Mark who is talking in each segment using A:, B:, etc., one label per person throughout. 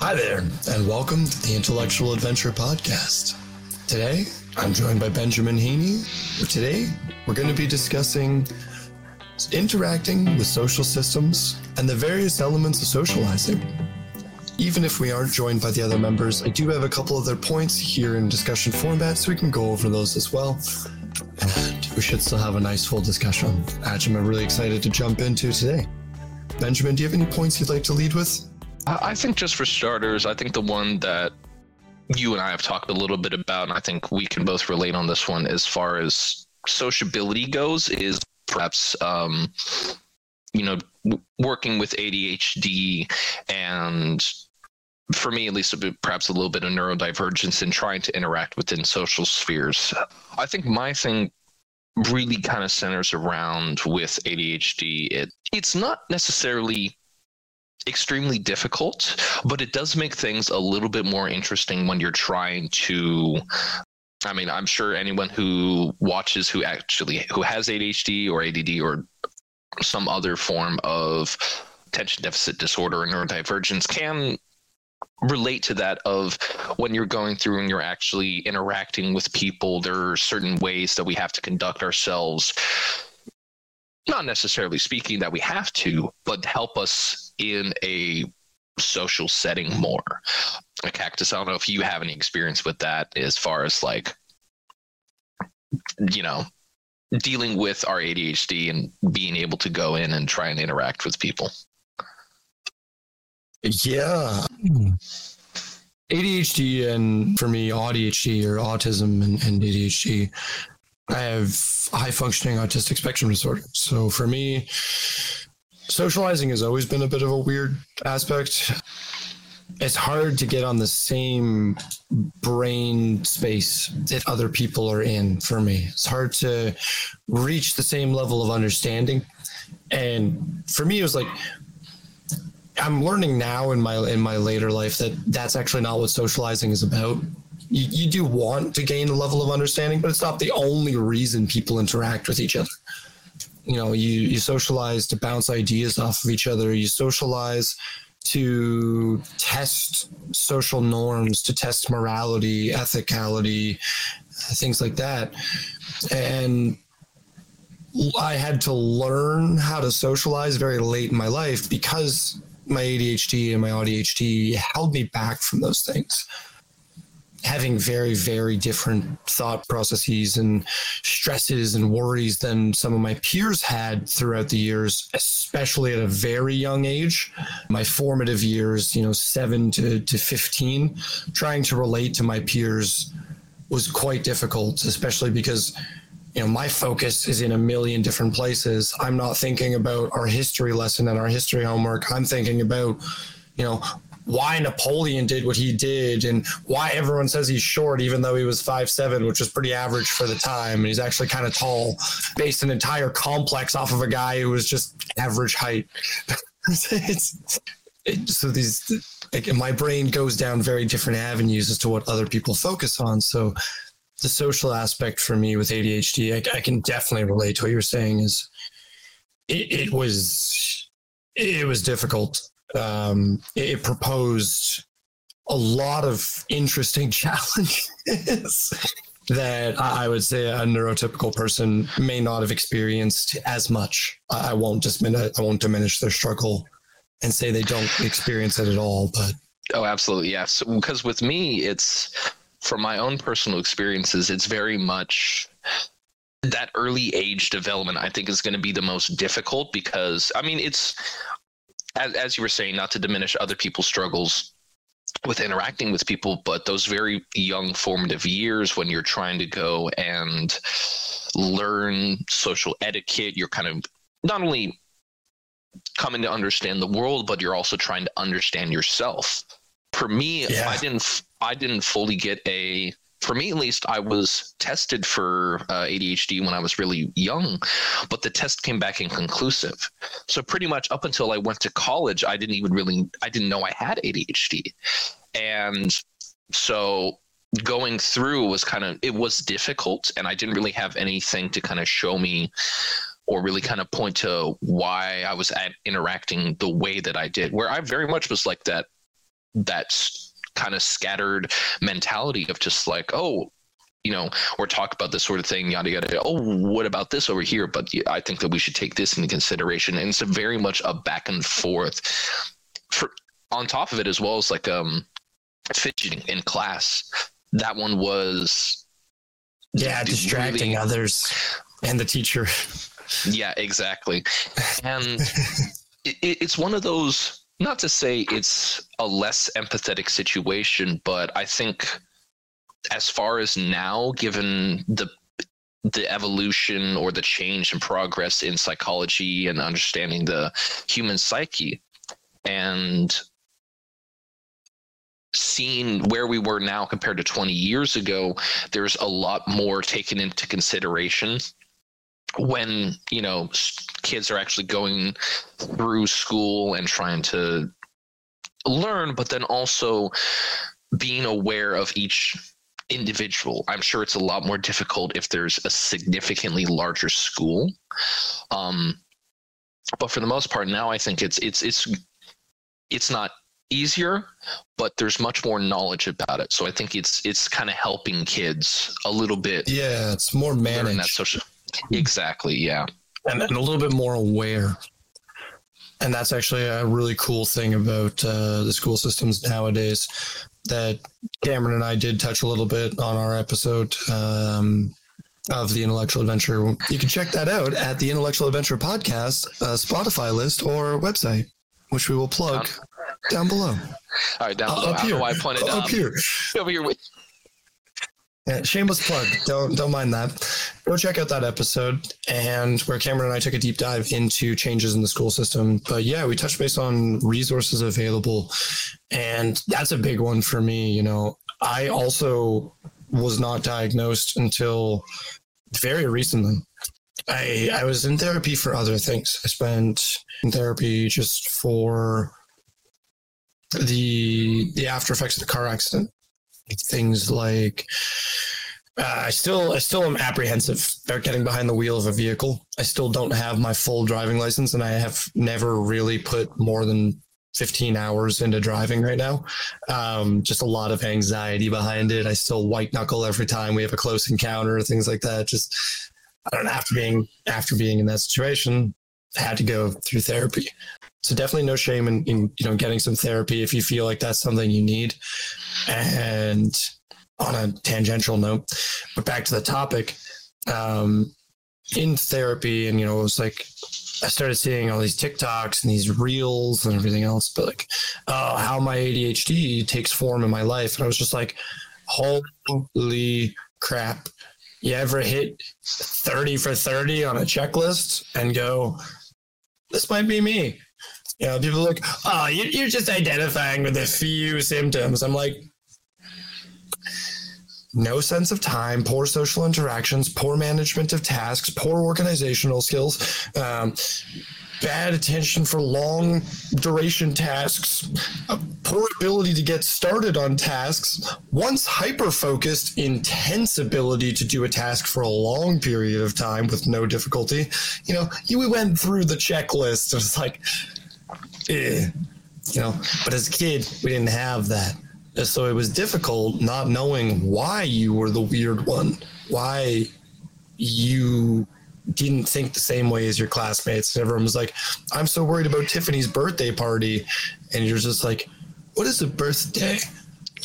A: Hi there, and welcome to the Intellectual Adventure Podcast. Today, I'm joined by Benjamin Heaney. Today, we're going to be discussing interacting with social systems and the various elements of socializing. Even if we aren't joined by the other members, I do have a couple other points here in discussion format, so we can go over those as well. And we should still have a nice full discussion, which I'm really excited to jump into today. Benjamin, do you have any points you'd like to lead with?
B: I think just for starters, I think the one that you and I have talked a little bit about, and I think we can both relate on this one as far as sociability goes, is perhaps um, you know working with ADHD and for me at least a bit, perhaps a little bit of neurodivergence in trying to interact within social spheres. I think my thing really kind of centers around with ADHD. It it's not necessarily extremely difficult, but it does make things a little bit more interesting when you're trying to I mean, I'm sure anyone who watches who actually who has ADHD or ADD or some other form of attention deficit disorder or neurodivergence can relate to that of when you're going through and you're actually interacting with people there are certain ways that we have to conduct ourselves not necessarily speaking that we have to but help us in a social setting more a cactus i don't know if you have any experience with that as far as like you know dealing with our adhd and being able to go in and try and interact with people
A: yeah. ADHD and for me, ADHD or autism and, and ADHD, I have high functioning autistic spectrum disorder. So for me, socializing has always been a bit of a weird aspect. It's hard to get on the same brain space that other people are in for me. It's hard to reach the same level of understanding. And for me, it was like I'm learning now in my in my later life that that's actually not what socializing is about. You, you do want to gain a level of understanding, but it's not the only reason people interact with each other. You know, you you socialize to bounce ideas off of each other. You socialize to test social norms, to test morality, ethicality, things like that. And I had to learn how to socialize very late in my life because my ADHD and my ADHD held me back from those things. Having very, very different thought processes and stresses and worries than some of my peers had throughout the years, especially at a very young age. My formative years, you know, seven to, to 15, trying to relate to my peers was quite difficult, especially because you know my focus is in a million different places i'm not thinking about our history lesson and our history homework i'm thinking about you know why napoleon did what he did and why everyone says he's short even though he was five seven which was pretty average for the time and he's actually kind of tall based an entire complex off of a guy who was just average height it's it, so these like, my brain goes down very different avenues as to what other people focus on so the social aspect for me with ADHD, I, I can definitely relate to what you're saying. Is it, it was it was difficult. Um, it, proposed a lot of interesting challenges that I would say a neurotypical person may not have experienced as much. I won't just I won't diminish their struggle and say they don't experience it at all. But
B: oh, absolutely, yes. Because with me, it's from my own personal experiences, it's very much that early age development I think is going to be the most difficult because I mean it's as, as you were saying not to diminish other people's struggles with interacting with people but those very young formative years when you're trying to go and learn social etiquette you're kind of not only coming to understand the world but you're also trying to understand yourself for me yeah. I didn't I didn't fully get a for me at least, I was tested for uh, ADHD when I was really young, but the test came back inconclusive. So pretty much up until I went to college, I didn't even really I didn't know I had ADHD, and so going through was kind of it was difficult, and I didn't really have anything to kind of show me or really kind of point to why I was at interacting the way that I did. Where I very much was like that that's kind of scattered mentality of just like, oh, you know, or talk about this sort of thing, yada yada. Oh, what about this over here? But I think that we should take this into consideration. And it's very much a back and forth. For on top of it, as well as like um, fidgeting in class. That one was
A: yeah, distracting really, others and the teacher.
B: Yeah, exactly. And it, it's one of those. Not to say it's a less empathetic situation, but I think as far as now, given the the evolution or the change and progress in psychology and understanding the human psyche and seeing where we were now compared to 20 years ago there's a lot more taken into consideration when you know kids are actually going through school and trying to learn but then also being aware of each individual. I'm sure it's a lot more difficult if there's a significantly larger school. Um, but for the most part, now I think it's it's it's it's not easier, but there's much more knowledge about it. So I think it's it's kind of helping kids a little bit.
A: Yeah, it's more managed. That
B: social, exactly. Yeah,
A: and, and a little bit more aware. And that's actually a really cool thing about uh, the school systems nowadays that Cameron and I did touch a little bit on our episode um, of the Intellectual Adventure. You can check that out at the Intellectual Adventure podcast, uh, Spotify list, or website, which we will plug down, down below.
B: All right, down uh, below. Up here. I pointed
A: up here.
B: Over here.
A: Yeah, shameless plug. Don't don't mind that. Go check out that episode and where Cameron and I took a deep dive into changes in the school system. But yeah, we touched base on resources available, and that's a big one for me. You know, I also was not diagnosed until very recently. I I was in therapy for other things. I spent in therapy just for the the after effects of the car accident things like uh, I still I still am apprehensive about getting behind the wheel of a vehicle. I still don't have my full driving license, and I have never really put more than 15 hours into driving right now. Um, just a lot of anxiety behind it. I still white knuckle every time we have a close encounter, things like that. Just I don't know, after being after being in that situation, I had to go through therapy. So definitely no shame in, in you know getting some therapy if you feel like that's something you need. And on a tangential note, but back to the topic, um, in therapy, and you know, it was like I started seeing all these TikToks and these reels and everything else, but like, uh, how my ADHD takes form in my life. And I was just like, holy crap. You ever hit 30 for 30 on a checklist and go, this might be me? You know, people are like, oh, you're just identifying with a few symptoms. I'm like, no sense of time, poor social interactions, poor management of tasks, poor organizational skills, um, bad attention for long duration tasks, poor ability to get started on tasks, once hyper focused, intense ability to do a task for a long period of time with no difficulty. You know, we went through the checklist. It was like, eh, you know, but as a kid, we didn't have that. So it was difficult not knowing why you were the weird one, why you didn't think the same way as your classmates. And everyone was like, I'm so worried about Tiffany's birthday party. And you're just like, what is a birthday?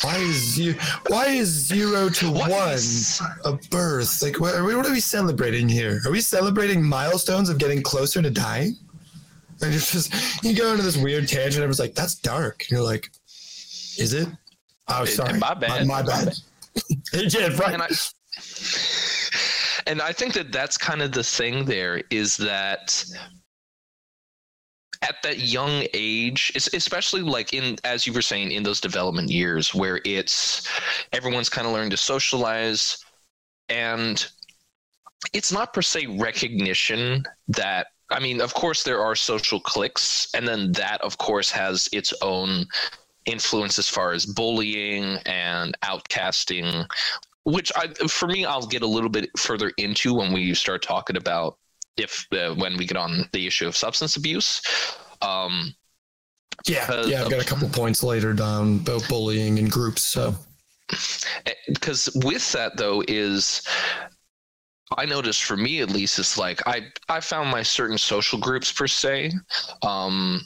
A: Why is zero, why is zero to what one is... a birth? Like, what are, we, what are we celebrating here? Are we celebrating milestones of getting closer to dying? And it's just, you go into this weird tangent. Everyone's like, that's dark. And you're like, is it? Oh, sorry.
B: My bad.
A: My, my bad. yeah, right.
B: And I, and I think that that's kind of the thing there is that at that young age especially like in as you were saying in those development years where it's everyone's kind of learning to socialize and it's not per se recognition that i mean of course there are social cliques and then that of course has its own influence as far as bullying and outcasting which I, for me i'll get a little bit further into when we start talking about if uh, when we get on the issue of substance abuse um,
A: Yeah, yeah, I've got a couple points later down about bullying in groups. So,
B: because with that though is I noticed for me at least, it's like I I found my certain social groups per se. Um,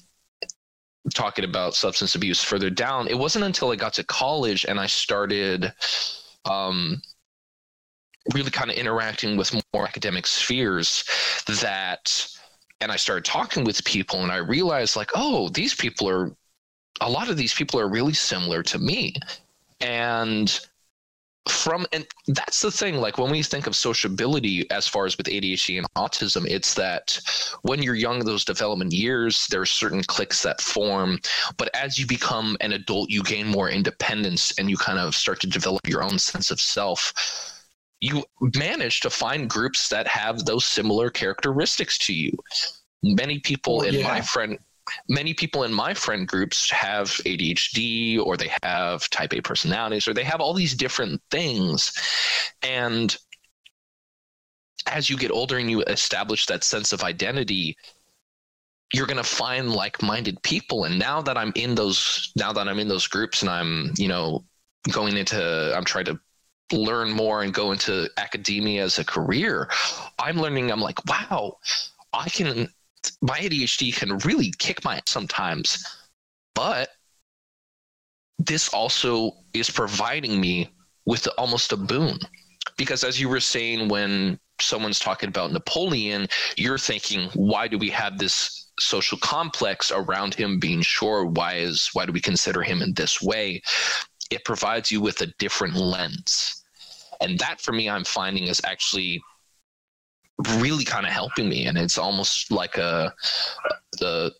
B: talking about substance abuse further down, it wasn't until I got to college and I started um, really kind of interacting with more academic spheres that and I started talking with people and I realized like, oh, these people are a lot of these people are really similar to me. And from and that's the thing like when we think of sociability as far as with ADHD and autism it's that when you're young those development years there are certain cliques that form but as you become an adult you gain more independence and you kind of start to develop your own sense of self you manage to find groups that have those similar characteristics to you. Many people in yeah. my friend many people in my friend groups have ADHD or they have type A personalities or they have all these different things. And as you get older and you establish that sense of identity, you're going to find like-minded people and now that I'm in those now that I'm in those groups and I'm, you know, going into I'm trying to learn more and go into academia as a career, I'm learning, I'm like, wow, I can, my ADHD can really kick my sometimes. But this also is providing me with almost a boon. Because as you were saying, when someone's talking about Napoleon, you're thinking, why do we have this social complex around him being sure? Why is why do we consider him in this way? It provides you with a different lens and that for me i'm finding is actually really kind of helping me and it's almost like a the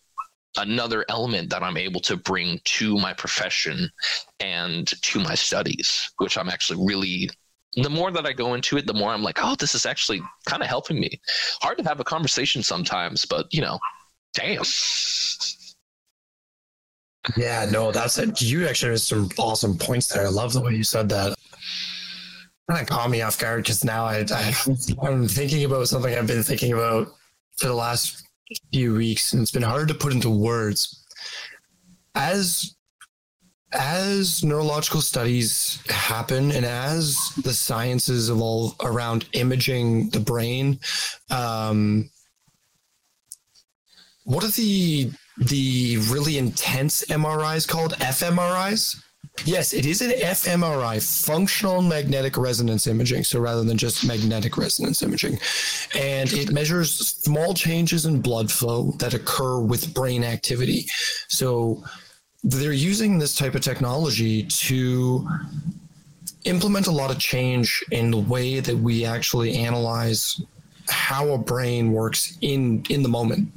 B: another element that i'm able to bring to my profession and to my studies which i'm actually really the more that i go into it the more i'm like oh this is actually kind of helping me. Hard to have a conversation sometimes but you know damn.
A: Yeah no that's it you actually have some awesome points there. I love the way you said that kind of caught me off guard because now I, I I'm thinking about something I've been thinking about for the last few weeks, and it's been hard to put into words. As as neurological studies happen and as the sciences evolve around imaging the brain, um, what are the the really intense MRIs called fMRIs? Yes, it is an fMRI, functional magnetic resonance imaging. So rather than just magnetic resonance imaging, and it measures small changes in blood flow that occur with brain activity. So they're using this type of technology to implement a lot of change in the way that we actually analyze how a brain works in in the moment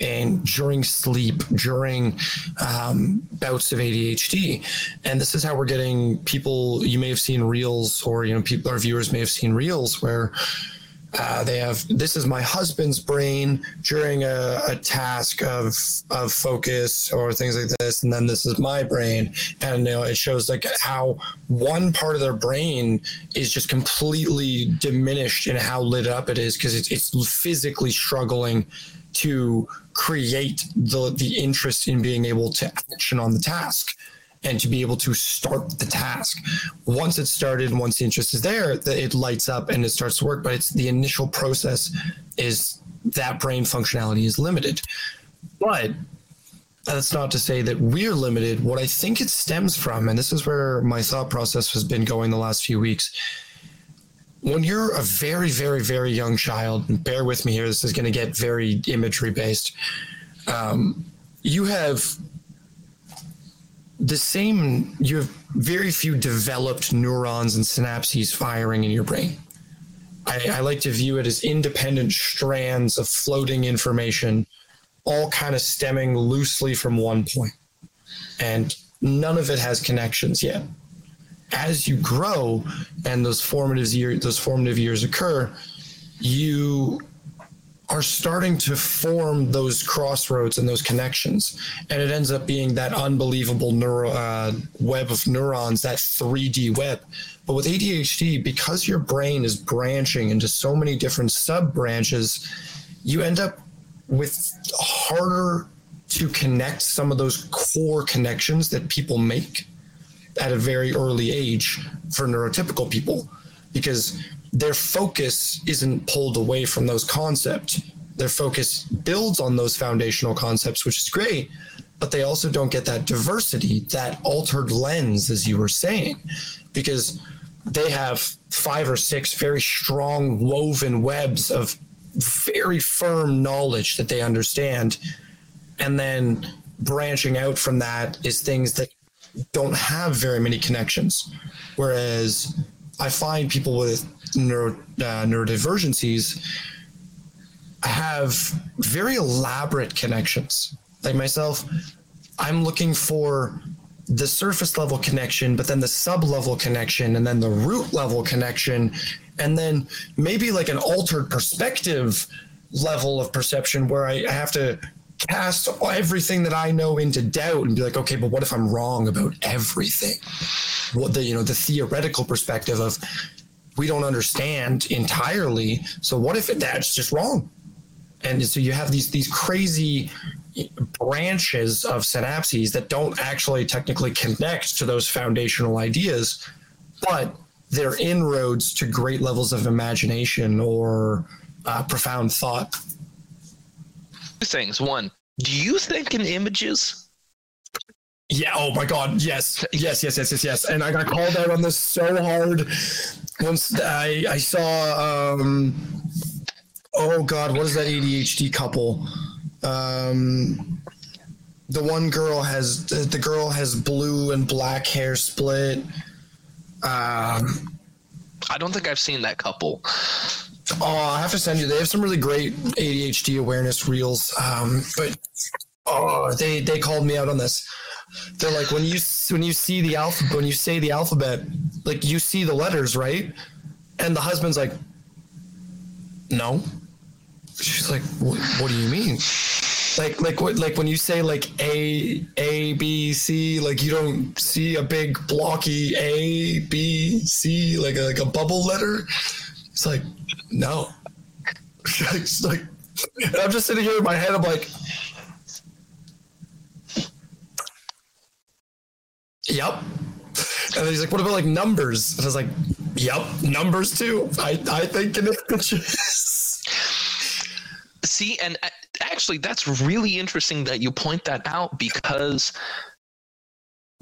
A: and during sleep, during um, bouts of ADHD. And this is how we're getting people. You may have seen reels, or you know, people, our viewers may have seen reels where. Uh, they have this is my husband's brain during a, a, task of of focus or things like this and then this is my brain and you know it shows like how one part of their brain is just completely diminished in how lit up it is because it's, it's physically struggling to create the the interest in being able to action on the task and to be able to start the task. Once it's started, once the interest is there, it lights up and it starts to work. But it's the initial process is that brain functionality is limited. But that's not to say that we're limited. What I think it stems from, and this is where my thought process has been going the last few weeks, when you're a very, very, very young child, bear with me here, this is going to get very imagery based. Um, you have the same, you have very few developed neurons and synapses firing in your brain. I, I like to view it as independent strands of floating information, all kind of stemming loosely from one point. And none of it has connections yet as you grow and those formative years those formative years occur, you are starting to form those crossroads and those connections, and it ends up being that unbelievable neuro uh, web of neurons, that 3D web. But with ADHD, because your brain is branching into so many different sub branches, you end up with harder to connect some of those core connections that people make at a very early age for neurotypical people because their focus isn't pulled away from those concepts. Their focus builds on those foundational concepts, which is great, but they also don't get that diversity, that altered lens, as you were saying, because they have five or six very strong woven webs of very firm knowledge that they understand. And then branching out from that is things that don't have very many connections. Whereas I find people with neuro, uh, neurodivergencies have very elaborate connections. Like myself, I'm looking for the surface level connection, but then the sub level connection, and then the root level connection, and then maybe like an altered perspective level of perception where I, I have to cast everything that I know into doubt and be like, okay, but what if I'm wrong about everything? What the you know the theoretical perspective of we don't understand entirely. So what if that's just wrong? And so you have these these crazy branches of synapses that don't actually technically connect to those foundational ideas, but they're inroads to great levels of imagination or uh, profound thought.
B: Two things. One, do you think in images?
A: Yeah. Oh my God. Yes. Yes. Yes. Yes. Yes. Yes. And I got called out on this so hard once I I saw. um Oh God, what is that ADHD couple? Um, the one girl has the, the girl has blue and black hair split. Um,
B: I don't think I've seen that couple.
A: Oh, I have to send you. They have some really great ADHD awareness reels. Um, but oh, they they called me out on this. They're like when you when you see the alphabet when you say the alphabet, like you see the letters, right? And the husband's like, no. She's like, what, what do you mean? Like like what like when you say like A A B C, like you don't see a big blocky A B C like a, like a bubble letter. It's like no. it's like I'm just sitting here in my head. I'm like, yep. And he's like, what about like numbers? And I was like, yep, numbers too. I, I think in images.
B: See, and uh, actually, that's really interesting that you point that out because.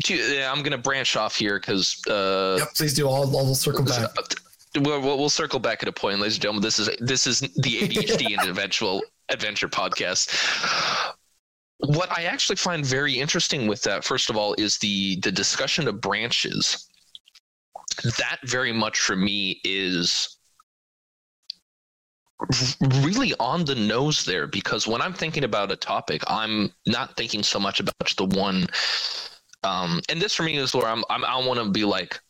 B: I'm going to branch off here because. Uh,
A: yep, please do. I'll, I'll circle back.
B: We'll, we'll circle back at a point, ladies and gentlemen. This is this is the ADHD and eventual adventure podcast. What I actually find very interesting with that, first of all, is the the discussion of branches. That very much for me is really on the nose there because when I'm thinking about a topic, I'm not thinking so much about the one. Um, and this for me is where I'm, I'm I want to be like,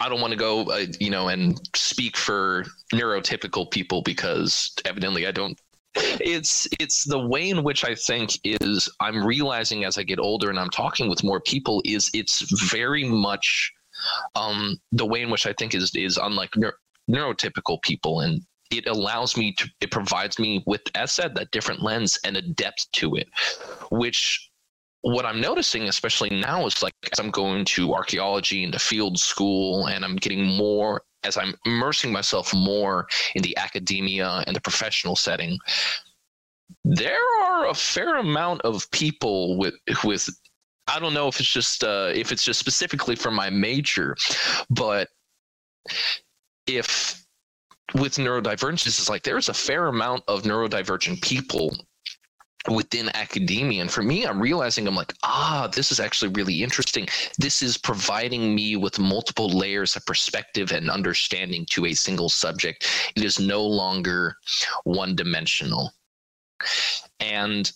B: I don't want to go, uh, you know, and speak for neurotypical people because evidently I don't. It's it's the way in which I think is I'm realizing as I get older and I'm talking with more people is it's very much um, the way in which I think is is unlike neuro, neurotypical people and it allows me to it provides me with as said that different lens and a depth to it which what I'm noticing, especially now, is like as I'm going to archaeology and to field school, and I'm getting more as I'm immersing myself more in the academia and the professional setting. There are a fair amount of people with with I don't know if it's just uh, if it's just specifically for my major, but if with neurodivergence, it's like there's a fair amount of neurodivergent people within academia. And for me, I'm realizing I'm like, ah, this is actually really interesting. This is providing me with multiple layers of perspective and understanding to a single subject. It is no longer one dimensional. And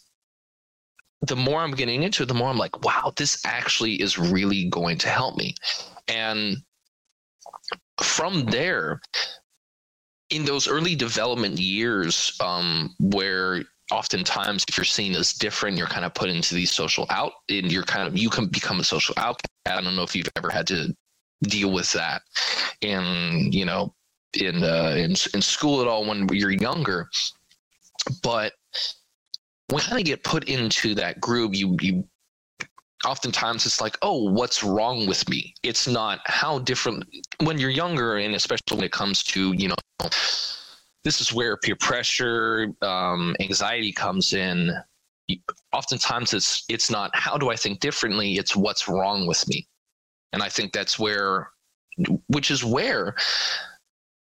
B: the more I'm getting into it, the more I'm like, wow, this actually is really going to help me. And from there, in those early development years, um, where oftentimes if you're seen as different you're kind of put into these social out and you're kind of you can become a social outcast i don't know if you've ever had to deal with that in you know in uh in, in school at all when you're younger. But when you kind of get put into that group, you you oftentimes it's like, oh, what's wrong with me? It's not. How different when you're younger, and especially when it comes to you know, this is where peer pressure, um, anxiety comes in. Oftentimes, it's it's not how do I think differently. It's what's wrong with me, and I think that's where, which is where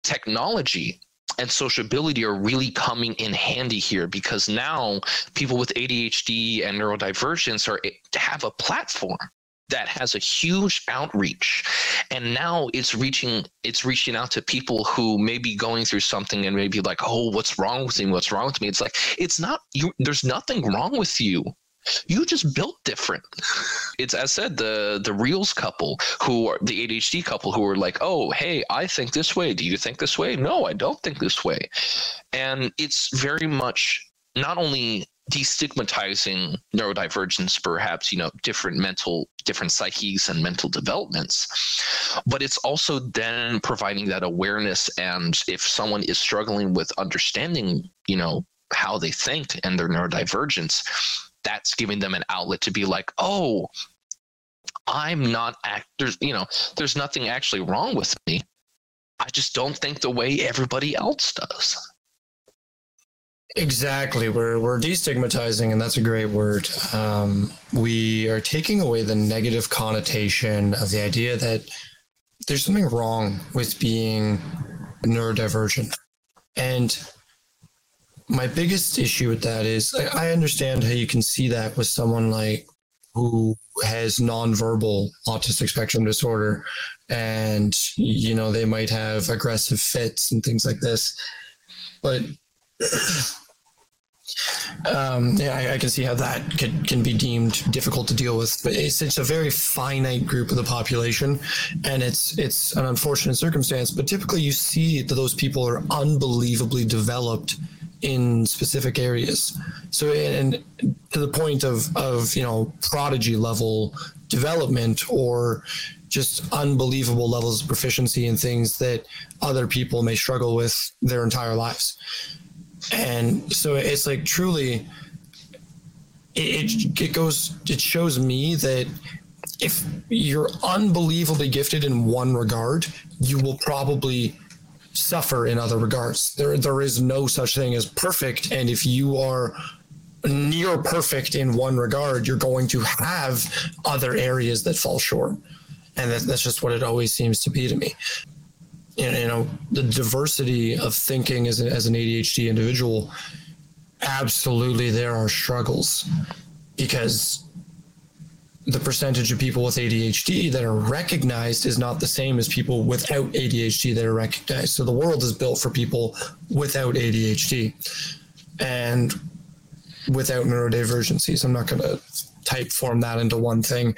B: technology and sociability are really coming in handy here because now people with ADHD and neurodivergence are have a platform that has a huge outreach and now it's reaching it's reaching out to people who may be going through something and maybe like oh what's wrong with me what's wrong with me it's like it's not you there's nothing wrong with you you just built different. It's as said the the reels couple who are the ADHD couple who are like, oh hey, I think this way. Do you think this way? No, I don't think this way. And it's very much not only destigmatizing neurodivergence, perhaps you know different mental different psyches and mental developments, but it's also then providing that awareness. And if someone is struggling with understanding, you know how they think and their neurodivergence that's giving them an outlet to be like, oh, I'm not act there's you know, there's nothing actually wrong with me. I just don't think the way everybody else does.
A: Exactly. We're we're destigmatizing, and that's a great word. Um, we are taking away the negative connotation of the idea that there's something wrong with being neurodivergent. And my biggest issue with that is I, I understand how you can see that with someone like who has nonverbal autistic spectrum disorder and you know they might have aggressive fits and things like this but um, yeah, I, I, can see how that can, can be deemed difficult to deal with. But it's, it's a very finite group of the population, and it's it's an unfortunate circumstance. But typically, you see that those people are unbelievably developed in specific areas. So, and to the point of of you know prodigy level development or just unbelievable levels of proficiency in things that other people may struggle with their entire lives. And so it's like truly, it, it goes, it shows me that if you're unbelievably gifted in one regard, you will probably suffer in other regards. There, there is no such thing as perfect. And if you are near perfect in one regard, you're going to have other areas that fall short. And that, that's just what it always seems to be to me. You know, the diversity of thinking as, a, as an ADHD individual, absolutely there are struggles because the percentage of people with ADHD that are recognized is not the same as people without ADHD that are recognized. So the world is built for people without ADHD and without neurodivergencies. I'm not going to type form that into one thing.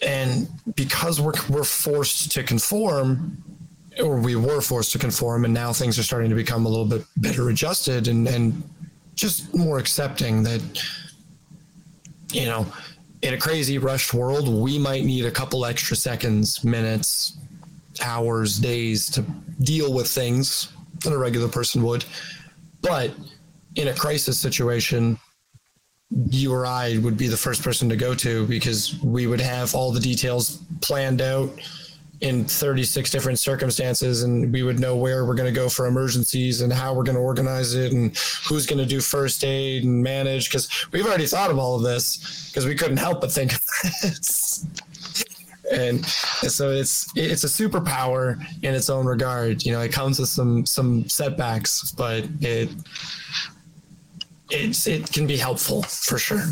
A: And because we're, we're forced to conform, or we were forced to conform, and now things are starting to become a little bit better adjusted and, and just more accepting that, you know, in a crazy rushed world, we might need a couple extra seconds, minutes, hours, days to deal with things than a regular person would. But in a crisis situation, you or I would be the first person to go to because we would have all the details planned out in 36 different circumstances and we would know where we're going to go for emergencies and how we're going to organize it and who's going to do first aid and manage because we've already thought of all of this because we couldn't help but think of this. And so it's it's a superpower in its own regard you know it comes with some some setbacks but it it's it can be helpful for sure.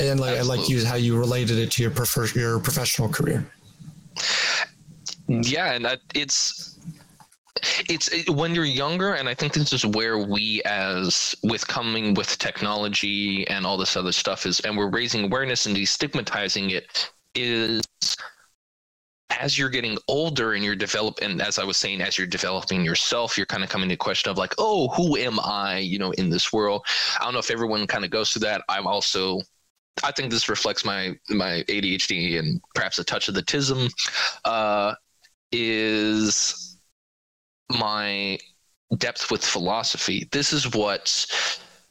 A: And like Absolutely. i like you how you related it to your prefer, your professional career
B: yeah, and that, it's it's it, when you're younger, and I think this is where we, as with coming with technology and all this other stuff, is, and we're raising awareness and destigmatizing it, is as you're getting older and you're developing, and as I was saying, as you're developing yourself, you're kind of coming to the question of like, oh, who am I, you know, in this world? I don't know if everyone kind of goes through that. I'm also I think this reflects my my ADHD and perhaps a touch of the tism. Uh, is my depth with philosophy. This is what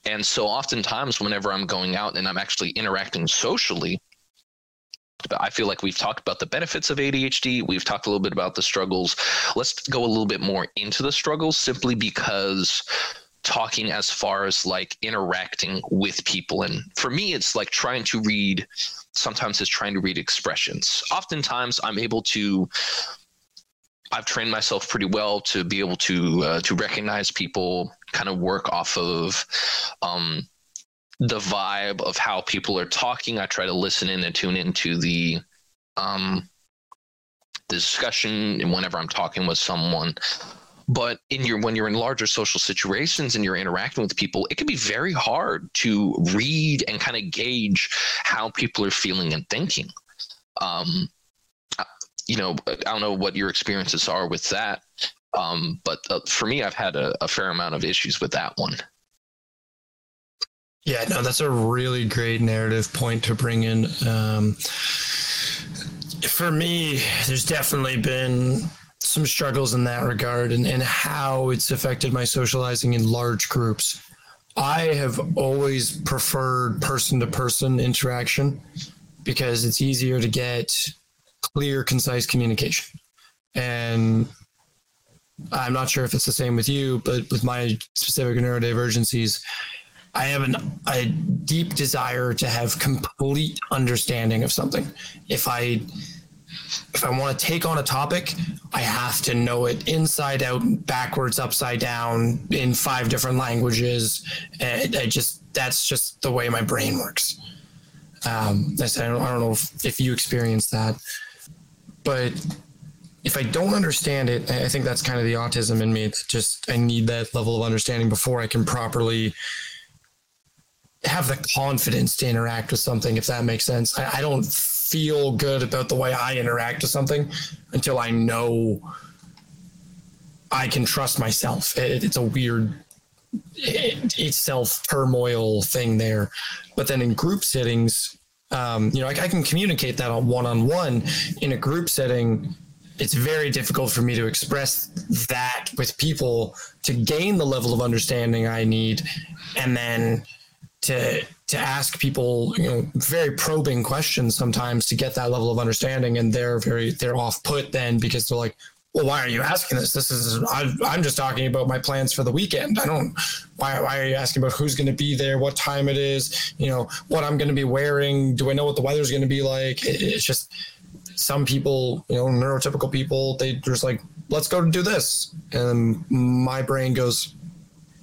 B: And so oftentimes whenever I'm going out and I'm actually interacting socially, I feel like we've talked about the benefits of ADHD. We've talked a little bit about the struggles. Let's go a little bit more into the struggles simply because talking as far as like interacting with people. And for me, it's like trying to read, sometimes it's trying to read expressions. Oftentimes, I'm able to. I've trained myself pretty well to be able to uh, to recognize people, kind of work off of um, the vibe of how people are talking. I try to listen in and tune into the um, the discussion and whenever I'm talking with someone. But in your when you're in larger social situations and you're interacting with people, it can be very hard to read and kind of gauge how people are feeling and thinking. Um, you know, I don't know what your experiences are with that, um, but uh, for me, I've had a, a fair amount of issues with that one.
A: Yeah, no, that's a really great narrative point to bring in. Um, for me, there's definitely been some struggles in that regard and, and how it's affected my socializing in large groups. I have always preferred person to person interaction because it's easier to get clear, concise communication. And I'm not sure if it's the same with you, but with my specific neurodivergencies, I have an, a deep desire to have complete understanding of something. If I if I want to take on a topic, I have to know it inside out, backwards, upside down, in five different languages. And I just that's just the way my brain works. Um, I don't, I don't know if, if you experience that, but if I don't understand it, I think that's kind of the autism in me. It's just I need that level of understanding before I can properly have the confidence to interact with something, if that makes sense. I, I don't feel good about the way I interact with something until I know I can trust myself. It, it's a weird it, it's self turmoil thing there. But then in group settings, um, you know, I, I can communicate that on one on one. In a group setting, it's very difficult for me to express that with people to gain the level of understanding I need, and then to to ask people you know very probing questions sometimes to get that level of understanding and they're very they're off put then because they're like well why are you asking this this is I, i'm just talking about my plans for the weekend i don't why, why are you asking about who's going to be there what time it is you know what i'm going to be wearing do i know what the weather's going to be like it, it's just some people you know neurotypical people they just like let's go do this and my brain goes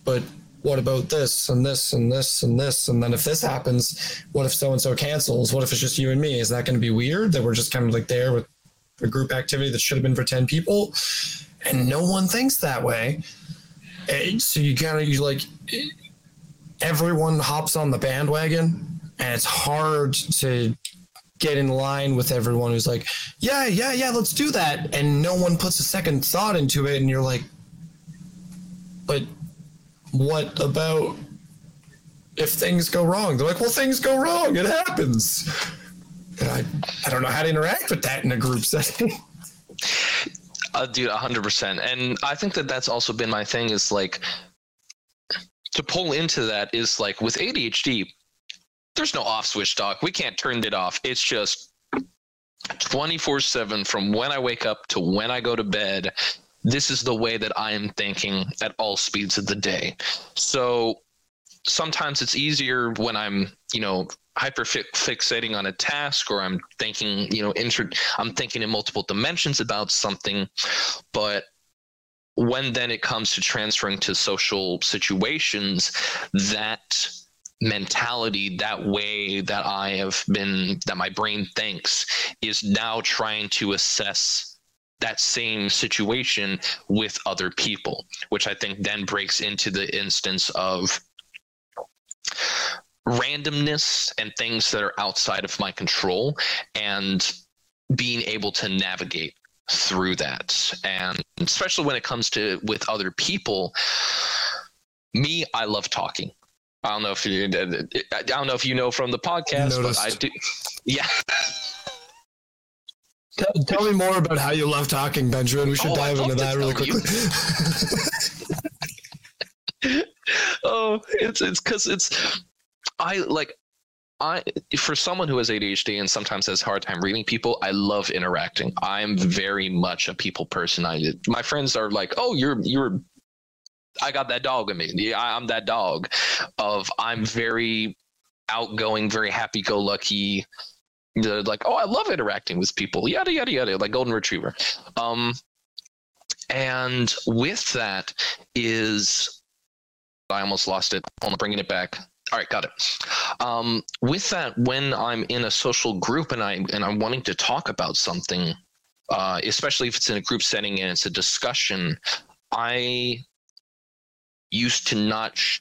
A: but what about this and this and this and this? And then if this happens, what if so and so cancels? What if it's just you and me? Is that going to be weird that we're just kind of like there with a group activity that should have been for 10 people? And no one thinks that way. And so you of, you like, everyone hops on the bandwagon and it's hard to get in line with everyone who's like, yeah, yeah, yeah, let's do that. And no one puts a second thought into it. And you're like, but what about if things go wrong? They're like, well, things go wrong. It happens. And I, I don't know how to interact with that in a group setting.
B: Uh, dude, hundred percent. And I think that that's also been my thing is like to pull into that is like with ADHD, there's no off switch, doc. We can't turn it off. It's just 24 7 from when I wake up to when I go to bed this is the way that I am thinking at all speeds of the day. So sometimes it's easier when I'm, you know, hyper fixating on a task or I'm thinking, you know, inter- I'm thinking in multiple dimensions about something, but when then it comes to transferring to social situations, that mentality, that way that I have been, that my brain thinks, is now trying to assess that same situation with other people, which I think then breaks into the instance of randomness and things that are outside of my control and being able to navigate through that. And especially when it comes to with other people me i love talking. I don't know if you i don't know if you know from the podcast but i do. Yeah.
A: Tell, tell, me more about how you love talking, Benjamin. We should oh, dive into that really quickly.
B: oh it's it's because it's I like I for someone who has ADHD and sometimes has a hard time reading people, I love interacting. I'm very much a people person. I my friends are like, "Oh, you're you're I got that dog in me. Yeah, I'm that dog." Of I'm very outgoing, very happy-go-lucky. They're like, "Oh, I love interacting with people." Yada yada yada, like golden retriever. Um, and with that is I almost lost it. I'm bringing it back. All right, got it. Um, with that, when I'm in a social group and I and I'm wanting to talk about something, uh, especially if it's in a group setting and it's a discussion, I used to not. Sh-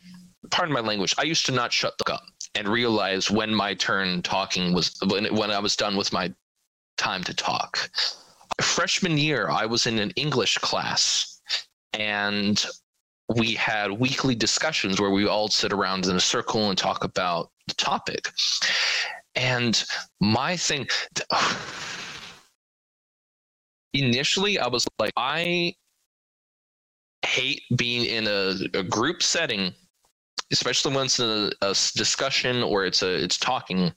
B: pardon my language. I used to not shut the up and realize when my turn talking was when when I was done with my time to talk. Freshman year, I was in an English class, and we had weekly discussions where we all sit around in a circle and talk about the topic. And my thing initially, I was like, I hate being in a, a group setting, especially when it's a, a discussion or it's a it's talking,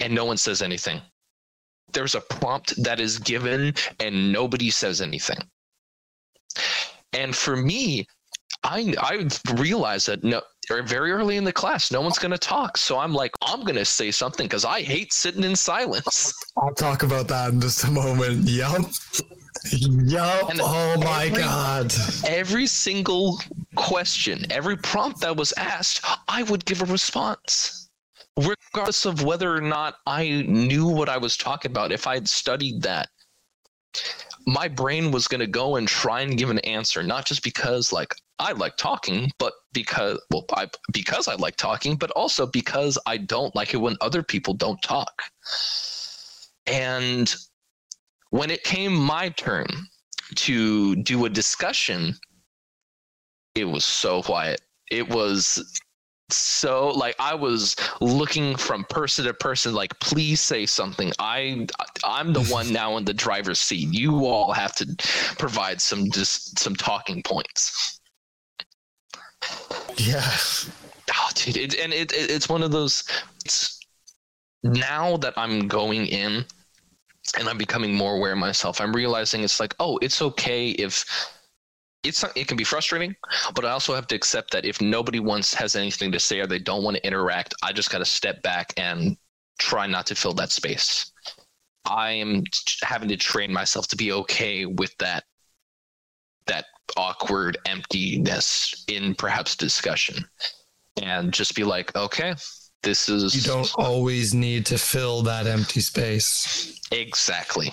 B: and no one says anything. There's a prompt that is given and nobody says anything. And for me, I I realized that no very early in the class, no one's gonna talk. So I'm like, I'm gonna say something because I hate sitting in silence.
A: I'll talk about that in just a moment. Yup. Yup.
B: And
A: Oh my
B: every-
A: god.
B: Every single question, every prompt that was asked, I would give a response. Regardless of whether or not I knew what I was talking about, if I had studied that, my brain was going to go and try and give an answer, not just because like I like talking, but because well, I, because I like talking, but also because I don't like it when other people don't talk. And when it came my turn to do a discussion, it was so quiet. It was so like I was looking from person to person like please say something. I I'm the one now in the driver's seat. You all have to provide some just some talking points.
A: Yeah.
B: Oh, dude, it, and it, it it's one of those. It's, now that I'm going in, and I'm becoming more aware of myself, I'm realizing it's like, oh, it's okay if it's not, it can be frustrating, but I also have to accept that if nobody wants has anything to say or they don't want to interact, I just got to step back and try not to fill that space. I am having to train myself to be okay with that that awkward emptiness in perhaps discussion and just be like, okay, this is
A: You don't always need to fill that empty space.
B: exactly.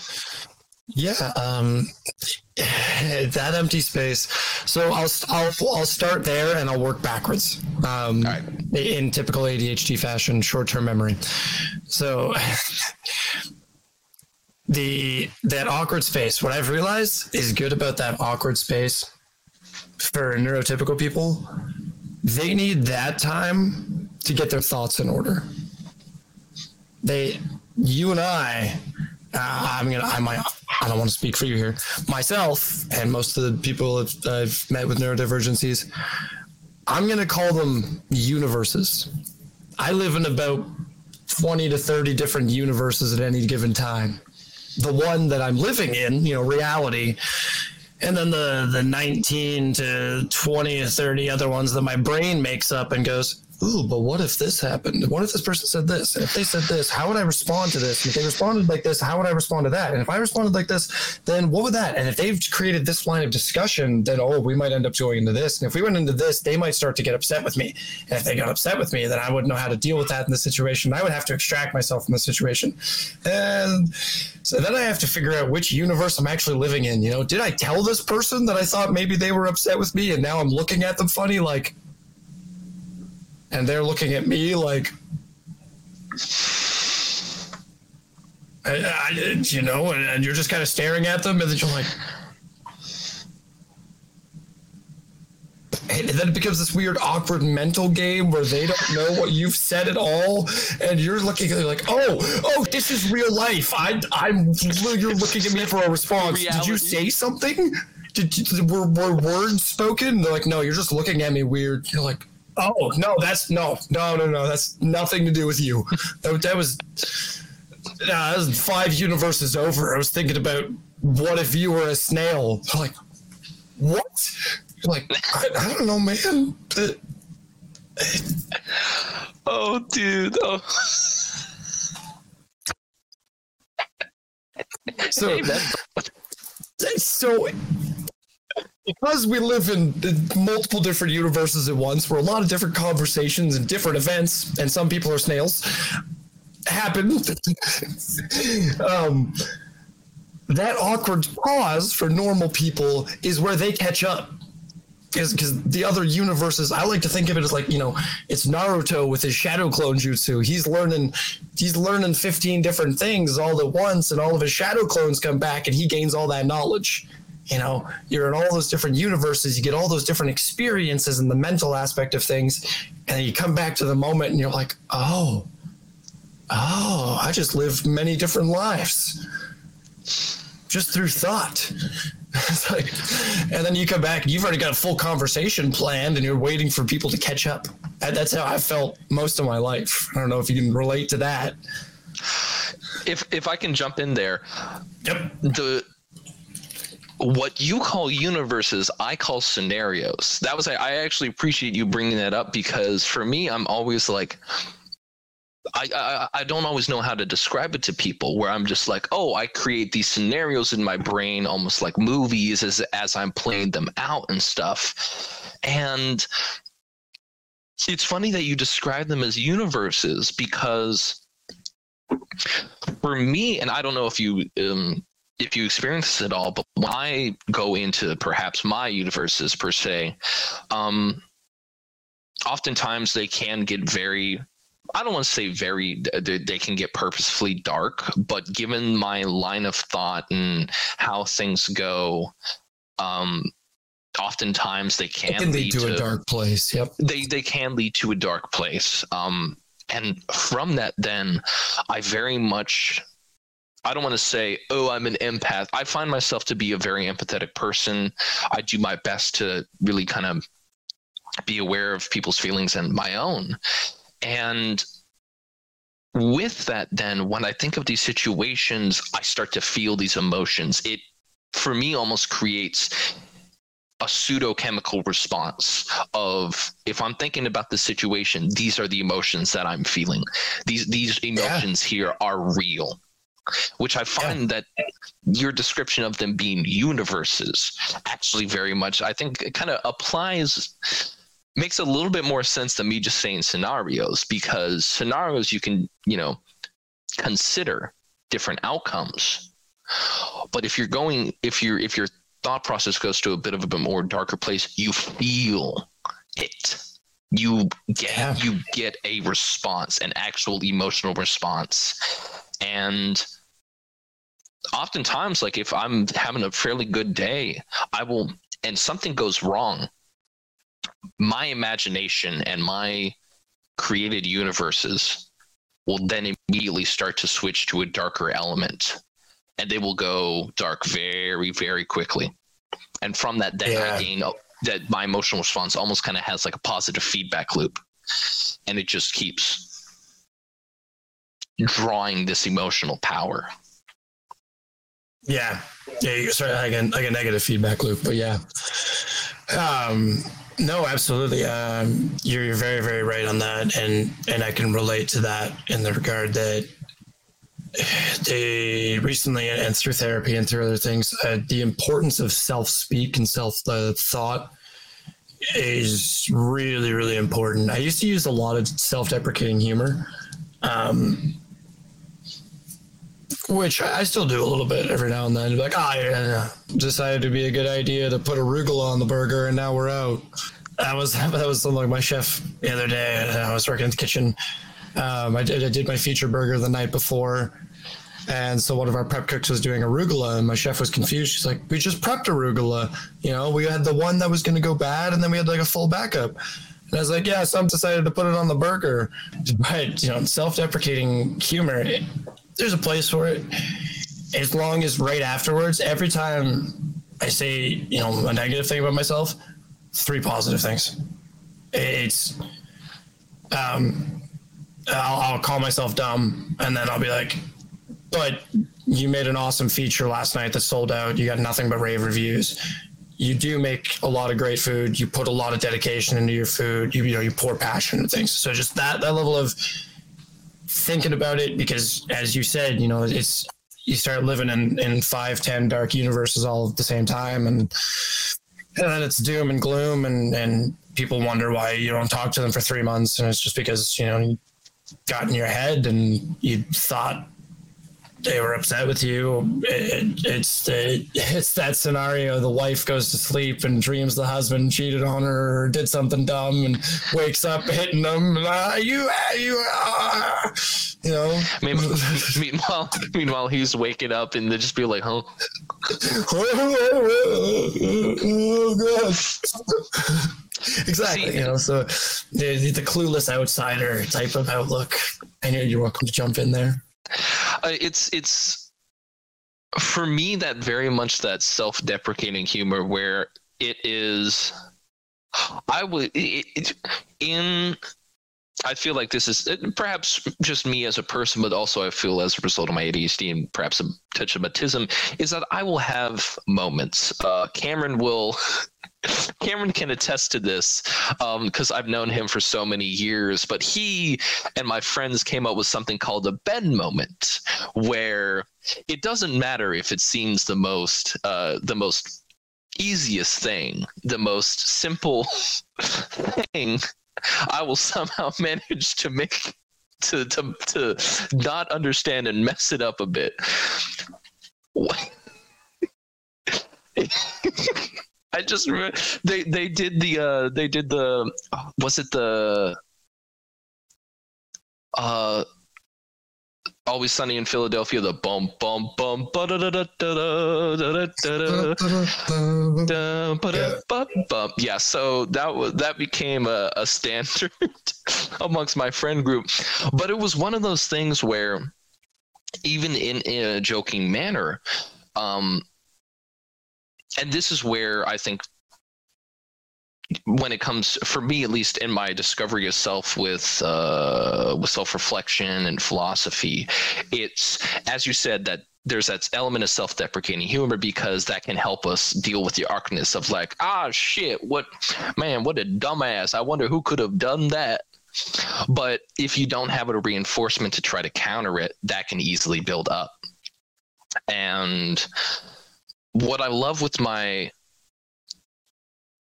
A: Yeah, um, that empty space. So I'll I'll I'll start there and I'll work backwards. Um,
B: right.
A: In typical ADHD fashion, short-term memory. So the that awkward space. What I've realized is good about that awkward space for neurotypical people. They need that time to get their thoughts in order. They, you and I, uh, I'm gonna, I might, I don't want to speak for you here. Myself and most of the people I've, I've met with neurodivergencies, I'm gonna call them universes. I live in about 20 to 30 different universes at any given time. The one that I'm living in, you know, reality, and then the the 19 to 20 to 30 other ones that my brain makes up and goes ooh but what if this happened? What if this person said this? And if they said this how would i respond to this? And if they responded like this how would i respond to that? And if i responded like this then what would that? And if they've created this line of discussion then oh we might end up going into this. And if we went into this they might start to get upset with me. And if they got upset with me then i wouldn't know how to deal with that in the situation. I would have to extract myself from the situation. And so then I have to figure out which universe I'm actually living in. You know, did I tell this person that I thought maybe they were upset with me and now I'm looking at them funny, like, and they're looking at me like, I, I, you know, and, and you're just kind of staring at them and then you're like, and then it becomes this weird, awkward mental game where they don't know what you've said at all, and you're looking at like, "Oh, oh, this is real life." I, I'm, you're looking at me for a response. Did you say something? Did did, did, were, were words spoken? They're like, no, you're just looking at me weird. You're like, oh no, that's no, no, no, no, that's nothing to do with you. that, that was, that was five universes over. I was thinking about what if you were a snail? like, what? Like, I, I don't know, man.
B: oh, dude. Oh.
A: so, so because we live in multiple different universes at once, where a lot of different conversations and different events, and some people are snails, happen. um, that awkward pause for normal people is where they catch up. Because the other universes i like to think of it as like you know it's naruto with his shadow clone jutsu. He's learning he's learning 15 different things all at once and all of his shadow clones come back and he gains all that knowledge you know you're in all those different universes you get all those different experiences and the mental aspect of things and then you come back to the moment and you're like oh oh i just lived many different lives just through thought like, and then you come back and you've already got a full conversation planned and you're waiting for people to catch up. That's how I felt most of my life. I don't know if you can relate to that.
B: If if I can jump in there,
A: yep.
B: The what you call universes, I call scenarios. That was I, I actually appreciate you bringing that up because for me, I'm always like, I, I, I don't always know how to describe it to people where I'm just like, oh, I create these scenarios in my brain almost like movies as as I'm playing them out and stuff. And it's funny that you describe them as universes because for me, and I don't know if you um, if you experience at all, but when I go into perhaps my universes per se, um, oftentimes they can get very I don't want to say very they can get purposefully dark, but given my line of thought and how things go, um, oftentimes they can,
A: can lead to, to, a dark place. Yep.
B: They they can lead to a dark place. Um, and from that, then I very much. I don't want to say, oh, I'm an empath. I find myself to be a very empathetic person. I do my best to really kind of be aware of people's feelings and my own. And with that, then, when I think of these situations, I start to feel these emotions. It, for me, almost creates a pseudo chemical response of if I'm thinking about the situation, these are the emotions that I'm feeling. These these emotions yeah. here are real. Which I find yeah. that your description of them being universes actually very much I think it kind of applies makes a little bit more sense than me just saying scenarios because scenarios you can, you know, consider different outcomes. But if you're going if you're if your thought process goes to a bit of a more darker place, you feel it. You get yeah. you get a response, an actual emotional response. And oftentimes like if I'm having a fairly good day, I will and something goes wrong my imagination and my created universes will then immediately start to switch to a darker element and they will go dark very very quickly and from that then yeah. i gain uh, that my emotional response almost kind of has like a positive feedback loop and it just keeps drawing this emotional power
A: yeah yeah sorry like a, like a negative feedback loop but yeah um no, absolutely. Um, you're, you're very, very right on that, and and I can relate to that in the regard that they recently and through therapy and through other things, uh, the importance of self speak and self thought is really, really important. I used to use a lot of self deprecating humor. Um, which I still do a little bit every now and then. Like, ah, oh, yeah, decided to be a good idea to put arugula on the burger, and now we're out. That was that was something like my chef the other day. I was working in the kitchen. Um, I did I did my feature burger the night before, and so one of our prep cooks was doing arugula, and my chef was confused. She's like, "We just prepped arugula. You know, we had the one that was going to go bad, and then we had like a full backup." And I was like, "Yeah, some decided to put it on the burger." But you know, self-deprecating humor there's a place for it. As long as right afterwards, every time I say, you know, a negative thing about myself, three positive things. It's, um, I'll, I'll call myself dumb and then I'll be like, but you made an awesome feature last night that sold out. You got nothing but rave reviews. You do make a lot of great food. You put a lot of dedication into your food. You, you know, you pour passion into things. So just that, that level of thinking about it, because as you said, you know, it's, you start living in, in five, ten dark universes all at the same time. And, and then it's doom and gloom and, and people wonder why you don't talk to them for three months. And it's just because, you know, you got in your head and you thought they were upset with you. It, it's the it's that scenario. The wife goes to sleep and dreams the husband cheated on her or did something dumb and wakes up hitting them. Ah, you, ah, you, ah. you know.
B: meanwhile, meanwhile, he's waking up and they just be like, "Huh."
A: oh exactly. See, you know, so the, the clueless outsider type of outlook. I know you're welcome to jump in there.
B: Uh, it's it's for me that very much that self-deprecating humor where it is. I would it, it, in I feel like this is perhaps just me as a person, but also I feel as a result of my ADHD and perhaps a touch of autism, is that I will have moments. Uh, Cameron will. Cameron can attest to this because um, I've known him for so many years. But he and my friends came up with something called a Ben moment, where it doesn't matter if it seems the most uh, the most easiest thing, the most simple thing I will somehow manage to make to to to not understand and mess it up a bit. I just they they did the uh they did the was it the uh Always Sunny in Philadelphia, the bum bum bum bum. Yeah, so that was that became a, a standard amongst my friend group. But it was one of those things where, even in, in a joking manner, um, and this is where I think when it comes for me at least in my discovery of self with uh, with self-reflection and philosophy it's as you said that there's that element of self-deprecating humor because that can help us deal with the arcness of like ah shit what man what a dumbass. I wonder who could have done that. But if you don't have a reinforcement to try to counter it that can easily build up. And what i love with my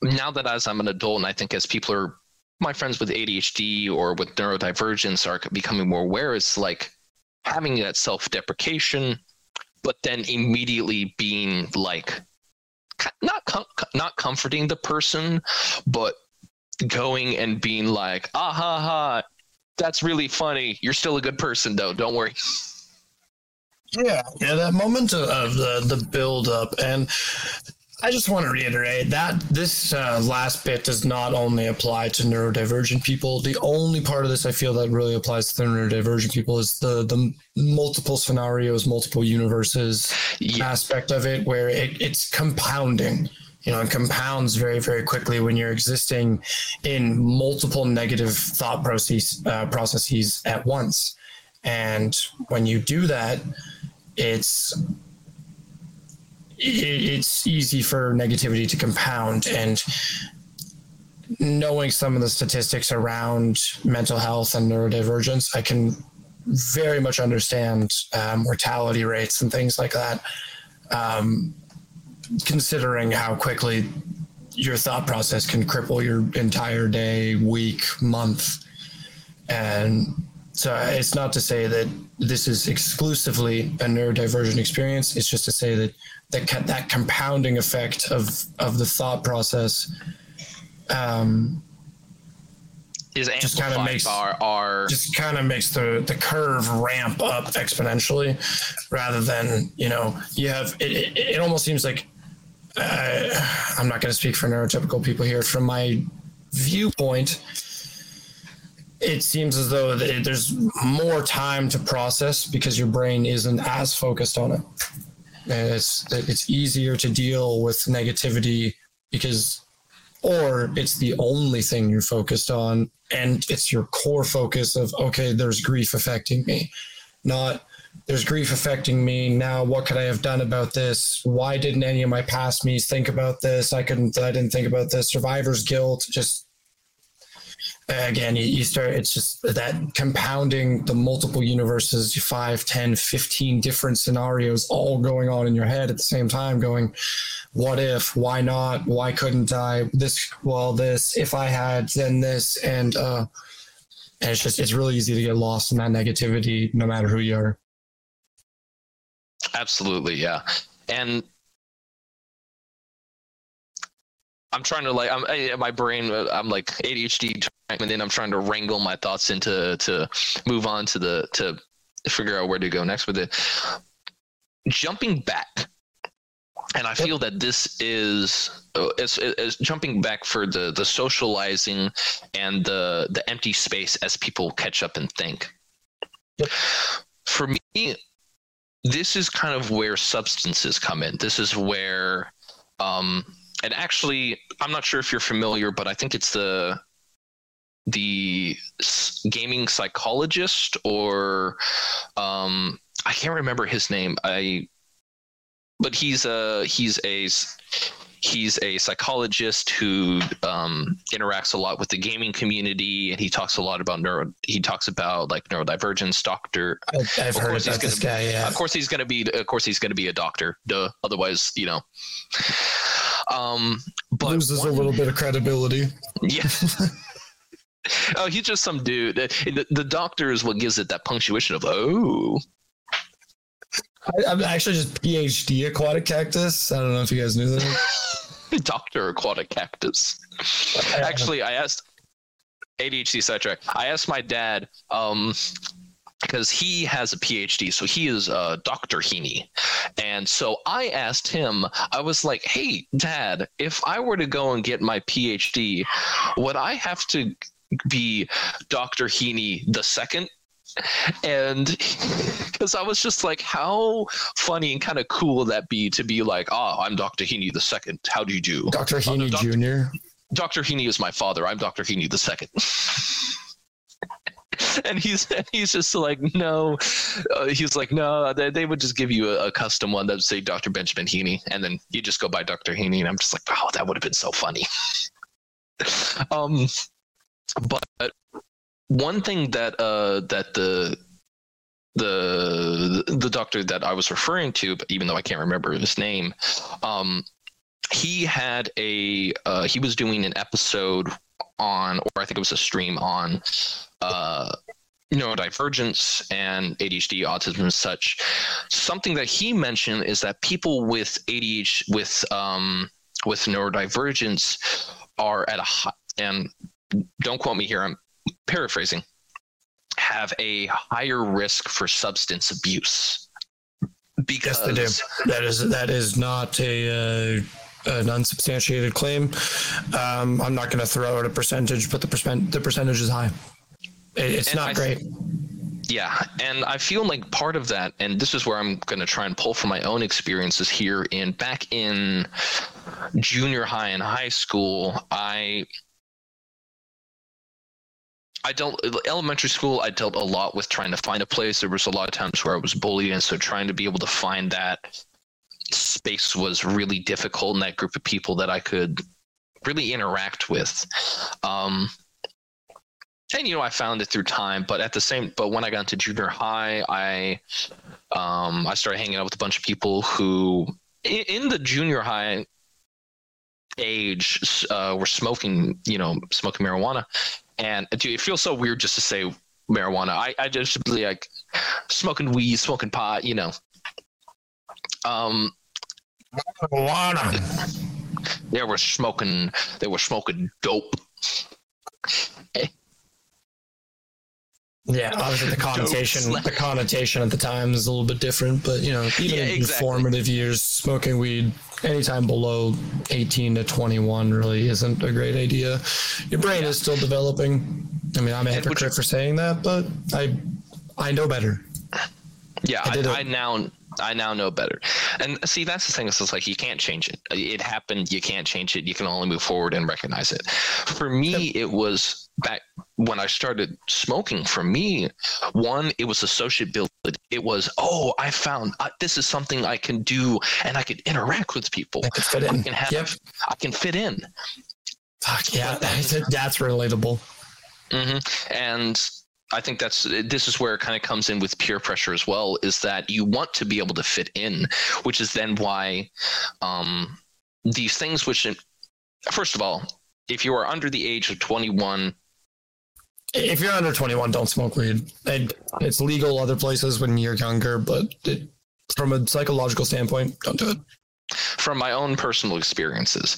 B: now that as I'm an adult, and I think as people are my friends with ADHD or with neurodivergence are becoming more aware, it's like having that self deprecation, but then immediately being like not com- not comforting the person, but going and being like, ah ha ha, that's really funny. You're still a good person though. Don't worry.
A: Yeah, yeah, that moment of the the build up, and I just want to reiterate that this uh, last bit does not only apply to neurodivergent people. The only part of this I feel that really applies to the neurodivergent people is the the multiple scenarios, multiple universes yeah. aspect of it, where it, it's compounding. You know, it compounds very, very quickly when you're existing in multiple negative thought process, uh, processes at once. And when you do that, it's it's easy for negativity to compound and knowing some of the statistics around mental health and neurodivergence i can very much understand uh, mortality rates and things like that. Um, considering how quickly your thought process can cripple your entire day week month and so it's not to say that this is exclusively a neurodivergent experience. It's just to say that that that compounding effect of of the thought process um,
B: is just kind of makes our, our
A: just kind of makes the the curve ramp up exponentially rather than you know you have it it, it almost seems like uh, i'm not going to speak for neurotypical people here. From my viewpoint it seems as though there's more time to process because your brain isn't as focused on it. And it's it's easier to deal with negativity because or it's the only thing you're focused on and it's your core focus of okay there's grief affecting me. Not there's grief affecting me. Now what could i have done about this? Why didn't any of my past me's think about this? I couldn't i didn't think about this. Survivor's guilt just again you, start it's just that compounding the multiple universes 5 10 15 different scenarios all going on in your head at the same time going what if why not why couldn't i this well this if i had then this and uh and it's just it's really easy to get lost in that negativity no matter who you are.
B: Absolutely yeah. And I'm trying to like I'm I, my brain I'm like ADHD and then I'm trying to wrangle my thoughts into to move on to the to figure out where to go next with it. Jumping back, and I feel that this is is, is jumping back for the the socializing and the the empty space as people catch up and think. Yep. For me, this is kind of where substances come in. This is where um, and actually, I'm not sure if you're familiar, but I think it's the the gaming psychologist or um, I can't remember his name. I but he's a he's a he's a psychologist who um, interacts a lot with the gaming community and he talks a lot about neuro he talks about like neurodivergence doctor
A: i've, I've heard about this guy yeah
B: of course he's going to be of course he's going to be a doctor duh otherwise you know um, but
A: loses one, a little bit of credibility.
B: Yeah. Oh, he's just some dude. The, the doctor is what gives it that punctuation of oh.
A: I, am actually just PhD aquatic cactus. I don't know if you guys knew that.
B: Doctor aquatic cactus. Actually, I asked ADHD sidetrack. I asked my dad um, because he has a PhD, so he is uh, Dr. Heaney. And so I asked him, I was like, hey, dad, if I were to go and get my PhD, would I have to be Dr. Heaney the second? And because I was just like, how funny and kind of cool would that be to be like, oh, I'm Dr. Heaney the second. How do you do?
A: Dr. Heaney uh, no, Jr.
B: Dr. Heaney is my father. I'm Dr. Heaney the second. and he's he's just like no uh, he's like no they, they would just give you a, a, custom one that would say dr benjamin heaney and then you just go by dr heaney and i'm just like oh that would have been so funny um but one thing that uh that the the the doctor that I was referring to, even though I can't remember his name, um, he had a uh, he was doing an episode on, or I think it was a stream on uh, neurodivergence and ADHD, autism, and such. Something that he mentioned is that people with ADHD, with um, with neurodivergence, are at a high, and don't quote me here. I'm paraphrasing. Have a higher risk for substance abuse because
A: yes, that is that is not a. Uh an unsubstantiated claim. Um, I'm not going to throw out a percentage, but the percent the percentage is high. It's and not I, great.
B: Yeah, and I feel like part of that, and this is where I'm going to try and pull from my own experiences here. In back in junior high and high school, I I dealt elementary school. I dealt a lot with trying to find a place. There was a lot of times where I was bullied, and so trying to be able to find that space was really difficult. in that group of people that I could really interact with. Um, and you know I found it through time, but at the same, but when I got into junior high, I um, I started hanging out with a bunch of people who in, in the junior high age uh, were smoking, you know, smoking marijuana, and dude, it feels so weird just to say marijuana. I I just be like smoking weed, smoking pot, you know. Um, marijuana. They were smoking. They were smoking dope.
A: Yeah, obviously the connotation the connotation at the time is a little bit different, but you know, even yeah, in exactly. formative years, smoking weed anytime below 18 to 21 really isn't a great idea. Your brain yeah. is still developing. I mean, I'm a hypocrite for saying that, but I I know better.
B: Yeah, I, I, I now I now know better. And see, that's the thing. It's just like you can't change it. It happened. You can't change it. You can only move forward and recognize it. For me, it was back when I started smoking. For me, one, it was a sociability. It was, oh, I found uh, this is something I can do, and I can interact with people.
A: I can fit in.
B: I can have. Yep. I can fit in.
A: Fuck yeah, that's, that's relatable.
B: Mm-hmm. And I think that's this is where it kind of comes in with peer pressure as well. Is that you want to be able to fit in, which is then why um, these things. Which, first of all, if you are under the age of twenty one.
A: If you're under 21, don't smoke weed. It's legal other places when you're younger, but it, from a psychological standpoint, don't do it.
B: From my own personal experiences,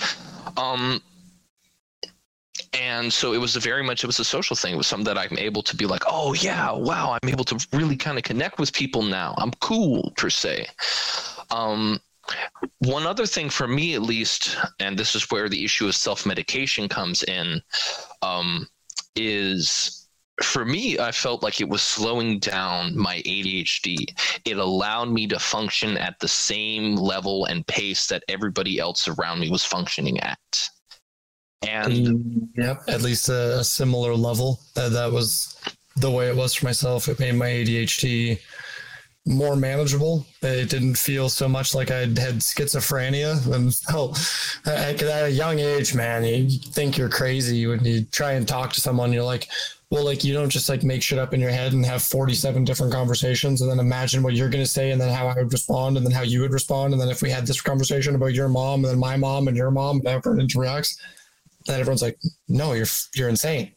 B: um, and so it was very much it was a social thing it was something that i'm able to be like oh yeah wow i'm able to really kind of connect with people now i'm cool per se um, one other thing for me at least and this is where the issue of self-medication comes in um, is for me i felt like it was slowing down my adhd it allowed me to function at the same level and pace that everybody else around me was functioning at and
A: mm, yep, at least a, a similar level. That that was the way it was for myself. It made my ADHD more manageable. It didn't feel so much like I had schizophrenia. And oh, at, at a young age, man, you think you're crazy when you try and talk to someone. You're like, well, like you don't just like make shit up in your head and have 47 different conversations and then imagine what you're going to say and then how I would respond and then how you would respond. And then if we had this conversation about your mom and then my mom and your mom and everyone interacts, and everyone's like, "No, you're you're insane."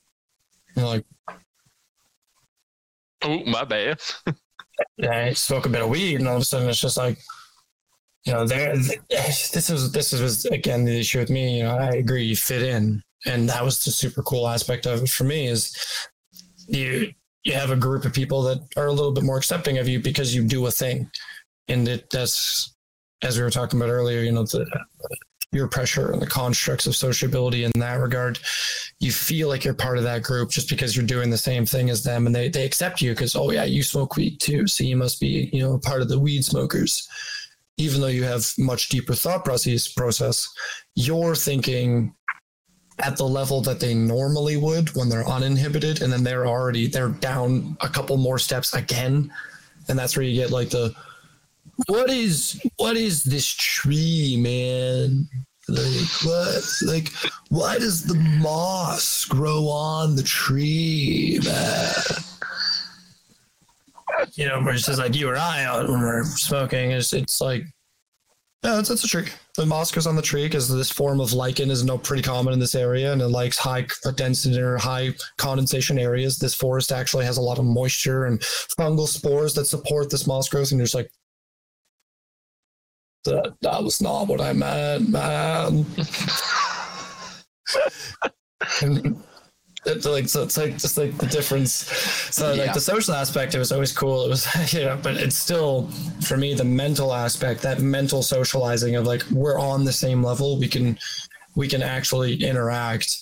A: you're like,
B: "Oh, my bad."
A: I spoke a bit of weed, and all of a sudden it's just like, you know, there. This is this is again the issue with me. You know, I agree, you fit in, and that was the super cool aspect of it for me is you you have a group of people that are a little bit more accepting of you because you do a thing, and it that's as we were talking about earlier. You know, the your pressure and the constructs of sociability in that regard. You feel like you're part of that group just because you're doing the same thing as them and they, they accept you because, oh, yeah, you smoke weed too. So you must be, you know, part of the weed smokers. Even though you have much deeper thought process, process you're thinking at the level that they normally would when they're uninhibited and then they're already they're down a couple more steps again and that's where you get like the what is what is this tree, man? Like what? Like why does the moss grow on the tree, man? You know, it's just like you or I when we're smoking, it's it's like yeah, it's, it's a tree. The moss grows on the tree because this form of lichen is no pretty common in this area, and it likes high density or high condensation areas. This forest actually has a lot of moisture and fungal spores that support this moss growth, and there's like that, that was not what I meant, man. it's like so it's like just like the difference. So like the social aspect it was always cool. It was you know but it's still for me the mental aspect that mental socializing of like we're on the same level. We can we can actually interact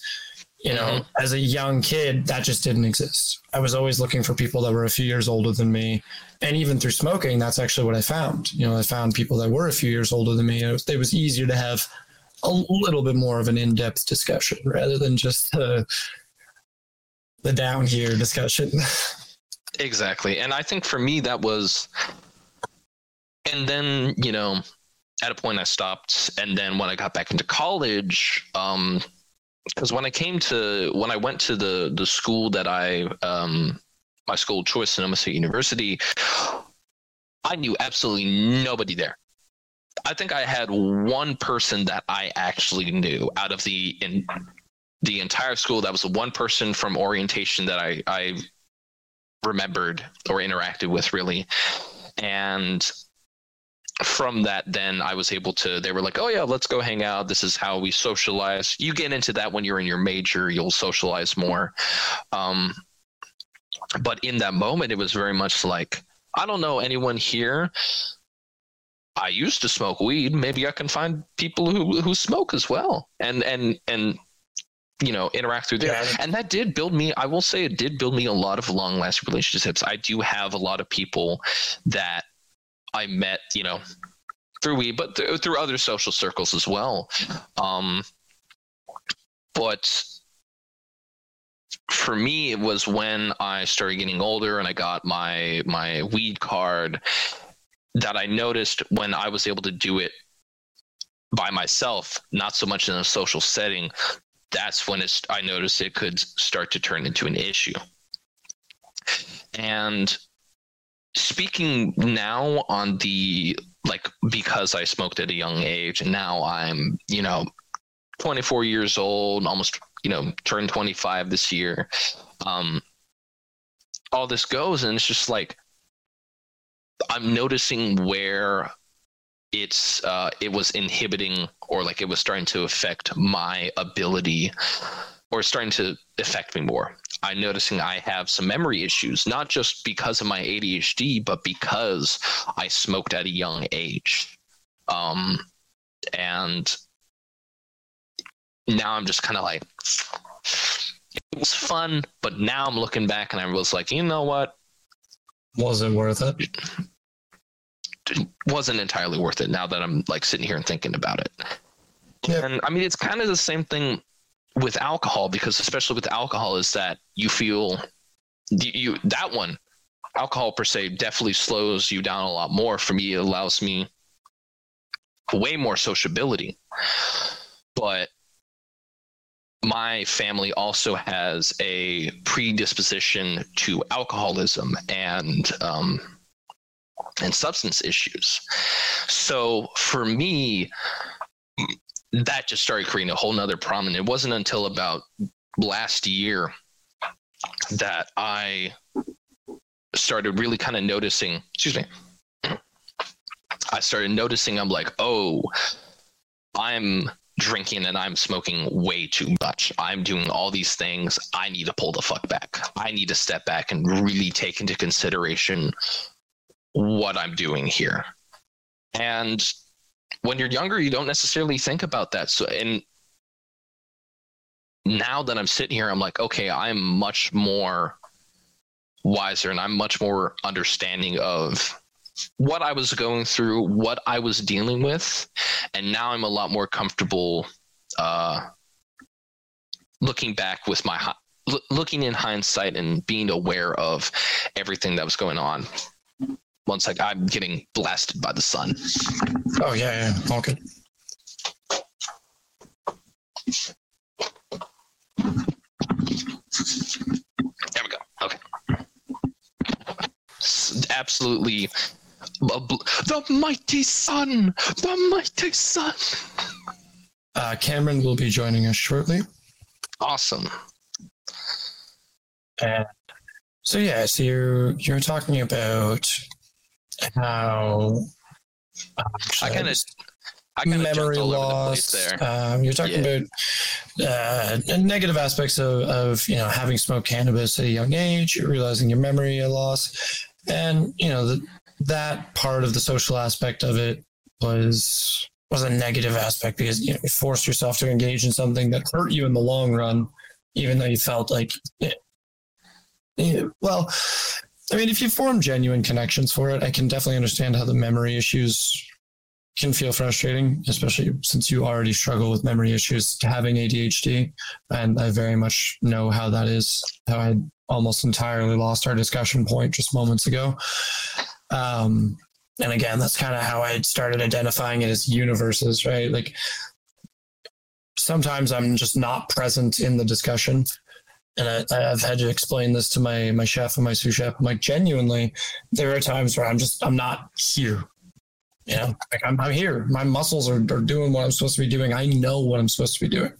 A: you know mm-hmm. as a young kid that just didn't exist. I was always looking for people that were a few years older than me. And even through smoking that's actually what i found. You know i found people that were a few years older than me. It was, it was easier to have a little bit more of an in-depth discussion rather than just uh, the down here discussion.
B: Exactly. And i think for me that was and then you know at a point i stopped. And then when i got back into college um because when I came to when I went to the the school that I um my school choice Sonoma State University, I knew absolutely nobody there. I think I had one person that I actually knew out of the in the entire school. That was the one person from orientation that I I remembered or interacted with really, and from that then i was able to they were like oh yeah let's go hang out. This is how we socialize. You get into that when you're in your major you'll socialize more. Um, but in that moment it was very much like i don't know anyone here. I used to smoke weed. Maybe i can find people who who smoke as well and and and you know interact through there. Yeah. and that did build me i will say it did build me a lot of long lasting relationships. I do have a lot of people that I met, you know, through we, but th- through other social circles as well. Um, but for me, it was when I started getting older and I got my my weed card that I noticed when I was able to do it by myself, not so much in a social setting. That's when I noticed it could start to turn into an issue. And speaking now on the like because I smoked at a young age and now I'm, you know, 24 years old, almost, you know, turned 25 this year. Um all this goes and it's just like I'm noticing where it's uh it was inhibiting or like it was starting to affect my ability or starting to affect me more. I'm noticing I have some memory issues, not just because of my ADHD, but because I smoked at a young age. Um, and now I'm just kind of like, it was fun, but now I'm looking back and I was like, you know what?
A: Was it worth it?
B: It wasn't entirely worth it now that I'm like sitting here and thinking about it.
A: Yep.
B: And I mean, it's kind of the same thing with alcohol because especially with alcohol is that you feel you, that one alcohol per se definitely slows you down a lot more for me. It allows me way more sociability. But my family also has a predisposition to alcoholism and um, and substance issues. So for me that just started creating a whole nother problem. And it wasn't until about last year that I started really kind of noticing, excuse me, I started noticing I'm like, oh, I'm drinking and I'm smoking way too much. I'm doing all these things. I need to pull the fuck back. I need to step back and really take into consideration what I'm doing here. And when you're younger, you don't necessarily think about that. So, and now that I'm sitting here, I'm like, okay, I'm much more wiser and I'm much more understanding of what I was going through, what I was dealing with, and now I'm a lot more comfortable uh, looking back with my looking in hindsight and being aware of everything that was going on once like I'm getting blasted by the sun.
A: Oh yeah, yeah, okay.
B: There we go. Okay. Absolutely, the mighty sun, the mighty sun.
A: Uh, Cameron will be joining us shortly.
B: Awesome.
A: And so yeah, so you're you're talking about how
B: um, I kind of I kind of
A: memory loss there. Um, you're talking yeah. about uh, negative aspects of, of you know having smoked cannabis at a young age, realizing your memory loss, and you know the, that part of the social aspect of it was was a negative aspect because you know you forced yourself to engage in something that hurt you in the long run, even though you felt like it, it, well I mean, if you form genuine connections for it, I can definitely understand how the memory issues can feel frustrating, especially since you already struggle with memory issues having ADHD. And I very much know how that is, how I almost entirely lost our discussion point just moments ago. Um, and again, that's kind of how I started identifying it as universes, right? Like sometimes I'm just not present in the discussion and I, have had to explain this to my my chef and my sous chef. I'm like, genuinely, there are times where I'm just I'm not here. You know, like I'm, I'm here. My muscles are, are doing what I'm supposed to be doing. I know what I'm supposed to be doing.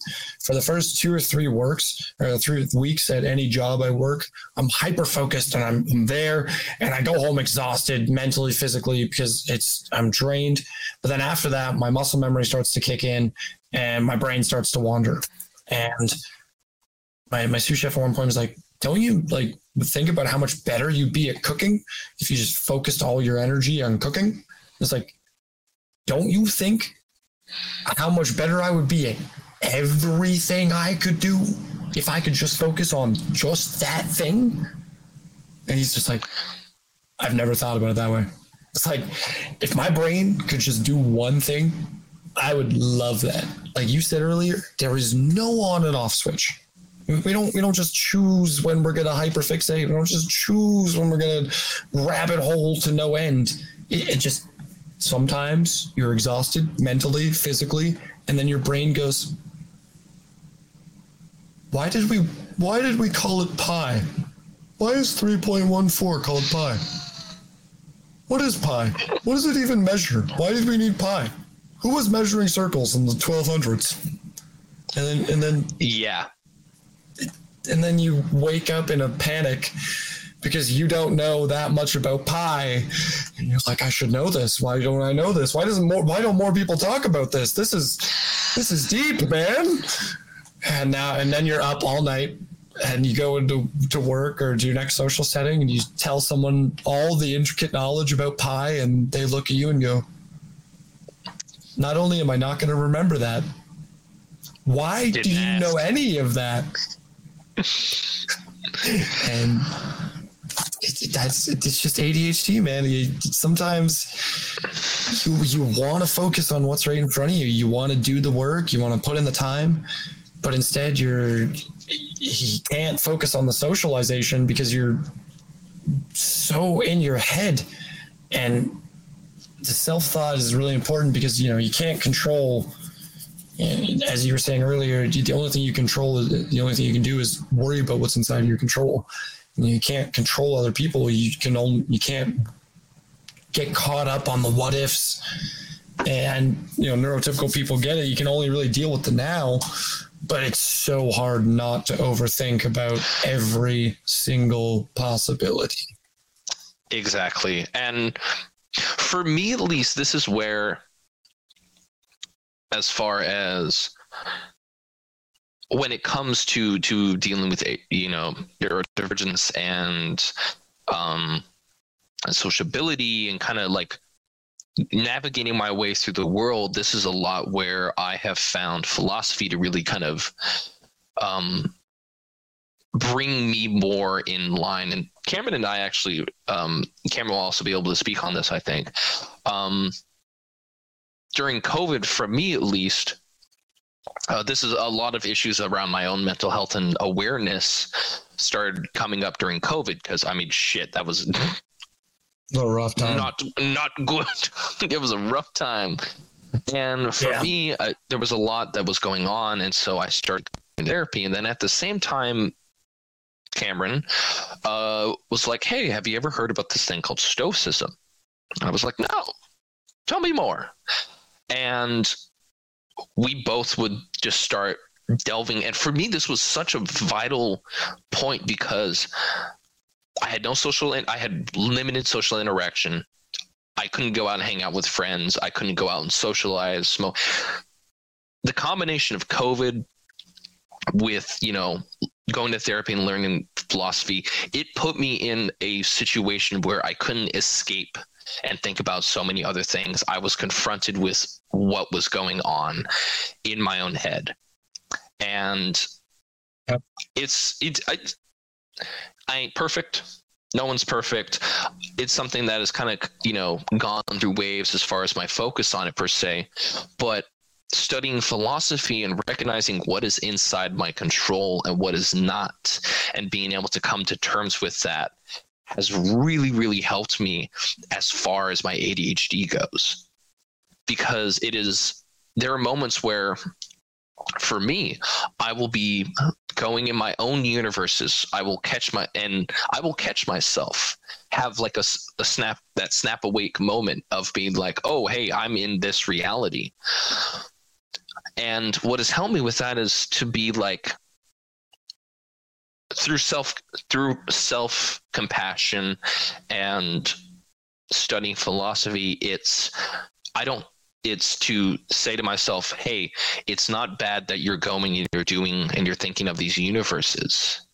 A: For the first two or three works or three weeks at any job I work, I'm hyper focused and I'm, I'm there and I go home exhausted mentally, physically because it's I'm drained. But then after that, my muscle memory starts to kick in and my brain starts to wander. And my my sous chef at one point was like, "Don't you like think about how much better you'd be at cooking if you just focused all your energy on cooking?" It's like, don't you think how much better I would be at everything I could do if I could just focus on just that thing? And he's just like, I've never thought about it that way. It's like if my brain could just do one thing, I would love that. Like you said earlier, there is no on and off switch. We don't we don't just choose when we're gonna hyperfixate. We don't just choose when we're gonna rabbit hole to no end. It, it just sometimes you're exhausted mentally, physically, and then your brain goes, Why did we why did we call it pi? Why is 3.14 called pi? What is pi? What does it even measure? Why did we need pi? Who was measuring circles in the 1200s? And then, and then,
B: yeah,
A: and then you wake up in a panic because you don't know that much about pi, and you're like, I should know this. Why don't I know this? Why doesn't more? Why don't more people talk about this? This is, this is deep, man. And now, and then you're up all night and you go into to work or to your next social setting and you tell someone all the intricate knowledge about pi and they look at you and go not only am i not going to remember that why
B: Didn't
A: do you
B: ask.
A: know any of that and that's it's just adhd man. You, sometimes you, you want to focus on what's right in front of you. You want to do the work you want to put in the time but instead you're you can't focus on the socialization because you're so in your head. And the self thought is really important because you know you can't control and as you were saying earlier the only thing you control is the only thing you can do is worry about what's inside your control. And you can't control other people. You can only you can't get caught up on the what ifs. And you know neurotypical people get it. You can only really deal with the now but it's so hard not to overthink about every single possibility.
B: Exactly. And for me, at least, this is where, as far as when it comes to to dealing with you know neurodivergence and um sociability and kind of like navigating my way through the world this is a lot where i have found philosophy to really kind of um bring me more in line. And cameron and i actually um cameron will also be able to speak on this i think. Um during covid for me at least uh, this is a lot of issues around my own mental health and awareness started coming up during covid because i mean shit that was
A: a rough time
B: not not good. it was a rough time, and for
A: Yeah.
B: me, uh, there was a lot that was going on, and so I started therapy. And then at the same time, Cameron uh, was like, "Hey, have you ever heard about this thing called stoicism?" And I was like, "No, tell me more." And we both would just start delving. And for me, this was such a vital point because I had no social, I had limited social interaction. I couldn't go out and hang out with friends. I couldn't go out and socialize, smoke. The combination of COVID with, you know, going to therapy and learning philosophy, it put me in a situation where I couldn't escape and think about so many other things. I was confronted with what was going on in my own head. And
A: Yep.
B: it's it I, I ain't perfect. No one's perfect. It's something that has kind of, you know, gone through waves as far as my focus on it per se. But studying philosophy and recognizing what is inside my control and what is not, and being able to come to terms with that has really, really helped me as far as my ADHD goes. Because it is, there are moments where, for me, I will be going in my own universes i will catch my and i will catch myself have like a, a snap that snap awake moment of being like oh hey i'm in this reality and what has helped me with that is to be like through self through self compassion and studying philosophy it's i don't it's to say to myself hey it's not bad that you're going and you're doing and you're thinking of these universes.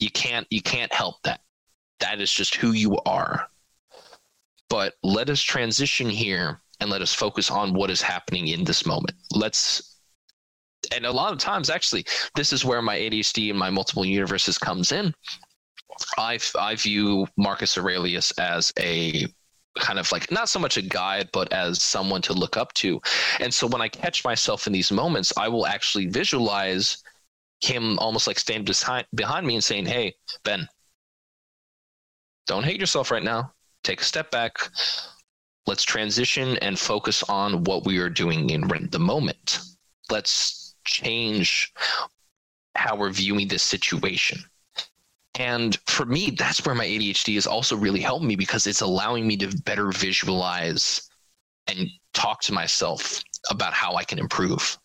B: You can't you can't help that. That is just who you are. But let us transition here and let us focus on what is happening in this moment. Let's and a lot of times actually this is where my adhd and my multiple universes comes in. I i view marcus aurelius as a kind of like not so much a guide but as someone to look up to. And so when i catch myself in these moments i will actually visualize him almost like standing behind, behind me and saying hey ben don't hate yourself right now. Take a step back. Let's transition and focus on what we are doing in the moment. Let's change how we're viewing this situation and for me, that's where my ADHD has also really helped me because it's allowing me to better visualize and talk to myself about how I can improve.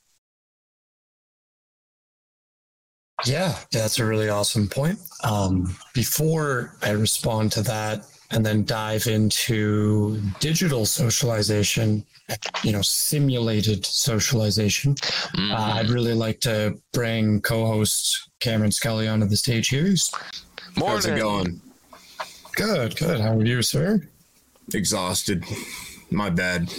A: Yeah, that's a really awesome point. Um, before I respond to that and then dive into digital socialization, you know, simulated socialization, mm-hmm. uh, I'd really like to bring co host Cameron Scully onto the stage here.
C: Morning. How's it going?
A: Good, good. How are you, sir?
C: Exhausted. My bad.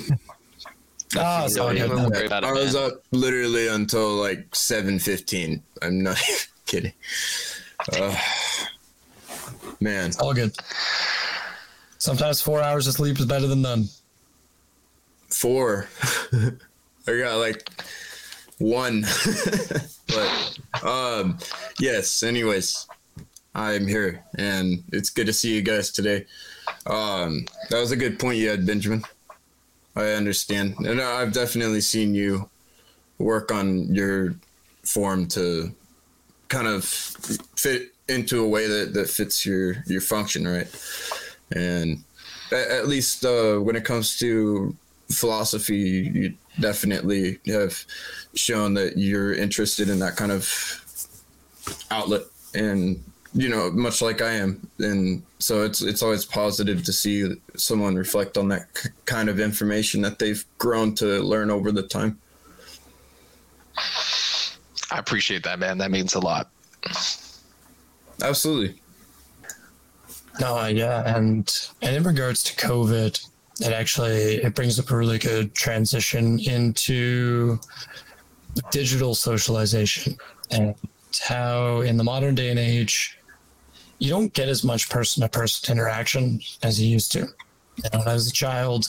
A: Oh, sorry.
C: I was up literally until like seven fifteen. I'm not kidding. Uh, man,
A: all good. Sometimes four hours of sleep is better than none.
C: Four. I got like one. but um yes, anyways, I'm here and it's good to see you guys today. Um that was a good point you had, Benjamin. I understand. And I've definitely seen you work on your form to kind of fit into a way that, that fits your your function right and at, at least uh, when it comes to philosophy you definitely have shown that you're interested in that kind of outlet and you know much like i am. And so it's it's always positive to see someone reflect on that c- kind of information that they've grown to learn over the time.
B: I appreciate that man. That means a lot.
C: Absolutely.
A: No yeah and and in regards to covid it actually it brings up a really good transition into digital socialization and how in the modern day and age you don't get as much person to person interaction as you used to. You know, as a child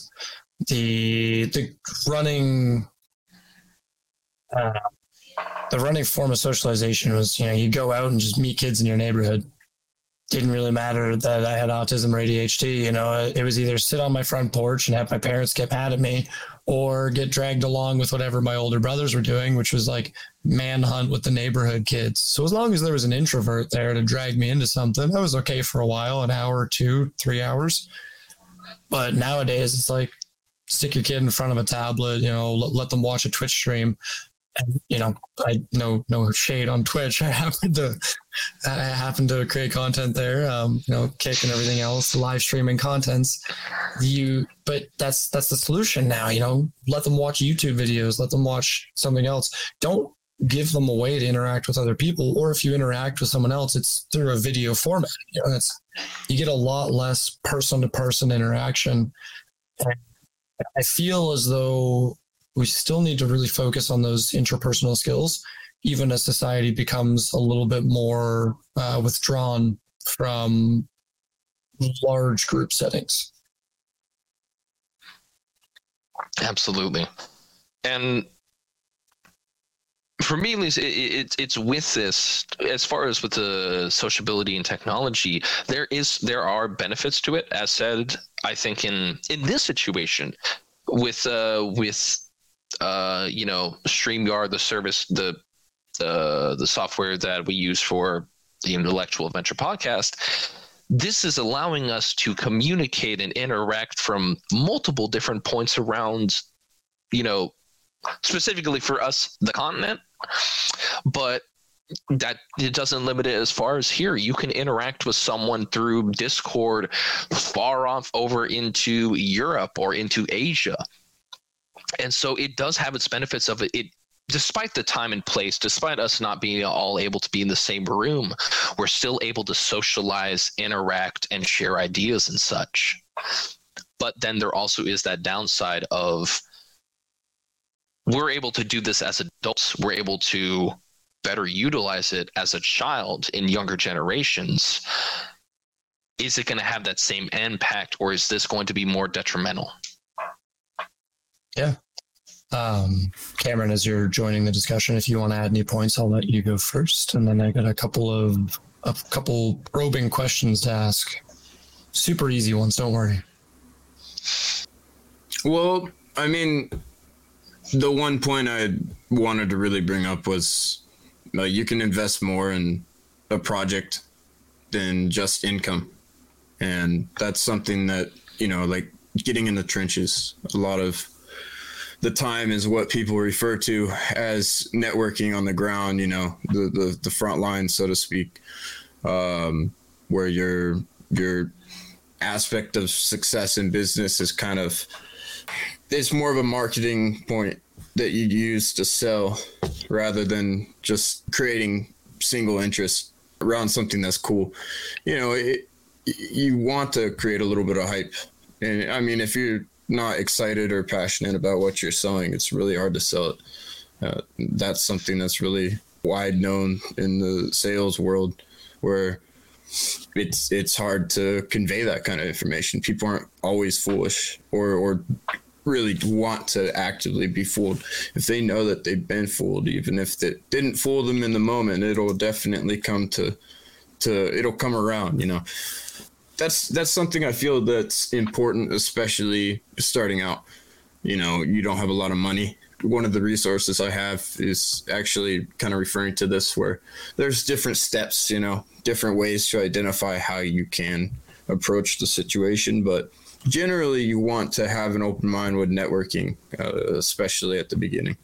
A: the the running uh, the running form of socialization was you know you go out and just meet kids in your neighborhood didn't really matter that I had autism or ADHD. You know, it was either sit on my front porch and have my parents get mad at me or get dragged along with whatever my older brothers were doing, which was like manhunt with the neighborhood kids. So as long as there was an introvert there to drag me into something, that was okay for a while, an hour, two, three hours. But nowadays, it's like stick your kid in front of a tablet, you know, let, let them watch a Twitch stream you know, I no no shade on Twitch. I happen to I happen to create content there, um, you know, kick and everything else, live streaming contents. You, but that's that's the solution now. You know, let them watch YouTube videos, let them watch something else. Don't give them a way to interact with other people, or if you interact with someone else, it's through a video format. You know, that's you get a lot less person to person interaction. I feel as though we still need to really focus on those interpersonal skills, even as society becomes a little bit more uh, withdrawn from large group settings.
B: Absolutely. And for me, at least, it, it, it's with this. As far as with the sociability and technology, there is there are benefits to it. As said, I think in in this situation, with uh, with uh, you know, StreamYard, the service, the the the software that we use for the intellectual adventure podcast this is allowing us to communicate and interact from multiple different points around you know specifically for us the continent. But that it doesn't limit it as far as here. You can interact with someone through discord far off over into europe or into asia and so it does have its benefits of it, it despite the time and place, despite us not being all able to be in the same room, we're still able to socialize, interact, and share ideas and such. But then there also is that downside of we're able to do this as adults, we're able to better utilize it as a child in younger generations. is it going to have that same impact or is this going to be more detrimental?
A: Yeah. Um, Cameron, as you're joining the discussion, if you want to add any points, I'll let you go first. And then I got a couple of a couple probing questions to ask. Super easy ones, don't worry.
C: Well, I mean, the one point I wanted to really bring up was uh, you can invest more in a project than just income. And that's something that, you know, like getting in the trenches, a lot of the time is what people refer to as networking on the ground, you know, the, the, the front line, so to speak, um, where your, your aspect of success in business is kind of, it's more of a marketing point that you use to sell rather than just creating single interest around something that's cool. You know, it, you want to create a little bit of hype. And I mean, if you're not excited or passionate about what you're selling, it's really hard to sell it. Uh, that's something that's really wide known in the sales world where it's it's hard to convey that kind of information. People aren't always foolish or or really want to actively be fooled. If they know that they've been fooled, even if it didn't fool them in the moment, it'll definitely come to to it'll come around, you know that's that's something I feel that's important, especially starting out. You know, you don't have a lot of money. One of the resources I have is actually kind of referring to this, where there's different steps. You know, different ways to identify how you can approach the situation, but generally you want to have an open mind with networking, uh, especially at the beginning,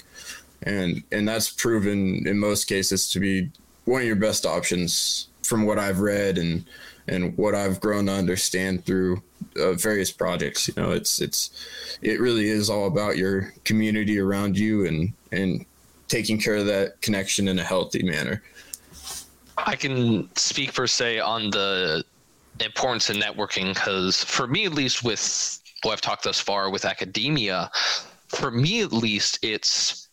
C: and and that's proven in most cases to be one of your best options from what I've read and and what I've grown to understand through uh, various projects. You know, it's it's it really is all about your community around you and and taking care of that connection in a healthy manner.
B: I can speak per se on the importance of networking because for me at least with what I've talked thus far with academia, for me at least it's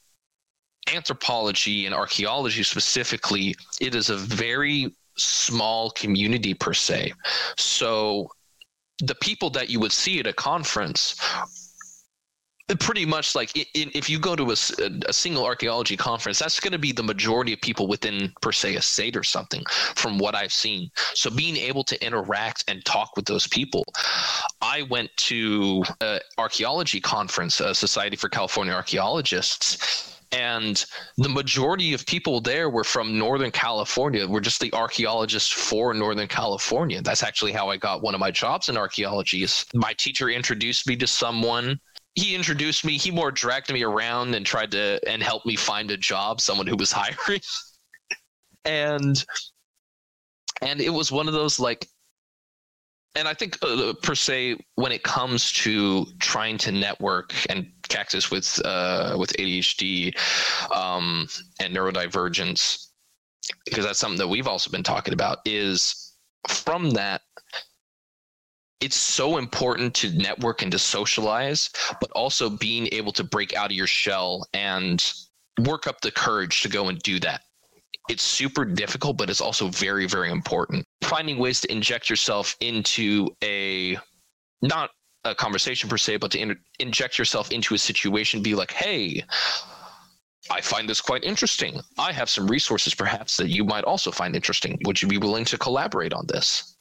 B: anthropology and archaeology specifically, it is a very small community per se. So the people that you would see at a conference pretty much like in, if you go to a, a single archaeology conference that's going to be the majority of people within per se a state or something from what i've seen so being able to interact and talk with those people i went to an archaeology conference a society for california archaeologists and the majority of people there were from northern california. Were just the archaeologists for northern california. That's actually how i got one of my jobs in archaeology my teacher introduced me to someone. He introduced me he more dragged me around and tried to and helped me find a job someone who was hiring. And and it was one of those like and I think uh, per se when it comes to trying to network and Cactus with uh, with ADHD um, and neurodivergence, because that's something that we've also been talking about. Is from that, it's so important to network and to socialize, but also being able to break out of your shell and work up the courage to go and do that it's super difficult, but it's also very, very important. Finding ways to inject yourself into a not a conversation per se, but to in- inject yourself into a situation, be like, hey, I find this quite interesting. I have some resources perhaps that you might also find interesting. Would you be willing to collaborate on this?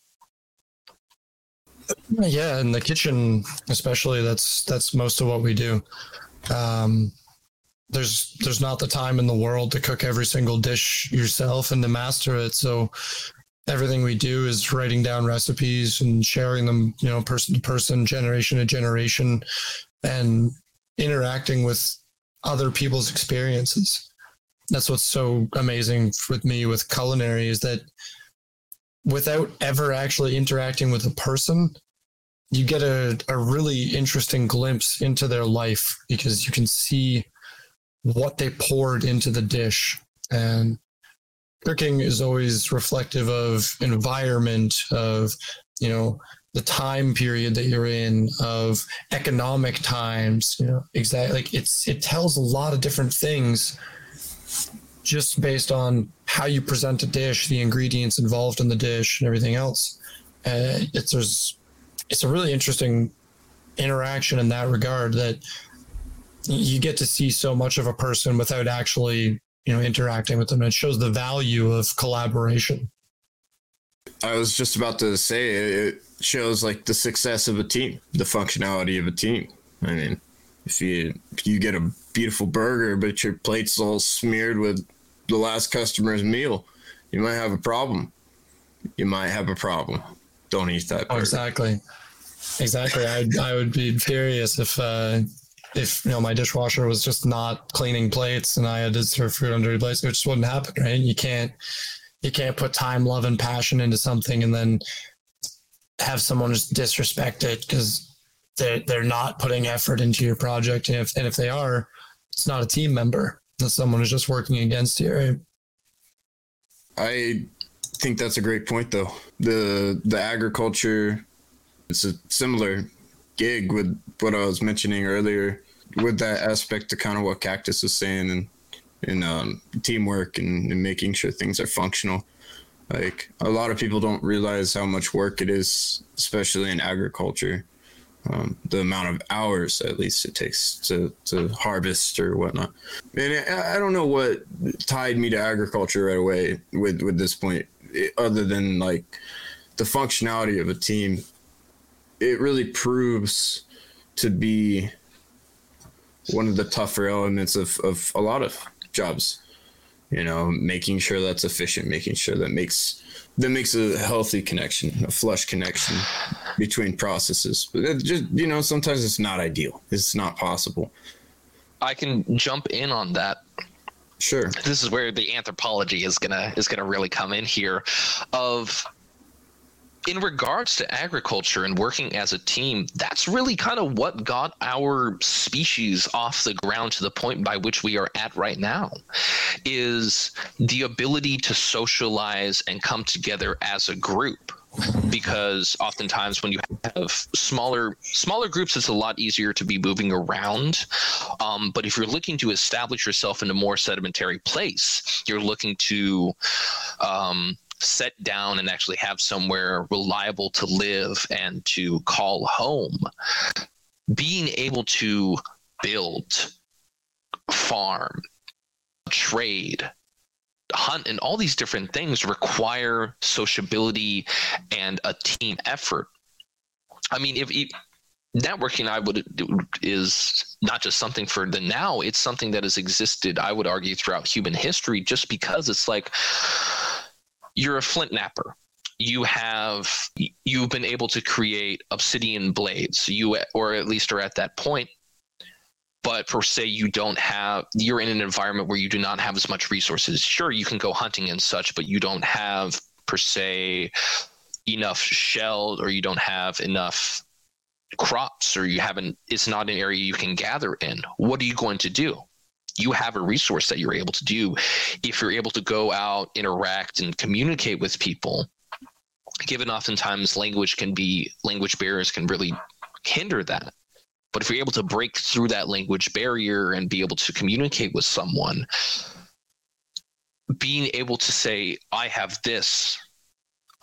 A: Yeah, in the kitchen, especially, that's that's most of what we do. Um, there's there's not the time in the world to cook every single dish yourself and to master it. So everything we do is writing down recipes and sharing them, you know, person to person, generation to generation, and interacting with other people's experiences. That's what's so amazing with me with culinary is that without ever actually interacting with a person, you get a, a really interesting glimpse into their life because you can see what they poured into the dish. And cooking is always reflective of environment, of, you know, the time period that you're in, of economic times, you know, exactly like it's it tells a lot of different things just based on how you present a dish, the ingredients involved in the dish and everything else. Uh, it's there's it's a really interesting interaction in that regard that you get to see so much of a person without actually you know interacting with them. It shows the value of collaboration.
C: I was just about to say it shows like the success of a team, the functionality of a team. I mean, if you if you get a beautiful burger but your plate's all smeared with the last customer's meal, you might have a problem. You might have a problem. Don't eat that.
A: Oh, exactly. Exactly. I I would be furious if uh, if you know my dishwasher was just not cleaning plates and I had to serve food under plates. It just wouldn't happen, right? You can't you can't put time, love, and passion into something and then have someone just disrespect it because they're they're not putting effort into your project. And if and if they are, it's not a team member. That someone is just working against you, right?
C: I think that's a great point though. The the agriculture it's a similar gig with what I was mentioning earlier with that aspect to kind of what Cactus was saying and in um, teamwork and, and making sure things are functional. Like a lot of people don't realize how much work it is, especially in agriculture. Um, the amount of hours, at least, it takes to, to harvest or whatnot. And I don't know what tied me to agriculture right away with, with this point, other than like the functionality of a team. It really proves to be one of the tougher elements of, of a lot of jobs you know making sure that's efficient making sure that makes that makes a healthy connection a flush connection between processes. But it just you know sometimes it's not ideal. It's not possible.
B: I can jump in on that.
C: Sure.
B: This is where the anthropology is gonna is gonna really come in here of in regards to agriculture and working as a team, that's really kind of what got our species off the ground to the point by which we are at right now is the ability to socialize and come together as a group. Because oftentimes when you have smaller smaller groups it's a lot easier to be moving around. Um, but if you're looking to establish yourself in a more sedimentary place you're looking to um, set down and actually have somewhere reliable to live and to call home, being able to build, farm, trade, hunt, and all these different things require sociability and a team effort. I mean, if, if networking, I would is not just something for the now; it's something that has existed. I would argue throughout human history, just because it's like you're a flint knapper you have you've been able to create obsidian blades. You or at least are at that point. But per se you don't have you're in an environment where you do not have as much resources. Sure you can go hunting and such but you don't have per se enough shell or you don't have enough crops or you haven't it's not an area you can gather in. What are you going to do you have a resource that you're able to do. If you're able to go out interact and communicate with people given oftentimes language can be language barriers can really hinder that. But if you're able to break through that language barrier and be able to communicate with someone being able to say i have this.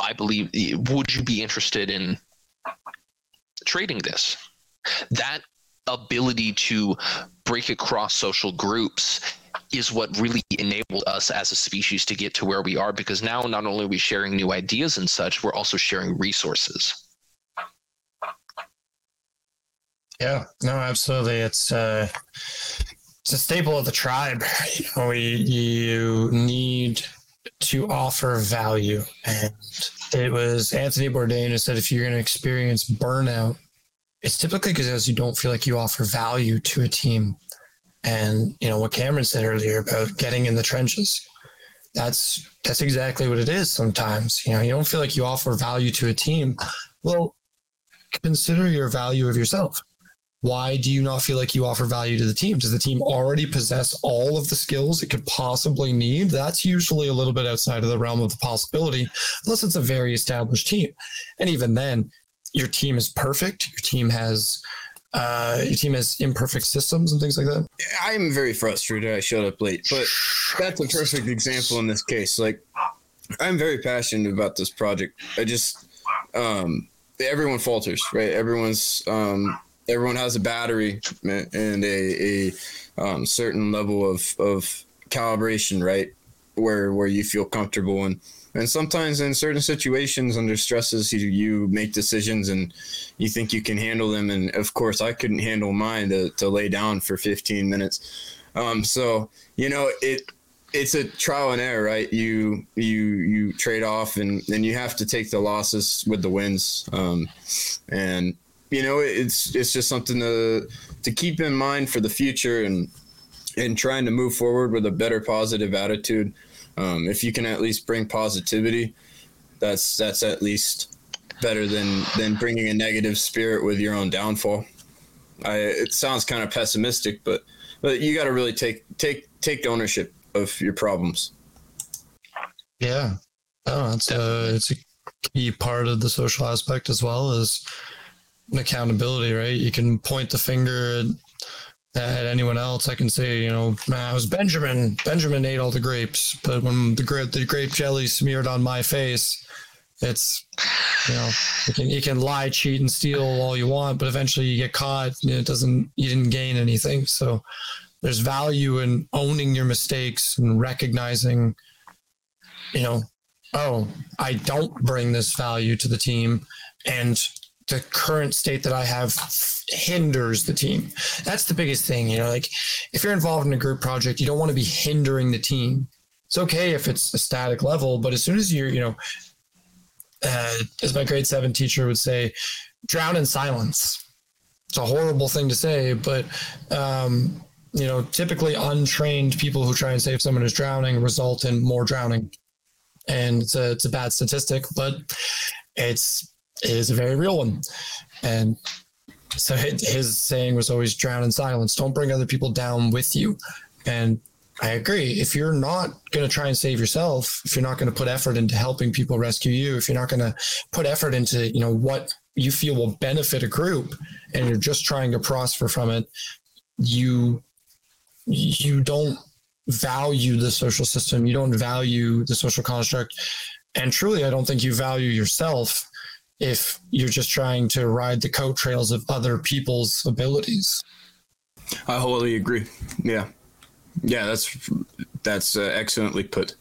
B: I believe would you be interested in trading this? That ability to break across social groups is what really enabled us as a species to get to where we are because now not only are we sharing new ideas and such we're also sharing resources.
A: Yeah no absolutely. It's uh it's a staple of the tribe. You know we you need to offer value. And it was anthony bourdain who said if you're going to experience burnout it's typically because you don't feel like you offer value to a team. And you know what Cameron said earlier about getting in the trenches. That's that's exactly what it is sometimes. You know, you don't feel like you offer value to a team. Well, consider your value of yourself. Why do you not feel like you offer value to the team? Does the team already possess all of the skills it could possibly need? That's usually a little bit outside of the realm of the possibility, unless it's a very established team. And even then, your team is perfect. Your team has uh, your team has imperfect systems and things like that.
C: I'm very frustrated. I showed up late, but that's a perfect example in this case. Like, I'm very passionate about this project. I just, um, everyone falters, right? Everyone's um, everyone has a battery and a, a um, certain level of of calibration, right? Where where you feel comfortable and and sometimes in certain situations under stresses you, you make decisions and you think you can handle them. And of course i couldn't handle mine to, to lay down for 15 minutes. Um, so you know it it's a trial and error right? You you you trade off and and you have to take the losses with the wins. Um, and you know it's it's just something to to keep in mind for the future and and trying to move forward with a better positive attitude um, if you can at least bring positivity, that's that's at least better than than bringing a negative spirit with your own downfall. I, it sounds kind of pessimistic, but but you got to really take take take ownership of your problems.
A: Yeah, oh, it's a it's a key part of the social aspect as well as accountability, right? You can point the finger at at anyone else. I can say, you know, man, it was Benjamin. Benjamin ate all the grapes, but when the grape the grape jelly smeared on my face, it's you know you can you can lie, cheat, and steal all you want, but eventually you get caught. And it doesn't you didn't gain anything. So there's value in owning your mistakes and recognizing, you know, oh, I don't bring this value to the team, and the current state that I have hinders the team. That's the biggest thing. You know, like if you're involved in a group project, you don't want to be hindering the team. It's okay if it's a static level, but as soon as you're, you know, uh, as my grade seven teacher would say, drown in silence. It's a horrible thing to say, but um, you know, typically untrained people who try and save someone who's drowning result in more drowning, and it's a it's a bad statistic, but it's it is a very real one. And so his saying was always drown in silence. Don't bring other people down with you. And I agree. If you're not going to try and save yourself, if you're not going to put effort into helping people rescue you, if you're not going to put effort into, you know, what you feel will benefit a group and you're just trying to prosper from it, you you don't value the social system, you don't value the social construct. And truly, I don't think you value yourself if you're just trying to ride the coattails of other people's abilities.
C: I wholly agree. Yeah, yeah, that's that's uh, excellently put.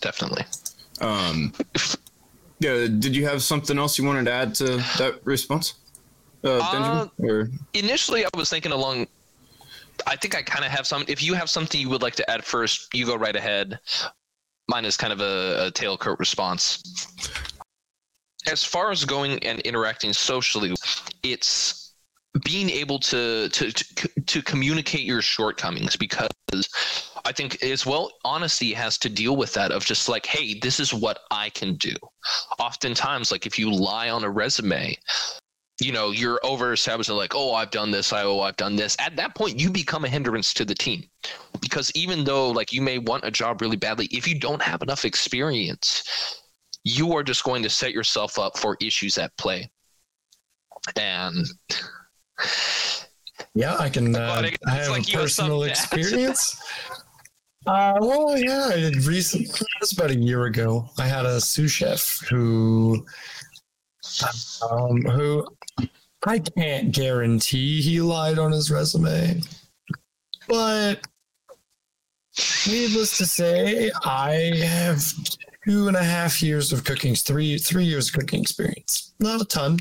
B: Definitely.
C: Um, yeah. Did you have something else you wanted to add to that response, uh, Benjamin? Uh, or
B: initially, I was thinking along. I think I kind of have some. If you have something you would like to add first, you go right ahead mine is kind of a, a tailcoat response. As far as going and interacting socially, it's being able to to to, to communicate your shortcomings because I think as well honesty has to deal with that of just like, hey, this is what I can do. Oftentimes, like if you lie on a resume, you know, you're over established like, oh, I've done this, I oh, I've done this. At that point, you become a hindrance to the team. Because even though like you may want a job really badly, if you don't have enough experience, you are just going to set yourself up for issues at play. And
A: yeah, I can. Uh, I have like a personal experience. Uh, well, yeah, I did recently. It was about a year ago. I had a sous chef who, um, who I can't guarantee he lied on his resume, but needless to say, I have two and a half years of cooking, three three years of cooking experience. Not a ton.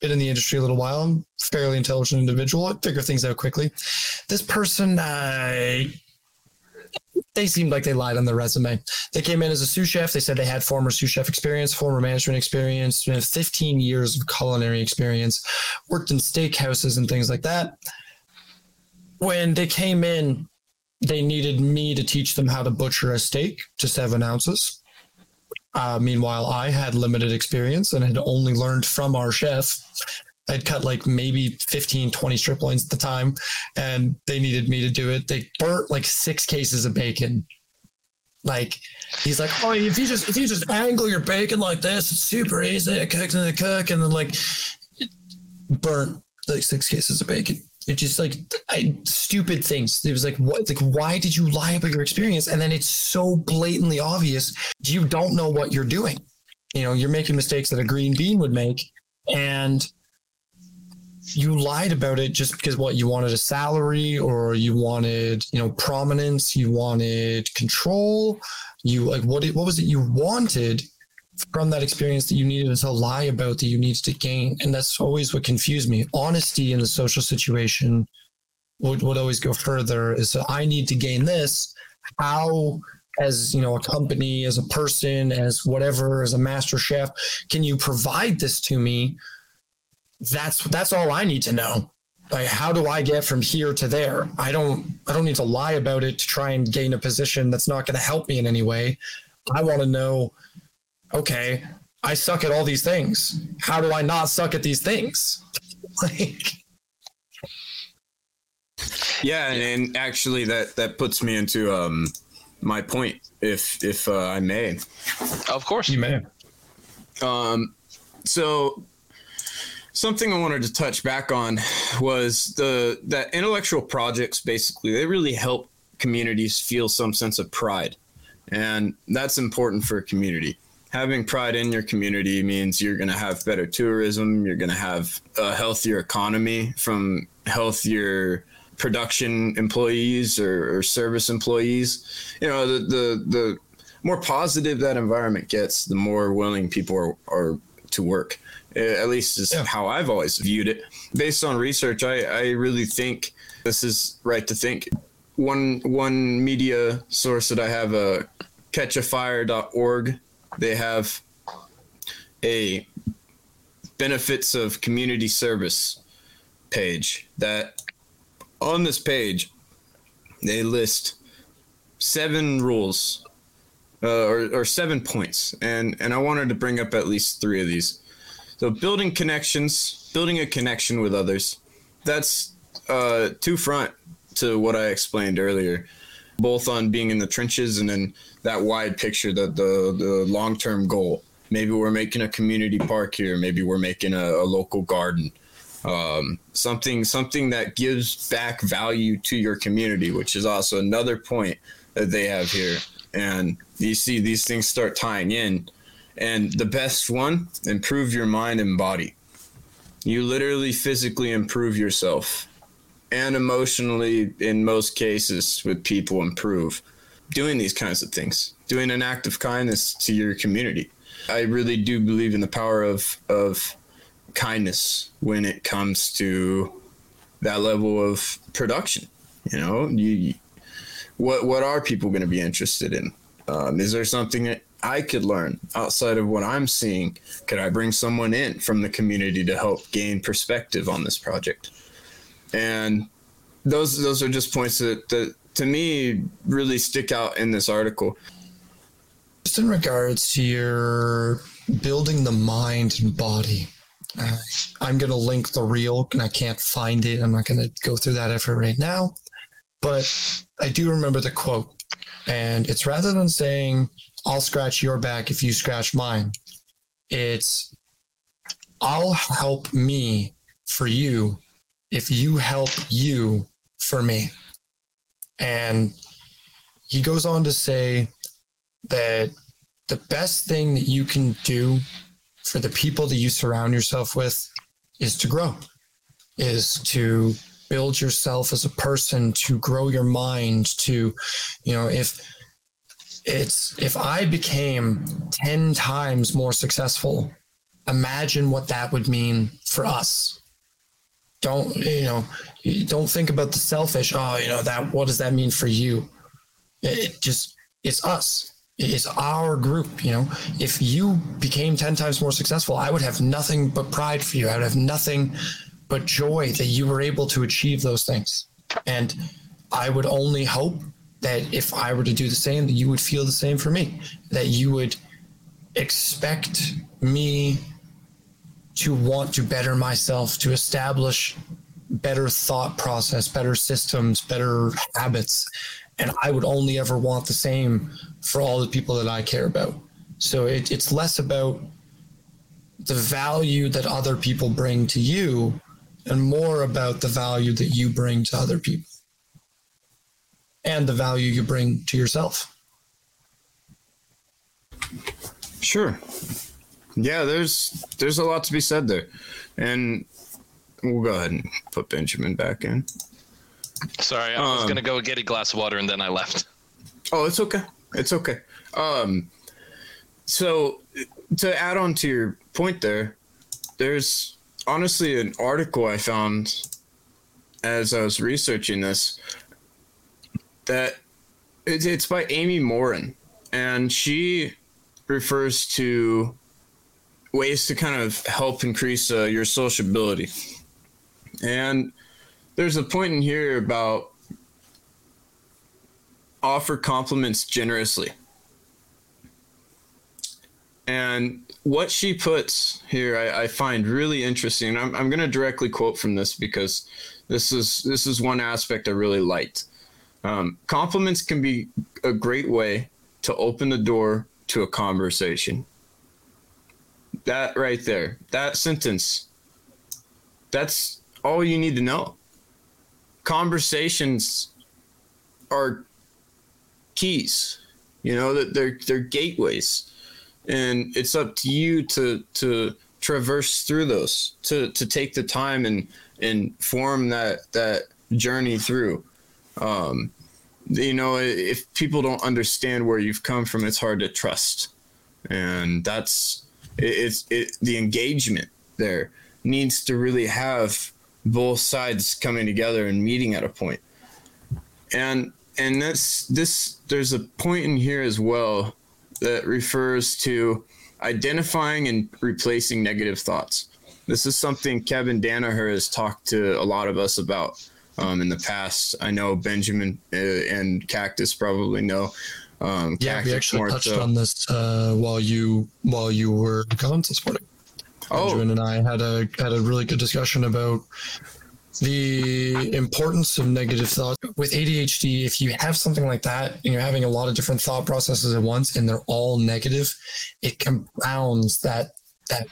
A: Been in the industry a little while. I'm fairly intelligent individual. I figure things out quickly. This person, I they seemed like they lied on their resume. They came in as a sous chef. They said they had former sous chef experience, former management experience, 15 years of culinary experience, worked in steakhouses and things like that. When they came in, they needed me to teach them how to butcher a steak to seven ounces. Uh, meanwhile, I had limited experience and had only learned from our chef I'd cut like maybe 15, 20 strip loins at the time, and they needed me to do it. They burnt like six cases of bacon. Like he's like, oh, if you just if you just angle your bacon like this, it's super easy. It cooks and it cook, and then like burnt like six cases of bacon. It just like I, stupid things. It was like, what? Like, why did you lie about your experience? And then it's so blatantly obvious you don't know what you're doing. you know, you're making mistakes that a green bean would make. And you lied about it just because what you wanted a salary or you wanted, you know, prominence, you wanted control. You like what what was it you wanted from that experience that you needed to lie about that you needed to gain? And that's always what confused me. Honesty in the social situation would, would always go further is that I need to gain this. How as you know a company as a person as whatever as a master chef can you provide this to me that's that's all i need to know. Like how do i get from here to there? I don't i don't need to lie about it to try and gain a position that's not going to help me in any way. I want to know okay i suck at all these things. How do i not suck at these things? Like
C: yeah and, and actually that that puts me into um my point, if if uh, I may.
B: Of course,
A: you may.
C: Um, so something I wanted to touch back on was the that intellectual projects. Basically, they really help communities feel some sense of pride, and that's important for a community. Having pride in your community means you're going to have better tourism. You're going to have a healthier economy from healthier production employees or, or service employees. You know, the, the the more positive that environment gets, the more willing people are, are to work. At least is yeah. how I've always viewed it. Based on research, I, I really think this is right to think. One one media source that I have, a uh, catchafire.org, they have a benefits of community service page that on this page, they list seven rules uh, or, or seven points, and and I wanted to bring up at least three of these. So building connections, building a connection with others. That's uh, two front to what I explained earlier, both on being in the trenches and then that wide picture, the the, the long term goal. Maybe we're making a community park here. Maybe we're making a, a local garden um, something something that gives back value to your community, which is also another point that they have here. And you see these things start tying in. And the best one, improve your mind and body. You literally physically improve yourself and emotionally, in most cases, with people improve doing these kinds of things, doing an act of kindness to your community. I really do believe in the power of, of kindness when it comes to that level of production. You know, you what what are people going to be interested in? Um, is there something that I could learn outside of what I'm seeing? Could I bring someone in from the community to help gain perspective on this project? And those those are just points that, that to me really stick out in this article.
A: Just in regards to your building the mind and body uh, I'm going to link the reel and I can't find it. I'm not going to go through that effort right now. But I do remember the quote. And it's rather than saying, I'll scratch your back if you scratch mine, it's, I'll help me for you if you help you for me. And he goes on to say that the best thing that you can do for the people that you surround yourself with is to grow, is to build yourself as a person, to grow your mind, to, you know, if it's if I became 10 times more successful, imagine what that would mean for us. Don't, you know, don't think about the selfish, oh, you know, that what does that mean for you? It just it's us It's our group. You know, if you became 10 times more successful, I would have nothing but pride for you. I would have nothing but joy that you were able to achieve those things. And I would only hope that if I were to do the same, that you would feel the same for me, that you would expect me to want to better myself, to establish better thought process, better systems, better habits. And I would only ever want the same for all the people that I care about. So it, it's less about the value that other people bring to you and more about the value that you bring to other people and the value you bring to yourself.
C: Sure. yeah, there's there's a lot to be said there, and we'll go ahead and put Benjamin back in.
B: Sorry, I was
C: Um,
B: gonna go get a glass of water and then I left.
C: Oh, it's okay. It's okay. Um, so to add on to your point there, there's honestly an article I found as I was researching this that it's, it's by Amy Morin, and she refers to ways to kind of help increase uh, your sociability. And there's a point in here about offer compliments generously. And what she puts here, I, I find really interesting. I'm, I'm going to directly quote from this because this is this is one aspect I really liked. Um, compliments can be a great way to open the door to a conversation. That right there, that sentence, that's all you need to know. Conversations are keys you know that they're they're gateways and it's up to you to to traverse through those to to take the time and and form that that journey through um you know if people don't understand where you've come from it's hard to trust. And that's it, it's it the engagement there needs to really have both sides coming together and meeting at a point. And and that's this there's a point in here as well that refers to identifying and replacing negative thoughts. This is something kevin danaher has talked to a lot of us about um, in the past i know benjamin uh, and cactus probably know um,
A: Yeah, we actually touched
C: so.
A: on this uh, while you while you were gone this morning.
C: oh
A: Benjamin and I had a had a really good discussion about the importance of negative thoughts with ADHD. If you have something like that and you're having a lot of different thought processes at once and they're all negative, it compounds that that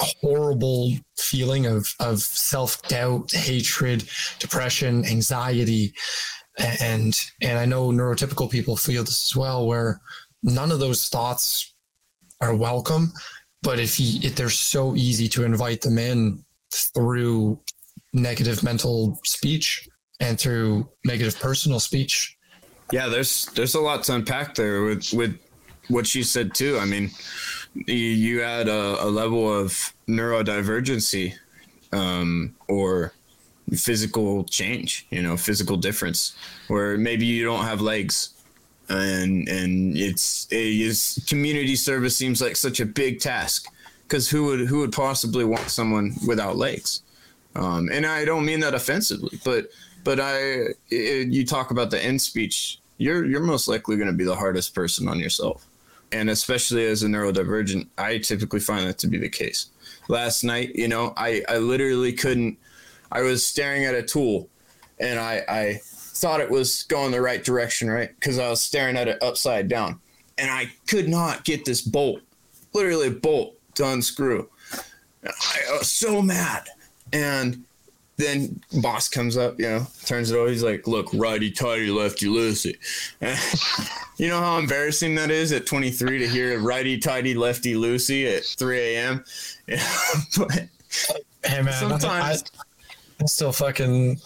A: horrible feeling of of self doubt, hatred, depression, anxiety, and and I know neurotypical people feel this as well, where none of those thoughts are welcome. But if you, if they're so easy to invite them in through negative mental speech and through negative personal speech.
C: Yeah, there's there's a lot to unpack there with with what you said too. I mean, you, you add a, a level of neurodivergency um, or physical change, you know, physical difference, where maybe you don't have legs, and and it's, it's community service seems like such a big task because who would who would possibly want someone without legs? Um, and I don't mean that offensively, but but I it, you talk about the end speech. You're you're most likely going to be the hardest person on yourself, and especially as a neurodivergent, I typically find that to be the case. Last night, you know, I I literally couldn't. I was staring at a tool, and I I thought it was going the right direction, right? Because I was staring at it upside down, and I could not get this bolt, literally a bolt, to unscrew. I was so mad, and then boss comes up, you know, turns it over. He's like, "Look, righty tighty, lefty loosey." you know how embarrassing that is at 23 to hear righty tighty, lefty loosey at 3 a.m. but
A: Hey man,
C: Sometimes-
A: I, I still fucking.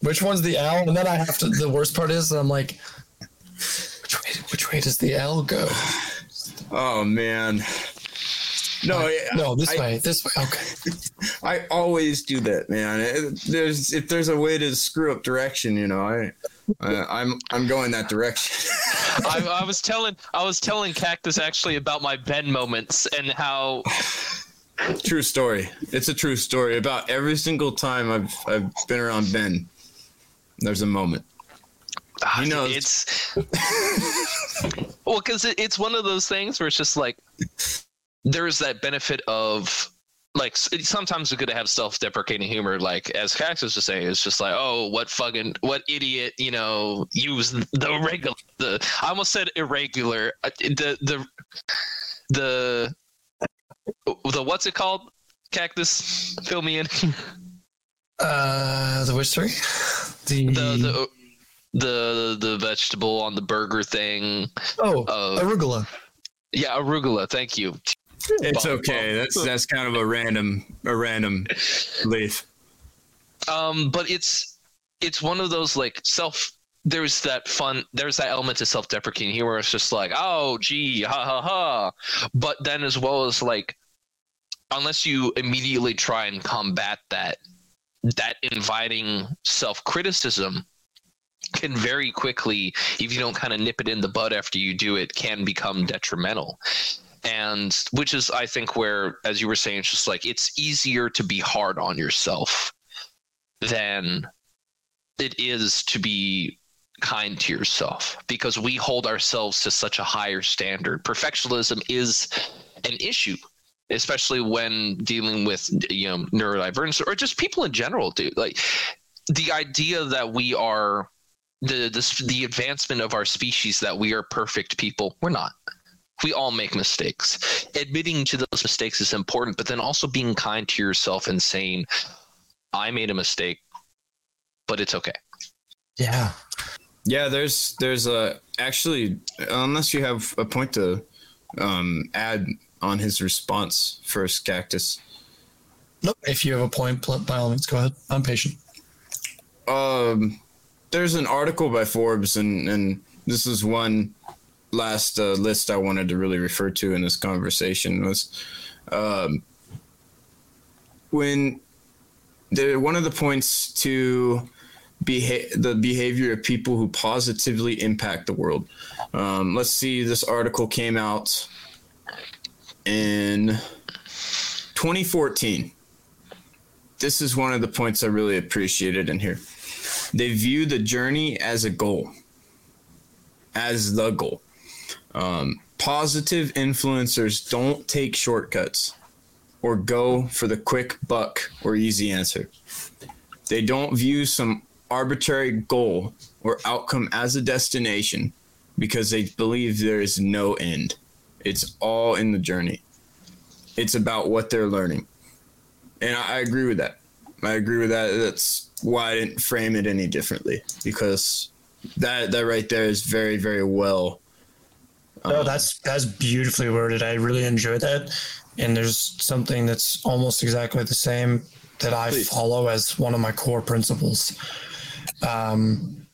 A: Which one's the L? And then I have to. The worst part is I'm like, which way? Which way does the L go?
C: oh man, no, yeah,
A: No, this
C: I-
A: way. This way. Okay.
C: I always do that, man. It- There's if there's a way to screw up direction, you know, I, I I'm I'm going that direction.
B: I, I was telling I was telling Cactus actually about my Ben moments and how
C: true story. It's a true story. About every single time I've I've been around Ben, there's a moment.
B: ah,
C: He knows.
B: it's well because it, it's one of those things where it's just like there's that benefit of like sometimes it's good to have self-deprecating humor like as Cactus was just saying it's just like oh what fucking what idiot you know use the regular the I almost said irregular uh, the the the the what's it called? Cactus? Fill me in.
A: Uh, the which three? The,
B: the the the the vegetable on the burger thing.
A: Oh
B: uh,
A: arugula.
B: yeah arugula. Thank you
C: It's okay. That's that's kind of a random a random leaf.
B: Um, but it's it's one of those like self. There's that fun. There's that element of self-deprecating here where it's just like, oh, gee, ha ha ha. But then as well as like, unless you immediately try and combat that, that inviting self-criticism can very quickly, if you don't kind of nip it in the bud after you do it, can become detrimental. And which is, I think, where, as you were saying, it's just like it's easier to be hard on yourself than it is to be kind to yourself. Because we hold ourselves to such a higher standard. Perfectionism is an issue especially when dealing with you know neurodivergence or just people in general do like the idea that we are the, the the advancement of our species that we are perfect people we're not we all make mistakes admitting to those mistakes is important but then also being kind to yourself and saying i made a mistake but it's okay
A: Yeah.
C: Yeah, there's there's a actually unless you have a point to um, add on his response first, Cactus.
A: Nope. If you have a point, by all means, go ahead. I'm patient.
C: Um, there's an article by Forbes, and and this is one last uh, list I wanted to really refer to in this conversation was um, when the one of the points to beha- the behavior of people who positively impact the world. Um, let's see, this article came out in 2014. This is one of the points I really appreciated in here. They view the journey as a goal, as the goal. Um, positive influencers don't take shortcuts or go for the quick buck or easy answer. They don't view some arbitrary goal or outcome as a destination because they believe there is no end. It's all in the journey. It's about what they're learning. And I, I agree with that. I agree with that. That's why I didn't frame it any differently because that that right there is very very well.
A: No,
C: um,
A: that's that's beautifully worded. I really enjoy that. And there's something that's almost exactly the same that I
C: Please.
A: follow as one of my core principles. Um,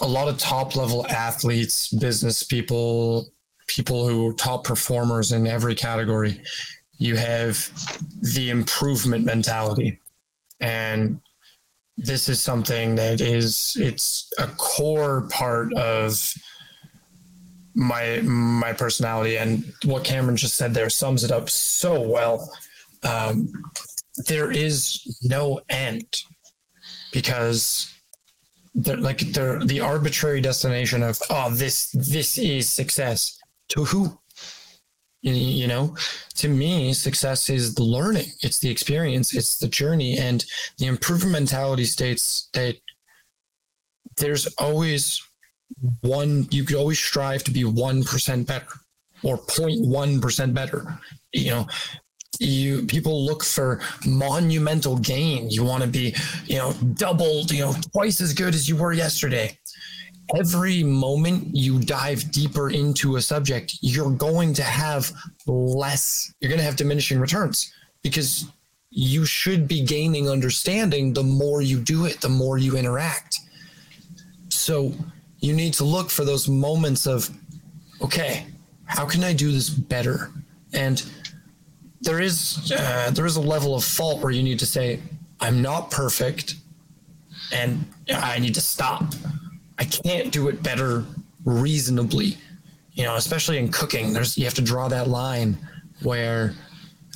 A: a lot of top level athletes, business people, people who are top performers in every category, you have the improvement mentality. And this is something that is it's a core part of my my personality and what Cameron just said there sums it up so well. Um, there is no end because they're like they're the arbitrary destination of oh this this is success. To who? You, you know to me success is the learning. It's the experience. It's the journey. And the improvement mentality states that there's always one you could always strive to be 1% better or 0.1% better. You know you people look for monumental gain. You want to be you know doubled you know twice as good as you were yesterday. Every moment you dive deeper into a subject you're going to have less you're going to have diminishing returns because you should be gaining understanding the more you do it the more you interact. So you need to look for those moments of okay how can i do this better? And there is uh, there is a level of fault where you need to say i'm not perfect and i need to stop. I can't do it better reasonably. You know especially in cooking there's you have to draw that line where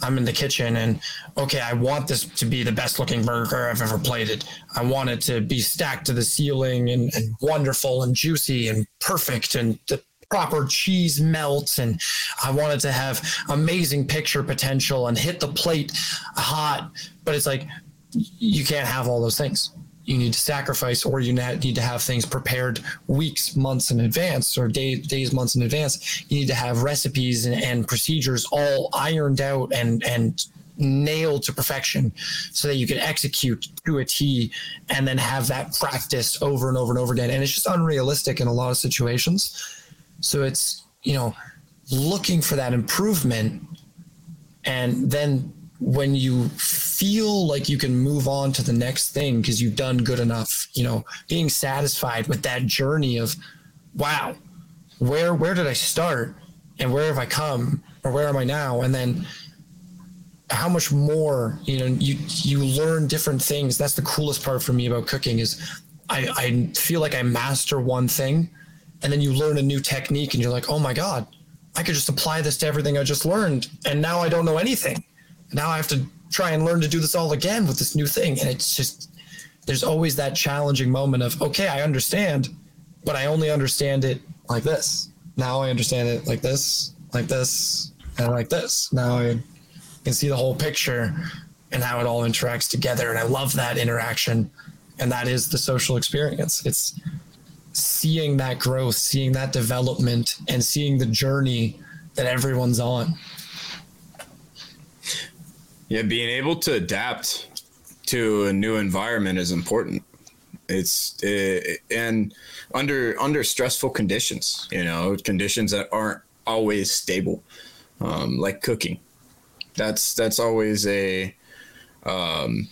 A: i'm in the kitchen and okay i want this to be the best looking burger i've ever plated i want it to be stacked to the ceiling and, and wonderful and juicy and perfect and the proper cheese melts and I wanted to have amazing picture potential and hit the plate hot. But it's like you can't have all those things. You need to sacrifice, or you need to have things prepared weeks, months in advance, or day, days, months in advance. You need to have recipes and, and procedures all ironed out and and nailed to perfection, so that you can execute to a T, and then have that practiced over and over and over again. And it's just unrealistic in a lot of situations. So it's, you know, looking for that improvement and then when you feel like you can move on to the next thing because you've done good enough you know being satisfied with that journey of wow where where did i start and where have i come or where am i now? And then how much more you know you you learn different things. That's the coolest part for me about cooking is i i feel like i master one thing and then you learn a new technique and you're like oh my god i could just apply this to everything i just learned and now i don't know anything now I have to try and learn to do this all again with this new thing. And it's just, there's always that challenging moment of, okay, I understand, but I only understand it like this. Now I understand it like this, like this, and like this. Now I can see the whole picture and how it all interacts together. And I love that interaction. And that is the social experience. It's seeing that growth, seeing that development, and seeing the journey that everyone's on.
C: Yeah, being able to adapt to a new environment is important. It's it, and under under stressful conditions, you know, conditions that aren't always stable, um, like cooking. That's that's always a um,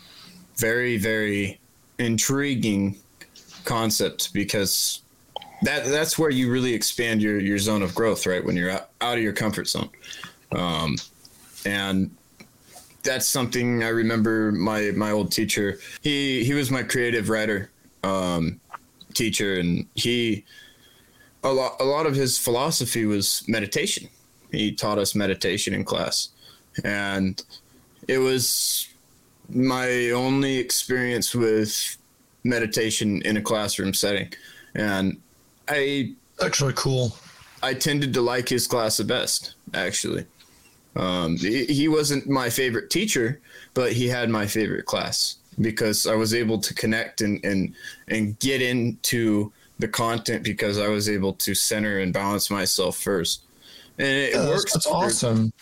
C: very very intriguing concept because that that's where you really expand your your zone of growth, right? When you're out, out of your comfort zone, um, and that's something I remember my my old teacher. He he was my creative writer um, teacher, and he a lot a lot of his philosophy was meditation. He taught us meditation in class, and it was my only experience with meditation in a classroom setting, and I
A: actually cool.
C: I tended to like his class the best, actually. Um, he, he wasn't my favorite teacher, but he had my favorite class because I was able to connect and and and get into the content because I was able to center and balance myself first. And it
A: yeah,
C: works.
A: That's awesome.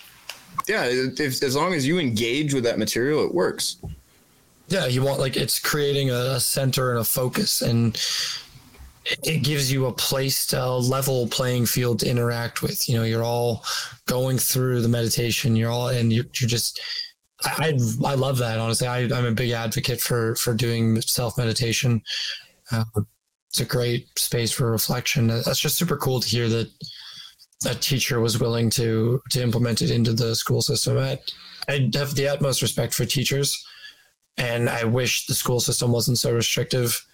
C: Yeah, if, as long as you engage with that material, it works.
A: Yeah, you want like it's creating a, center and a focus, and it gives you a place to a level playing field to interact with. You know, you're all going through the meditation. You're all, and you're, you're just. I, I love that honestly. I, I'm a big advocate for for doing self meditation. Uh, it's a great space for reflection. That's just super cool to hear that a teacher was willing to to implement it into the school system. I, I have the utmost respect for teachers, and I wish the school system wasn't so restrictive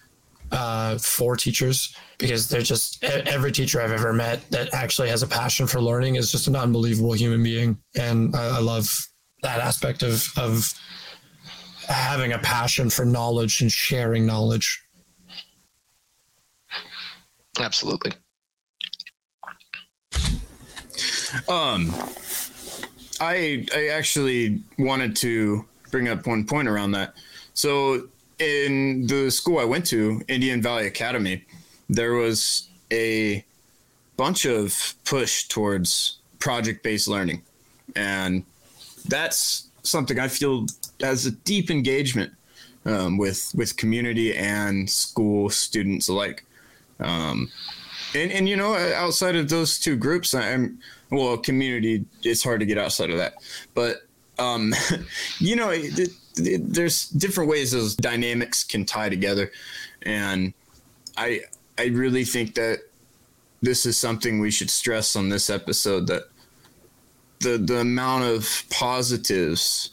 A: uh, for teachers because they're just every teacher I've ever met that actually has a passion for learning is just an unbelievable human being, and I, I love that aspect of of having a passion for knowledge and sharing knowledge.
B: Absolutely.
C: Um, I I actually wanted to bring up one point around that. So in the school I went to, Indian Valley Academy, there was a bunch of push towards project based learning. And that's something I feel has a deep engagement um, with with community and school students alike. Um, and, and you know, outside of those two groups, I'm well, community. It's hard to get outside of that, but um, you know, it, there's different ways those dynamics can tie together, and I I really think that this is something we should stress on this episode that the the amount of positives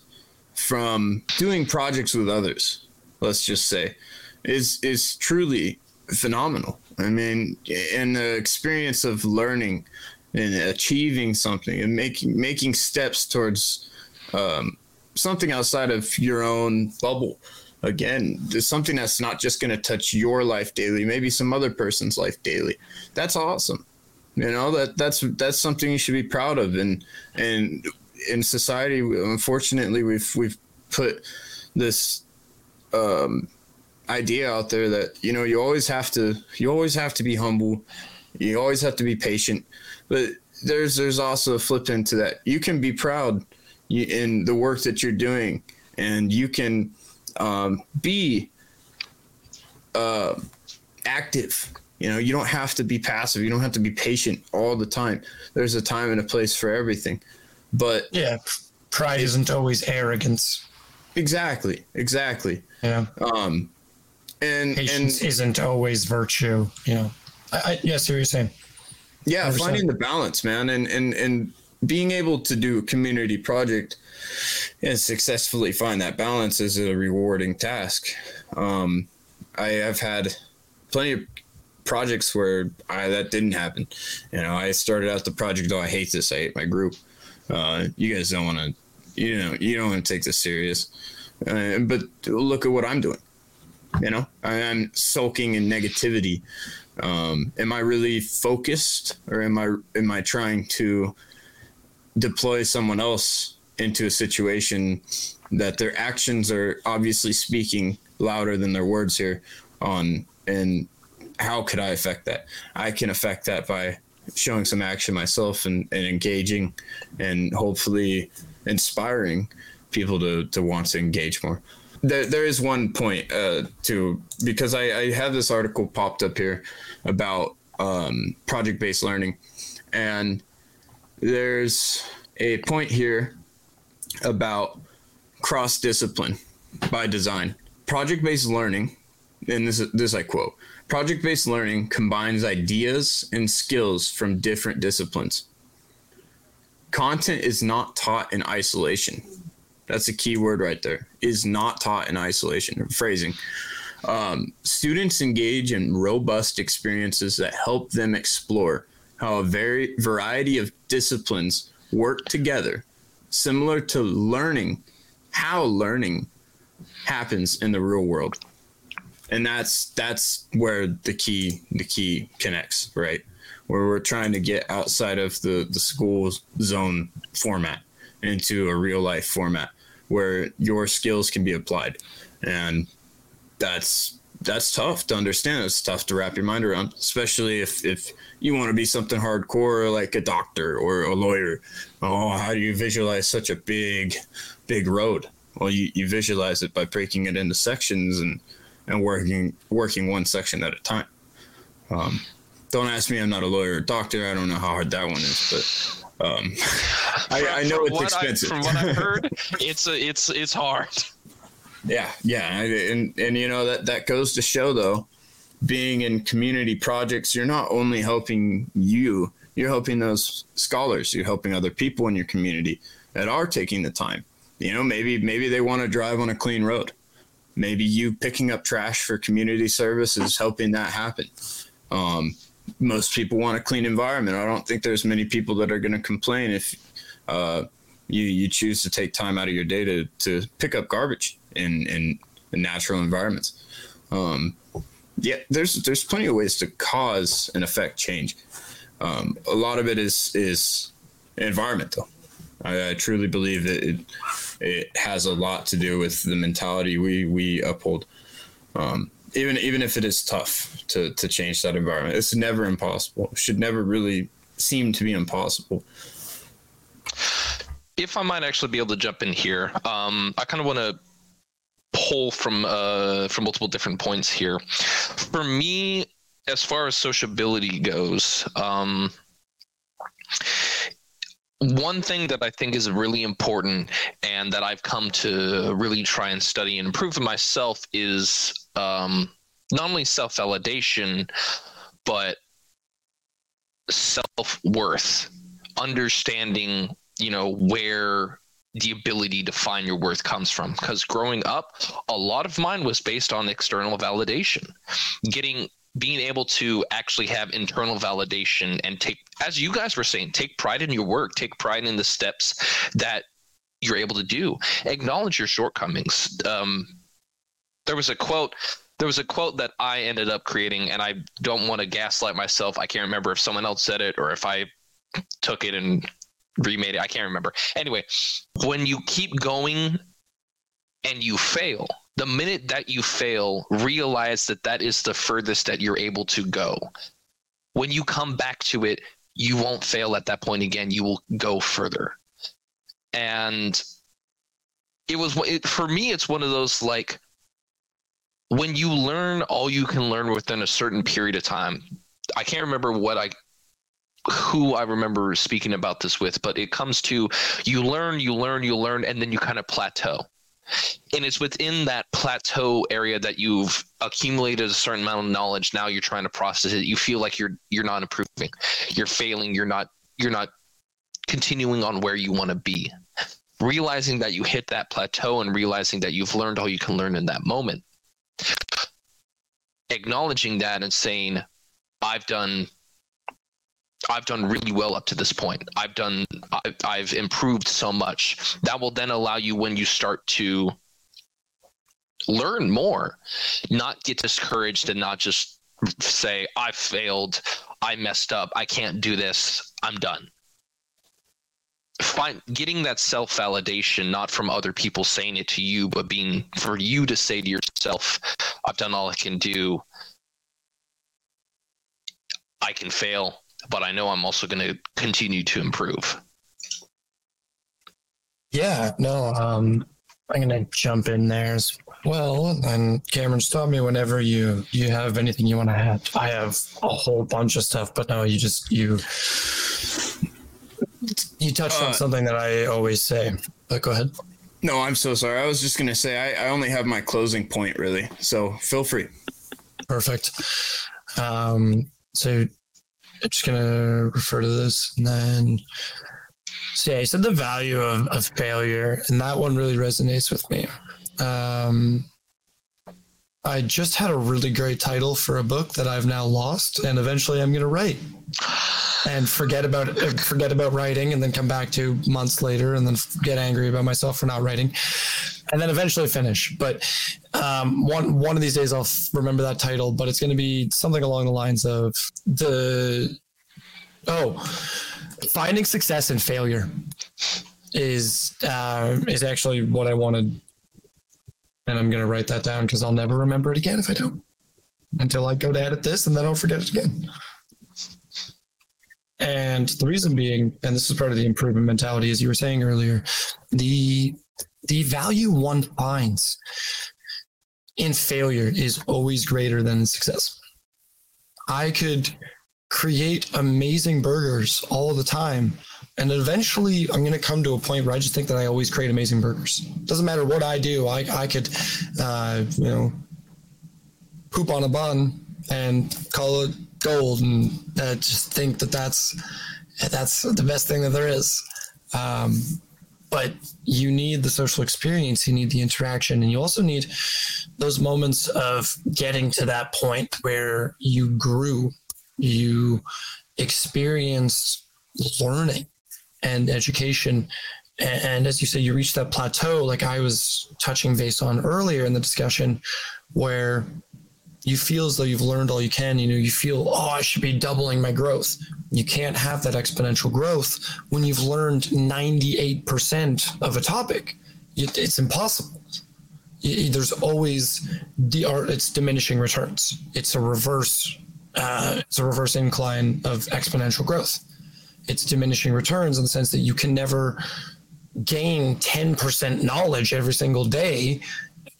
C: from doing projects with others, let's just say, is is truly phenomenal. I mean, in the experience of learning and achieving something and making making steps towards um, something outside of your own bubble. Again something that's not just going to touch your life daily maybe some other person's life daily. That's awesome. You know that that's that's something you should be proud of. And and in society unfortunately we've we've put this um, idea out there that you know you always have to you always have to be humble. You always have to be patient. But there's there's also a flip into that. You can be proud in the work that you're doing, and you can um, be uh, active. You know, you don't have to be passive. You don't have to be patient all the time. There's a time and a place for everything. But
A: yeah, Pride isn't always arrogance.
C: Exactly. Exactly.
A: Yeah.
C: Um, and
A: Patience
C: and
A: isn't always virtue. You know. I, I yeah, see what you're saying.
C: yeah
A: 100%.
C: finding the balance man and and and being able to do a community project and successfully find that balance is a rewarding task. Um i have had plenty of projects where i that didn't happen. You know i started out the project oh i hate this i hate my group uh you guys don't want to you know you don't want to take this serious. Uh, but look at what i'm doing. You know i'm sulking in negativity. Um, am I really focused or am I am I trying to deploy someone else into a situation that their actions are obviously speaking louder than their words here on and how could I affect that? I can affect that by showing some action myself and, and engaging and hopefully inspiring people to, to want to engage more. There, there is one point uh, to because I, I have this article popped up here about um, project based learning, and there's a point here about cross discipline by design. Project based learning, and this this I quote: project based learning combines ideas and skills from different disciplines. Content is not taught in isolation. That's a key word right there. Is not taught in isolation. Phrasing. Um, students engage in robust experiences that help them explore how a very variety of disciplines work together, similar to learning how learning happens in the real world. And that's that's where the key the key connects, right? Where we're trying to get outside of the the school zone format into a real life format where your skills can be applied. And that's that's tough to understand. It's tough to wrap your mind around, especially if if you want to be something hardcore like a doctor or a lawyer. Oh, how do you visualize such a big, big road? Well, you, you visualize it by breaking it into sections and and working working one section at a time. Um, don't ask me. I'm not a lawyer or doctor. I don't know how hard that one is, but um, I, I know it's
B: what I-
C: expensive.
B: from what I've heard, it's a, it's it's hard.
C: Yeah, yeah, and and you know that that goes to show though, being in community projects, you're not only helping you, you're helping those scholars, you're helping other people in your community that are taking the time. You know, maybe maybe they want to drive on a clean road. Maybe you picking up trash for community service is helping that happen. Um, most people want a clean environment. I don't think there's many people that are going to complain if uh, you you choose to take time out of your day to, to pick up garbage in, in, natural environments. Um, yeah, there's there's plenty of ways to cause and affect change. Um, a lot of it is is environmental. I, I truly believe that it it has a lot to do with the mentality we we uphold. Um, even even if it is tough to to change that environment, it's never impossible. It should never really seem to be impossible.
B: if I might actually be able to jump in here, um, I kind of want to pull from uh, from multiple different points here. For me, as far as sociability goes, um, one thing that I think is really important and that I've come to really try and study and improve in myself is um, not only self validation, but self worth, understanding you know where the ability to find your worth comes from. Because growing up a lot of mine was based on external validation. Getting being able to actually have internal validation and take as you guys were saying take pride in your work take pride in the steps that you're able to do. Acknowledge your shortcomings. Um, there was a quote there was a quote that i ended up creating and i don't want to gaslight myself. I can't remember if someone else said it or if i took it and remade it. I can't remember. Anyway, when you keep going and you fail, the minute that you fail, realize that that is the furthest that you're able to go. When you come back to it, you won't fail at that point again. You will go further. And it was it, for me, it's one of those like when you learn all you can learn within a certain period of time. I can't remember what I who I remember speaking about this with, but it comes to you learn, you learn, you learn, and then you kind of plateau. And it's within that plateau area that you've accumulated a certain amount of knowledge. Now you're trying to process it. You feel like you're you're not improving. You're failing. You're not you're not continuing on where you want to be. Realizing that you hit that plateau and realizing that you've learned all you can learn in that moment. Acknowledging that and saying, I've done I've done really well up to this point. I've done, I've improved so much. That will then allow you when you start to learn more, not get discouraged and not just say, I failed, I messed up, I can't do this, I'm done. Find getting that self validation, not from other people saying it to you, but being for you to say to yourself, I've done all I can do. I can fail but I know I'm also going to continue to improve.
A: Yeah, no, um, I'm going to jump in there as well. And Cameron, stop me whenever you you have anything you want to add. I have a whole bunch of stuff, but no, you just you you touched uh, on something that I always say. But go ahead.
C: No, I'm so sorry. I was just going to say I, I only have my closing point really, so feel free.
A: Perfect. Um, so I'm just gonna refer to this and then so yeah, he said the value of, of failure, and that one really resonates with me. Um, I just had a really great title for a book that I've now lost, and eventually I'm going to write and forget about forget about writing, and then come back to months later, and then get angry about myself for not writing, and then eventually finish. But um, one one of these days I'll remember that title, but it's going to be something along the lines of the oh, finding success and failure is uh, is actually what I wanted, and I'm going to write that down because I'll never remember it again if I don't until I go to edit this, and then I'll forget it again. And the reason being, and this is part of the improvement mentality, as you were saying earlier, the the value one finds in failure is always greater than success. I could create amazing burgers all the time. And eventually I'm going to come to a point where I just think that I always create amazing burgers. Doesn't matter what I do. I, I could, uh, you know, poop on a bun and call it gold and uh, just think that that's, that's the best thing that there is. Um, but you need the social experience you need the interaction and you also need those moments of getting to that point where you grew you experienced learning and education and as you say you reach that plateau like i was touching base on earlier in the discussion where you feel as though you've learned all you can. You know, you feel, oh, I should be doubling my growth. You can't have that exponential growth when you've learned 98% of a topic. It's impossible. There's always the art, it's diminishing returns. It's a reverse, uh, it's a reverse incline of exponential growth. It's diminishing returns in the sense that you can never gain 10% knowledge every single day.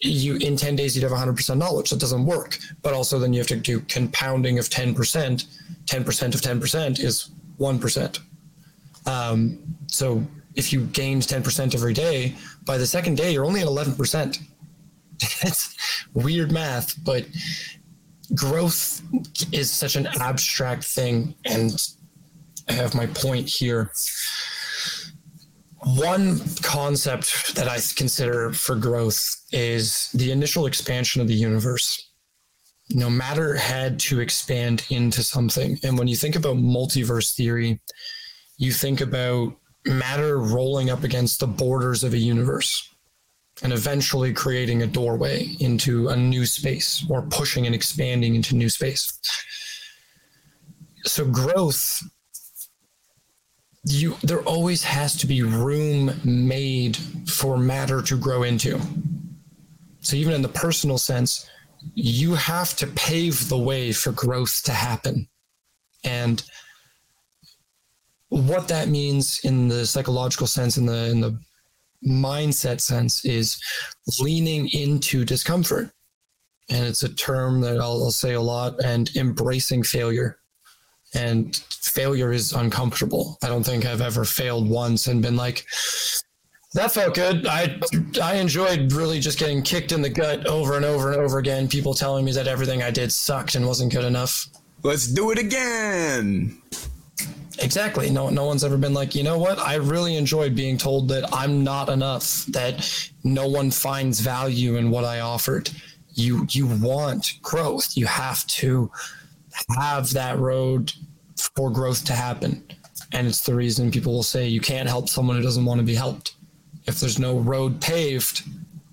A: You in 10 days you'd have 100% knowledge. That doesn't work. But also then you have to do compounding of 10% 10% of 10% is 1% um, so if you gained 10% every day by the second day you're only at 11% it's weird math but growth is such an abstract thing and have my point here one concept that I consider for growth is the initial expansion of the universe. No matter had to expand into something. And when you think about multiverse theory, you think about matter rolling up against the borders of a universe and eventually creating a doorway into a new space or pushing and expanding into new space. So, growth you there always has to be room made for matter to grow into. So even in the personal sense, you have to pave the way for growth to happen. And what that means in the psychological sense, in the in the mindset sense, is leaning into discomfort. And it's a term that I'll, I'll say a lot, and embracing failure and failure is uncomfortable. I don't think I've ever failed once and been like, that felt good. I I enjoyed really just getting kicked in the gut over and over and over again. People telling me that everything I did sucked and wasn't good enough.
C: Let's do it again.
A: Exactly. No no one's ever been like, you know what? I really enjoyed being told that I'm not enough, that no one finds value in what I offered. You you want growth. You have to have that road for growth to happen. And it's the reason people will say you can't help someone who doesn't want to be helped if there's no road paved,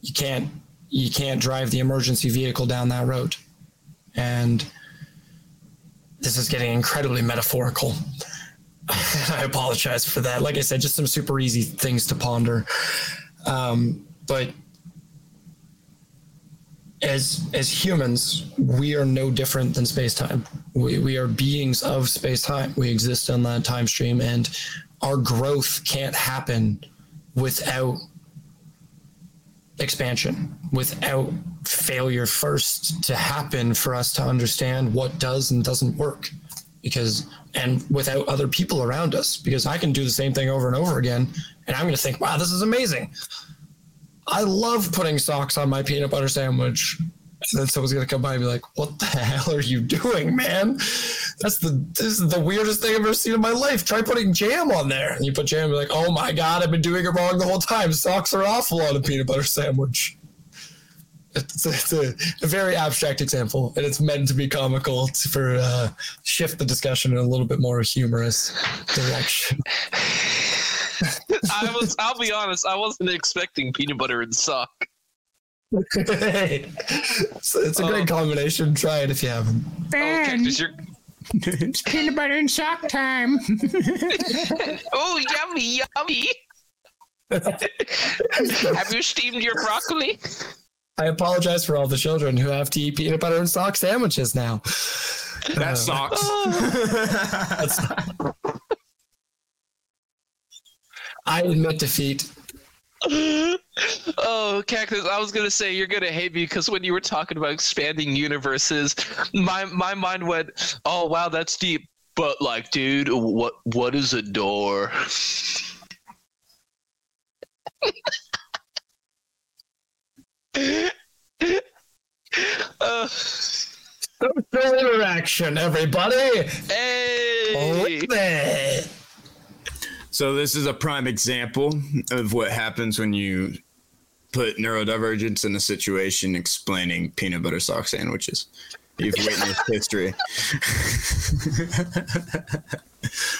A: you can't you can't drive the emergency vehicle down that road. And this is getting incredibly metaphorical. I apologize for that. Like I said, just some super easy things to ponder. Um, but as as humans, we are no different than space time. We, we are beings of space time. We exist on that time stream, and our growth can't happen without expansion, without failure first to happen for us to understand what does and doesn't work. Because, and without other people around us, because I can do the same thing over and over again, and I'm going to think, wow, this is amazing. I love putting socks on my peanut butter sandwich and then someone's gonna come by and be like, "What the hell are you doing, man? That's the this is the weirdest thing I've ever seen in my life. Try putting jam on there." And you put jam, and you're like, "Oh my god, I've been doing it wrong the whole time. Socks are awful on a peanut butter sandwich." It's, it's a, a, very abstract example, and it's meant to be comical to, for uh, shift the discussion in a little bit more humorous direction.
B: I was. I'll be honest. I wasn't expecting peanut butter and sock
A: it's, it's, a great oh. combination. Try it if you haven't.
D: Ben, oh, it's peanut butter and sock time.
B: oh, yummy, yummy. have you steamed your broccoli?
A: I apologize for all the children who have to eat peanut butter and sock sandwiches now.
C: That uh, sucks. That's,
A: I admit defeat.
B: oh, Cactus, I was gonna say you're gonna hate me because when you were talking about expanding universes, my my mind went, "Oh wow, that's deep." But like, dude, what what is a door?
A: uh, Social interaction, everybody.
B: Hey.
C: So this is a prime example of what happens when you put neurodivergence in a situation explaining peanut butter sock sandwiches. You've witnessed history.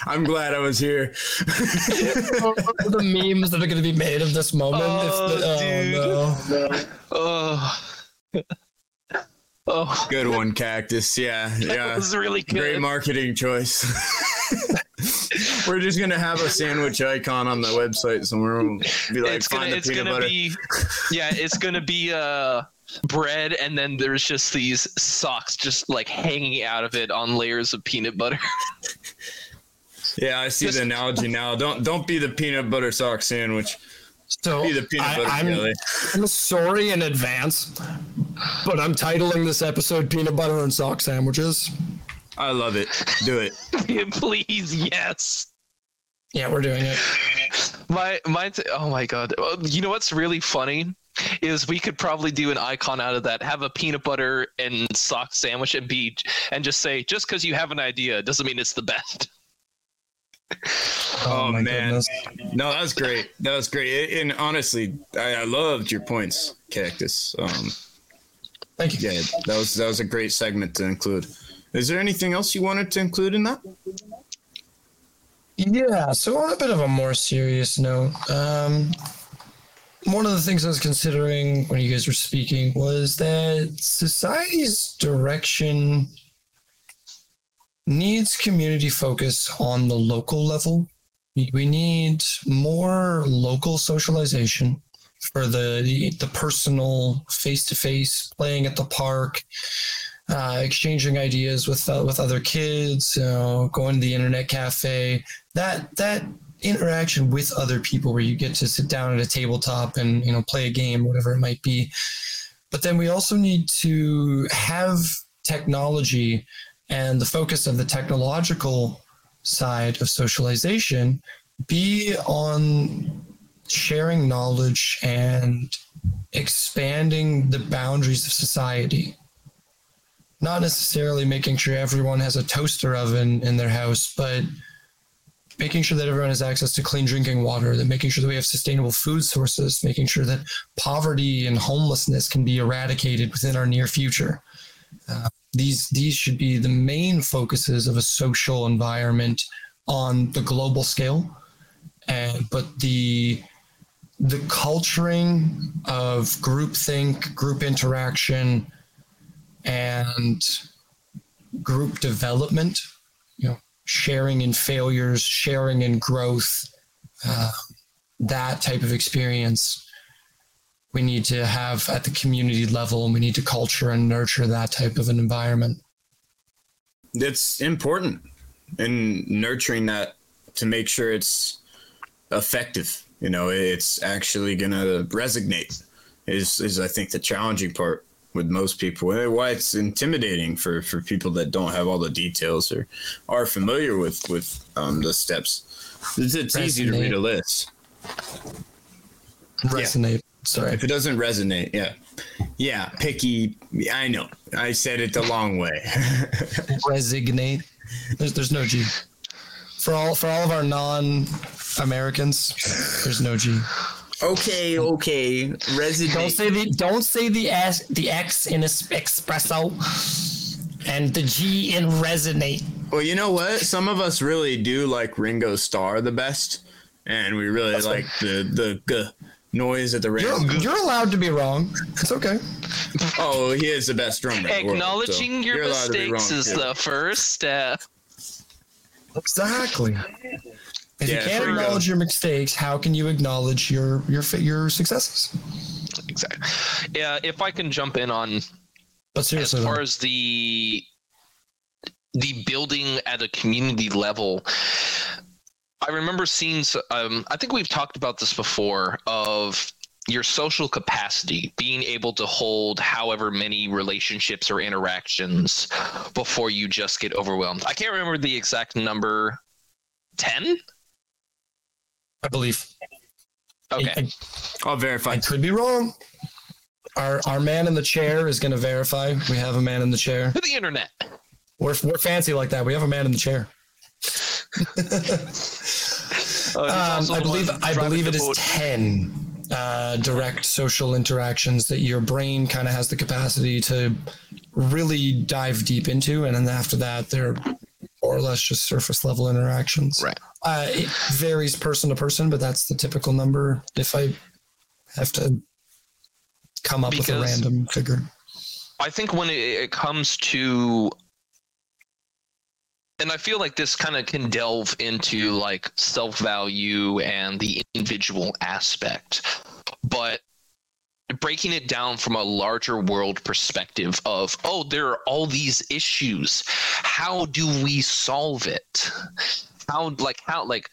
C: I'm glad I was here.
A: the memes that are going to be made of this moment.
B: Oh, the, oh no. Oh.
C: Oh, good one, Cactus. Yeah,
B: that
C: yeah,
B: was really good.
C: Great marketing choice. We're just gonna have a sandwich icon on the website somewhere. We'll be like,
B: it's gonna, it's gonna butter. be, yeah, it's gonna be uh bread, and then there's just these socks just like hanging out of it on layers of peanut butter.
C: yeah, I see just, the analogy now. Don't don't be the peanut butter sock sandwich.
A: So I, am I'm sorry in advance, but I'm titling this episode "Peanut Butter and Sock Sandwiches."
C: I love it. Do it,
B: please. Yes.
A: Yeah, we're doing it.
B: My my. Oh my god. You know what's really funny is we could probably do an icon out of that. Have a peanut butter and sock sandwich and be and just say just because you have an idea doesn't mean it's the best.
C: Oh, oh man, goodness. no, that was great. That was great. And honestly, I, I loved your points, Cactus. Um,
A: Thank you.
C: Yeah, that was that was a great segment to include. Is there anything else you wanted to include in that?
A: Yeah. So on a bit of a more serious note, um, one of the things I was considering when you guys were speaking was that society's direction needs community focus on the local level. We need more local socialization for the the, the personal face to face playing at the park, uh, exchanging ideas with uh, with other kids, you know, going to the internet cafe. That that interaction with other people where you get to sit down at a tabletop and you know play a game, whatever it might be. But then we also need to have technology and the focus of the technological side of socialization be on sharing knowledge and expanding the boundaries of society. Not necessarily making sure everyone has a toaster oven in their house, but making sure that everyone has access to clean drinking water, that making sure that we have sustainable food sources, making sure that poverty and homelessness can be eradicated within our near future. Uh, these these should be the main focuses of a social environment on the global scale, and but the the culturing of groupthink, group interaction, and group development, you know, sharing in failures, sharing in growth, uh, that type of experience we need to have at the community level and we need to culture and nurture that type of an environment.
C: That's important in nurturing that to make sure it's effective. You know, it's actually going to resonate is, is I think the challenging part with most people why it's intimidating for, for people that don't have all the details or are familiar with, with um, the steps. It's, it's easy to read a list.
A: Resonate. Yeah. Sorry.
C: If it doesn't resonate, yeah. Yeah, picky. I know. I said it the long way.
A: Resignate. There's there's no G. For all for all of our non Americans, there's no G.
C: Okay, okay. Resonate.
D: Don't say the don't say the S the X in espresso and the G in resonate.
C: Well, you know what? Some of us really do like Ringo Starr the best, and we really That's like the the g noise at the
A: radio. You're, you're, allowed to be wrong. It's okay.
C: Oh, he is the best drummer.
B: Acknowledging world, so your mistakes is too. the first step.
A: Exactly. If yeah, you can't acknowledge your mistakes, how can you acknowledge your your your successes?
B: Exactly. Yeah, if I can jump in on
A: but seriously,
B: as far though. as the the building at a community level, I remember seeing. Um, I think we've talked about this before. Of your social capacity, being able to hold however many relationships or interactions before you just get overwhelmed. I can't remember the exact number. Ten.
A: I believe.
B: Okay. I,
C: I'll verify.
A: I could be wrong. Our our man in the chair is going to verify. We have a man in the chair.
B: The internet.
A: We're we're fancy like that. We have a man in the chair. um, I believe I believe it is ten uh, direct social interactions that your brain kind of has the capacity to really dive deep into, and then after that, they're more or less just surface level interactions.
B: Right.
A: Uh, it varies person to person, but that's the typical number. If I have to come up because with a random figure,
B: I think when it comes to and I feel like this kind of can delve into like self value and the individual aspect, but breaking it down from a larger world perspective of oh there are all these issues how do we solve it how like how like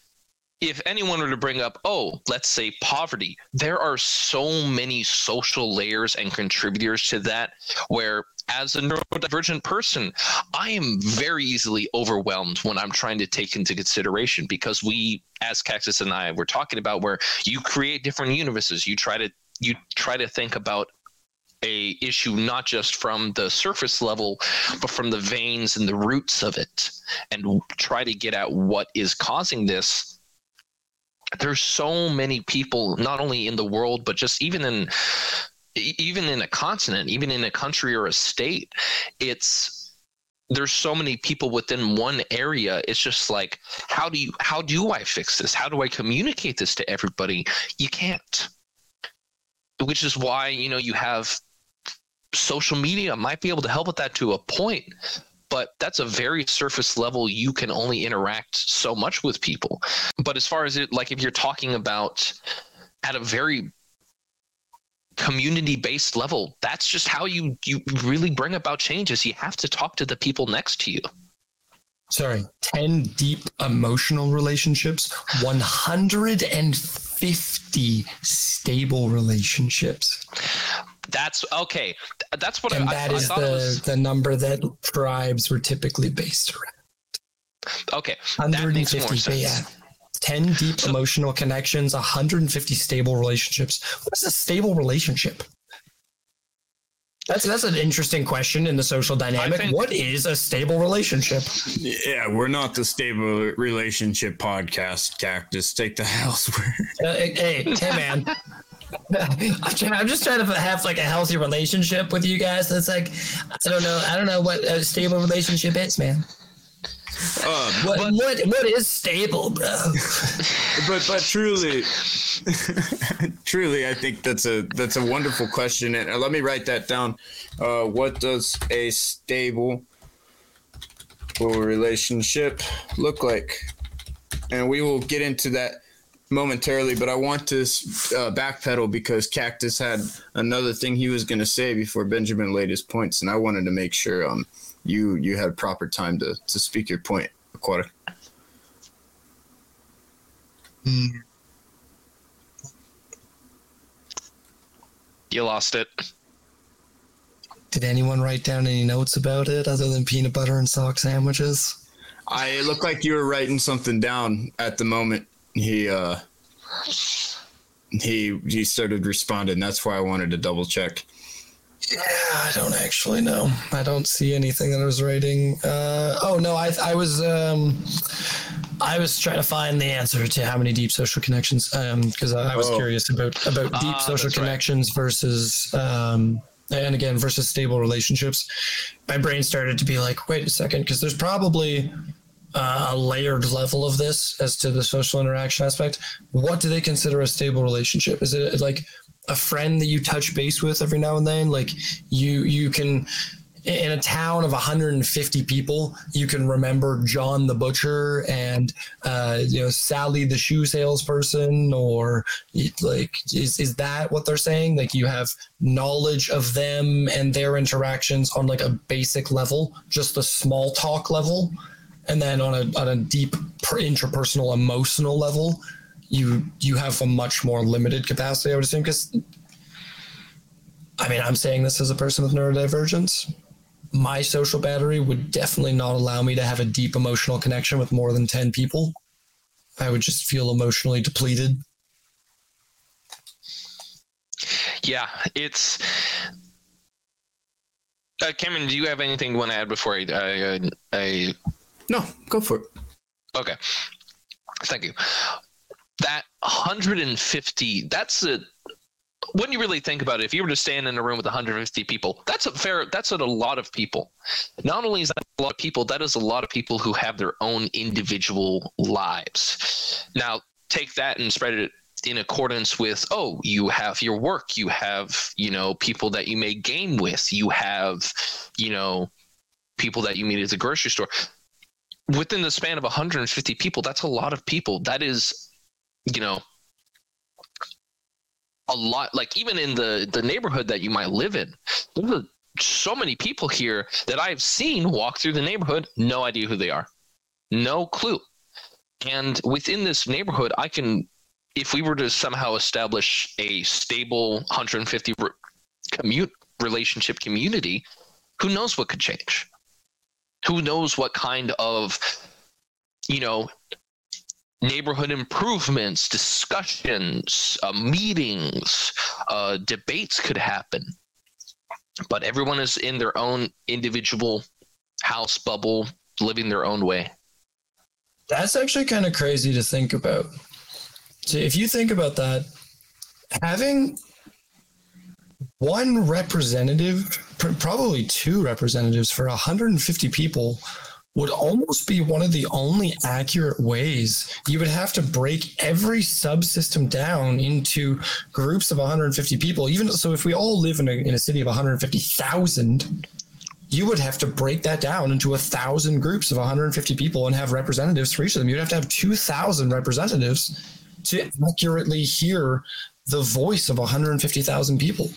B: if anyone were to bring up oh let's say poverty there are so many social layers and contributors to that where as a neurodivergent person, I am very easily overwhelmed when I'm trying to take into consideration because we, as Cactus and I, were talking about where you create different universes. You try to you try to think about a issue not just from the surface level but from the veins and the roots of it and try to get at what is causing this. There's so many people not only in the world but just even in even in a continent, even in a country or a state, it's there's so many people within one area. It's just like how do you how do i fix this? How do i communicate this to everybody? You can't which is why you know you have social media might be able to help with that to a point but that's a very surface level you can only interact so much with people. But as far as it like if you're talking about at a very community based level that's just how you you really bring about changes you have to talk to the people next to you.
A: Sorry 10 deep emotional relationships 150 stable relationships
B: That's okay. That's what
A: and
B: I,
A: that
B: I,
A: is
B: I
A: the
B: was.
A: the number that tribes were typically based around.
B: Okay, that makes more
A: 150, yeah. 10 deep
B: So-
A: emotional connections, 150 stable relationships. What is a stable relationship? That's that's an interesting question in the social dynamic.
B: think-
A: what is a stable relationship?
C: Yeah, we're not the stable relationship podcast, Cactus. Take the elsewhere.
A: Uh, hey, hey, man. I'm I'm just trying to have like a healthy relationship with you guys. That's like, I don't know, I don't know what a stable relationship is, man.
C: Um,
A: What what what is stable, bro?
C: but but truly, truly, I think that's a that's a wonderful question. And uh, let me write that down. Uh, what does a stable relationship look like? And we will get into that momentarily. But I want to uh, backpedal because Cactus had another thing he was going to say before Benjamin laid his points, and I wanted to make sure um you you had proper time to to speak your point. Aquatic.
B: You lost it.
A: Did anyone write down any notes about it other than peanut butter and sock sandwiches?
C: I it looked like you were writing something down at the moment. He uh he he started responding. That's why I wanted to double check.
A: Yeah, I don't actually know. I don't see anything that I was writing. Uh, oh no, I I was um, I was trying to find the answer to how many deep social connections because I, I was
C: Oh.
A: curious about about deep
B: Ah,
A: social
B: that's right.
A: connections versus um, and again versus stable relationships. My brain started to be like, wait a second, because there's probably uh, a layered level of this as to the social interaction aspect. What do they consider a stable relationship? Is it like a friend that you touch base with every now and then? Like you you can in a town of 150 people, you can remember John the butcher and uh, you know Sally the shoe salesperson, or like is is that what they're saying? Like you have knowledge of them and their interactions on like a basic level, just a small talk level, and then on a on a deep interpersonal emotional level, you you have a much more limited capacity. I would assume because. I mean, I'm saying this as a person with neurodivergence my social battery would definitely not allow me to have a deep emotional connection with more than 10 people. I would just feel emotionally depleted.
B: Yeah, it's. Uh, Cameron, do you have anything you want to add before I, I, I
C: No, go for it.
B: Okay. Thank you. That 150, that's a when you really think about it, if you were to stand in a room with 150 people, that's a fair that's a lot of people. Not only is that a lot of people, that is a lot of people who have their own individual lives. Now, take that and spread it in accordance with oh you have your work you have you know people that you may game with you have you know people that you meet at the grocery store within the span of 150 people that's a lot of people that is you know a lot like even in the the neighborhood that you might live in there's so many people here that i've seen walk through the neighborhood no idea who they are. No clue. And within this neighborhood i can if we were to somehow establish a stable 150 re- commute relationship community who knows what could change? Who knows what kind of you know neighborhood improvements discussions uh, meetings uh, debates could happen but everyone is in their own individual house bubble living their own way
A: That's actually kind of crazy to think about. So if you think about that, having one representative, pr- probably two representatives for 150 people would almost be one of the only accurate ways. You would have to break every subsystem down into groups of 150 people. Even so, if we all live in a, in a city of 150,000, you would have to break that down into a thousand groups of 150 people and have representatives for each of them. You'd have to have 2,000 representatives to accurately hear the voice of 150,000 people.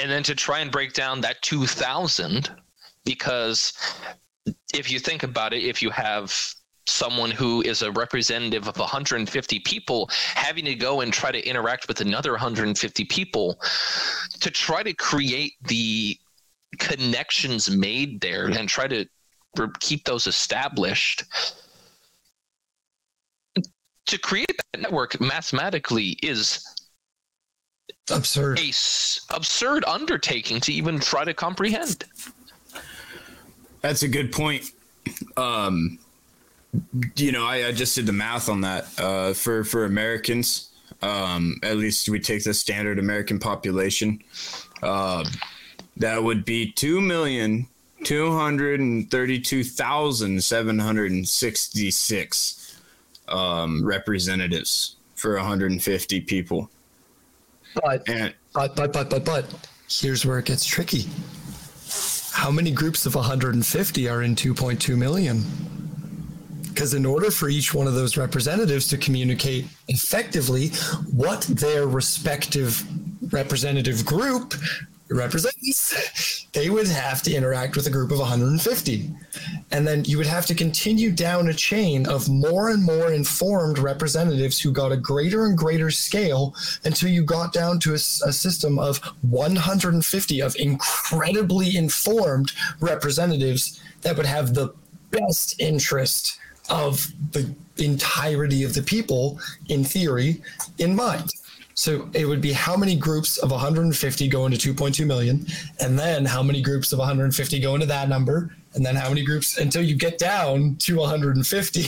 B: and then to try and break down that 2000 because if you think about it if you have someone who is a representative of 150 people having to go and try to interact with another 150 people to try to create the connections made there and try to keep those established to create that network mathematically is
A: absurd.
B: a s- absurd undertaking to even try to comprehend
C: That's a good point. Um, you know, I, I just did the math on that. Uh, for for Americans, um, at least we take the standard American population. Uh, that would be two million two hundred and thirty-two thousand seven hundred and sixty-six um, representatives for 150 people.
A: but
C: And
A: but but but but but here's where it gets tricky how many groups of 150 are in 2.2 million? Because in order for each one of those representatives to communicate effectively what their respective representative group represents, they would have to interact with a group of 150. And then you would have to continue down a chain of more and more informed representatives who got a greater and greater scale until you got down to a system of 150 of incredibly informed representatives that would have the best interest of the entirety of the people, in theory, in mind. So it would be how many groups of 150 go into 2.2 million, and then how many groups of 150 go into that number, and then how many groups until you get down to 150.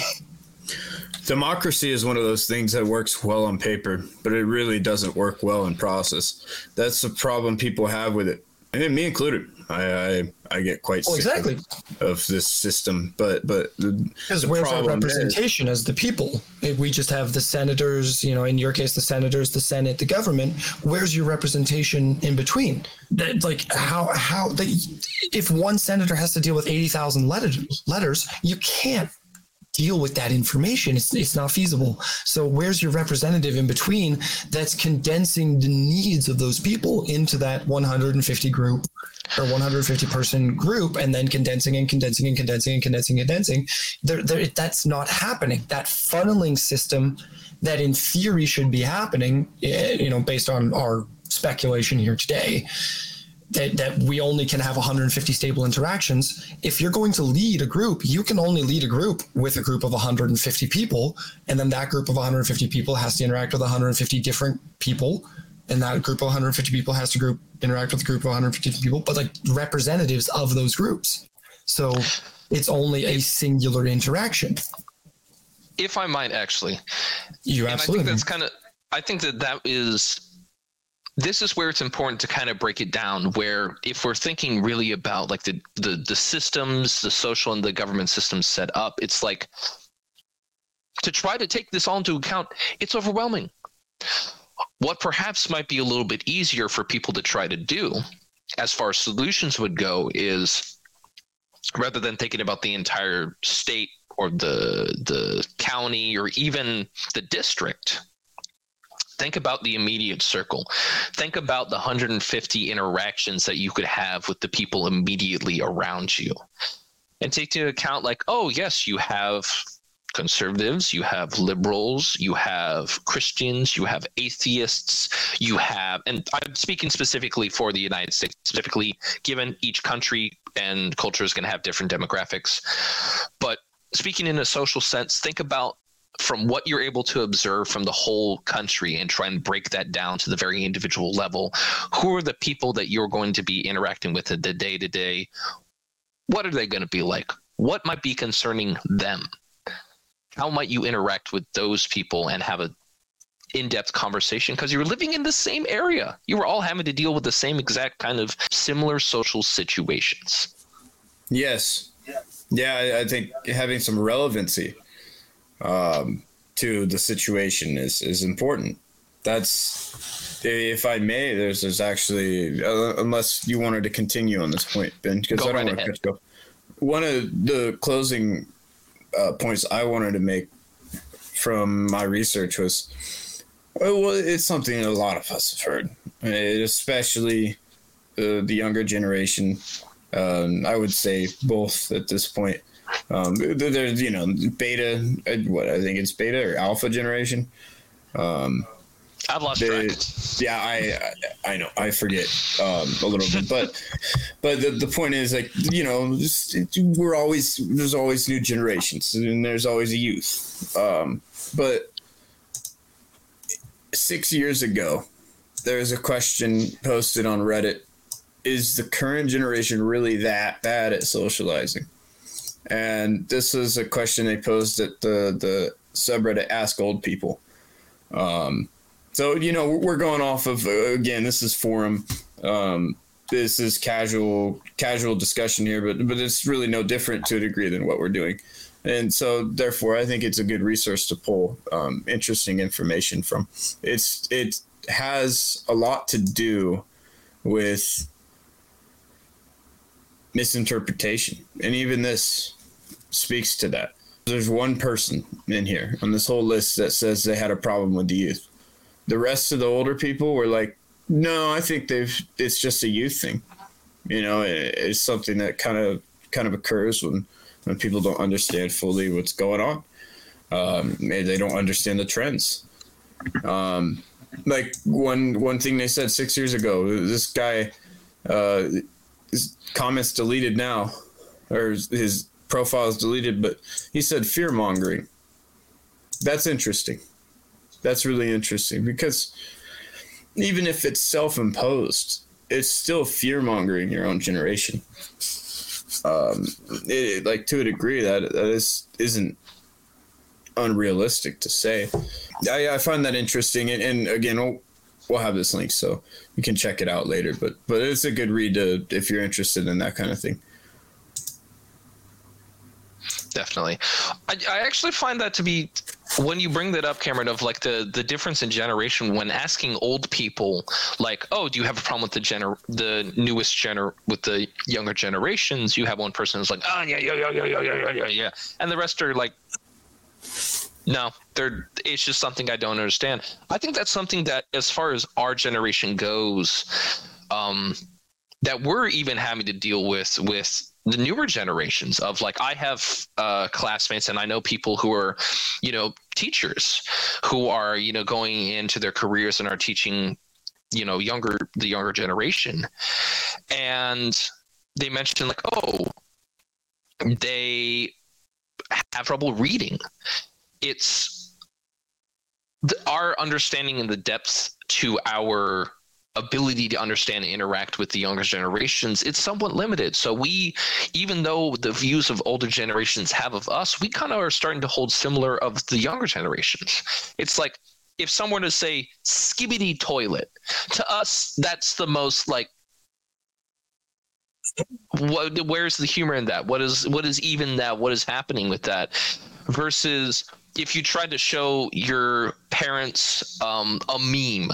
C: democracy is one of those things that works well on paper, but it really doesn't work well in process. That's the problem people have with it, and me included. I I, I get quite
A: Well,
C: sick
A: exactly.
C: of, of this system, but but
A: Because where's our
C: problem is-
A: representation as the people? If we just have the senators, you know, in your case, the senators, the Senate, the government. Where's your representation in between? That, like how how they, if one senator has to deal with eighty thousand letters, letters, you can't deal with that information. It's it's not feasible. So where's your representative in between that's condensing the needs of those people into that 150 group or 150 person group and then condensing and condensing and condensing and condensing and condensing that's not happening. That funneling system that in theory should be happening eh, you know based on our speculation here today that, that we only can have 150 stable interactions. If you're going to lead a group you can only lead a group with a group of 150 people and then that group of 150 people has to interact with 150 different people and that group of 150 people has to group interact with a group of 150 people but like representatives of those groups so it's only a singular interaction
B: if I might actually.
A: you
B: And I think that's kind of. I think that that is. This is where it's important to kind of break it down. Where if we're thinking really about like the the the systems, the social and the government systems set up, it's like to try to take this all into account. It's overwhelming. What perhaps might be a little bit easier for people to try to do, as far as solutions would go, is rather than thinking about the entire state or the the county or even the district think about the immediate circle. Think about the 150 interactions that you could have with the people immediately around you. And take into account like oh yes you have conservatives you have liberals you have christians you have atheists you have and i'm speaking specifically for the united states specifically given each country and culture is going to have different demographics but speaking in a social sense, think about from what you're able to observe from the whole country and try and break that down to the very individual level. Who are the people that you're going to be interacting with in the day to day? What are they going to be like? What might be concerning them? How might you interact with those people and have a in-depth conversation because you're living in the same area. You were all having to deal with the same exact kind of similar social situations.
C: Yes. Yeah, I, think having some relevancy um, to the situation is, is important. That's, if I may, there's there's actually, uh, unless you wanted to continue on this point, Ben, because I don't want to. One of the closing uh, points I wanted to make from my research was, well, it's something a lot of us have heard, uh, especially uh, the younger generation um, I would say both at this point. Um, there's you know beta, uh, what I think it's beta or alpha generation. Um,
B: I've lost
C: the,
B: track.
C: yeah, I, I I know I forget um, a little bit, but but the, the point is like you know just, we're always there's always new generations and there's always a youth. Um, but six years ago, there was a question posted on Reddit: Is the current generation really that bad at socializing? And this is a question they posed at the the subreddit Ask Old People. Um, so you know we're going off of again. This is forum. Um, this is casual casual discussion here, but but it's really no different to a degree than what we're doing. And so therefore, I think it's a good resource to pull um, interesting information from. It's it has a lot to do with misinterpretation, and even this speaks to that. There's one person in here on this whole list that says they had a problem with the youth the rest of the older people were like, no, I think they've. It's just a youth thing. You know, it, it's something that kind of kind of occurs when when people don't understand fully what's going on. Um, maybe they don't understand the trends. Um, like one one thing they said six years ago, this guy, uh, his comments deleted now, or his profile is deleted, but he said fear mongering. That's interesting that's really interesting because even if it's self-imposed, it's still fear mongering your own generation. Um, it, like to a degree that that is isn't unrealistic to say. I, I find that interesting, and, and again, we'll, we'll have this link so you can check it out later. But but it's a good read to if you're interested in that kind of thing.
B: Definitely, I, I actually find that to be when you bring that up, Cameron, of like the the difference in generation when asking old people, like, oh, do you have a problem with the gener the newest gener with the younger generations? You have one person who's like, oh yeah, yeah, yeah, yeah, yeah, yeah, yeah, yeah, and the rest are like, no, they're it's just something I don't understand. I think that's something that, as far as our generation goes, um, that we're even having to deal with with the newer generations of like I have uh, classmates and I know people who are, you know, teachers who are you know going into their careers and are teaching, you know, younger the younger generation, and they mentioned like oh, they have trouble reading. It's the, our understanding and the depth to our ability to understand and interact with the younger generations it's somewhat limited. So we even though the views of older generations have of us we kind of are starting to hold similar of the younger generations. It's like if someone to say Skibidi Toilet to us that's the most like what where's the humor in that? What is what is even that? What is happening with that? Versus if you tried to show your parents um, a meme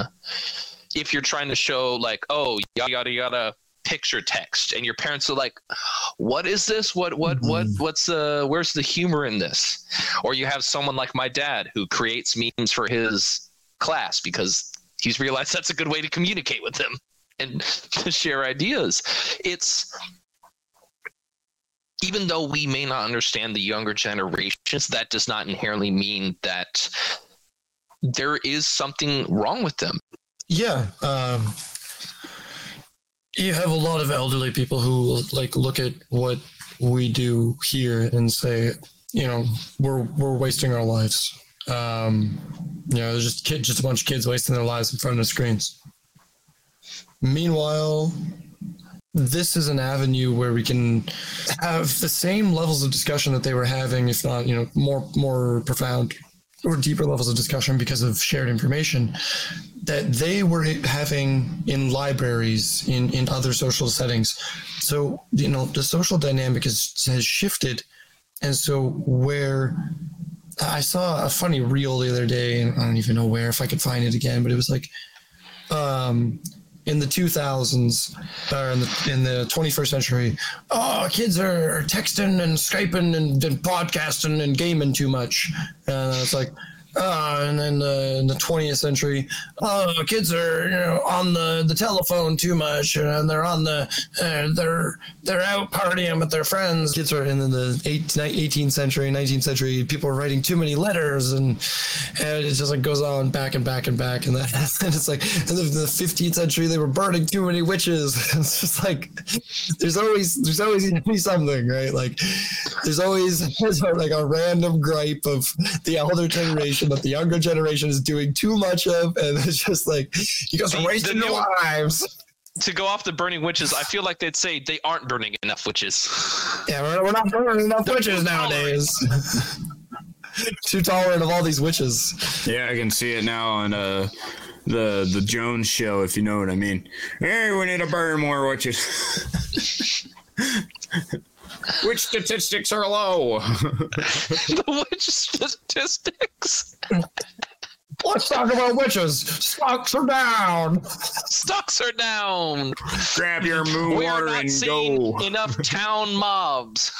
B: if you're trying to show like, oh, yada yada yada picture text and your parents are like what is this? What what mm-hmm. what what's the where's the humor in this? Or you have someone like my dad who creates memes for his class because he's realized that's a good way to communicate with them and to share ideas. It's even though we may not understand the younger generations that does not inherently mean that there is something wrong with them
A: yeah. Um, you have a lot of elderly people who like look at what we do here and say, you know, we're we're wasting our lives. Um, you know, there's just kid, just a bunch of kids wasting their lives in front of screens. Meanwhile, this is an avenue where we can have the same levels of discussion that they were having, if not, you know, more more profound or deeper levels of discussion because of shared information that they were having in libraries in, in other social settings. So you know the social dynamic is, has shifted. And so where i saw a funny reel the other day and i don't even know where if i could find it again but it was like um, in the 2000s or in the in the 21st century oh kids are texting and skyping and, and podcasting and gaming too much. And it's like uh, and then in the 20th century, uh, kids are you know on the, the telephone too much, and they're on the uh, they're they're out partying with their friends. Kids are in the 18th century, 19th century. People are writing too many letters, and, and it just like goes on back and back and back, and, that, and it's like in the, the 15th century they were burning too many witches. it's just like there's always there's always to be something, right? Like there's always like a random gripe of the elder generation that the younger generation is doing too much of, and it's just like you guys are wasting your lives.
B: To go off the burning witches, I feel like they'd say they aren't burning enough witches.
A: Yeah, we're, we're not burning enough witches nowadays. too tolerant of all these witches.
C: Yeah, I can see it now on uh the the Jones show, if you know what I mean. Hey, we need to burn more witches. Which statistics are low?
B: the witch statistics.
A: Let's talk about witches. Stocks are down.
B: Stocks are down.
C: Grab your moon
B: We are not
C: and
B: seeing
C: go.
B: enough town mobs.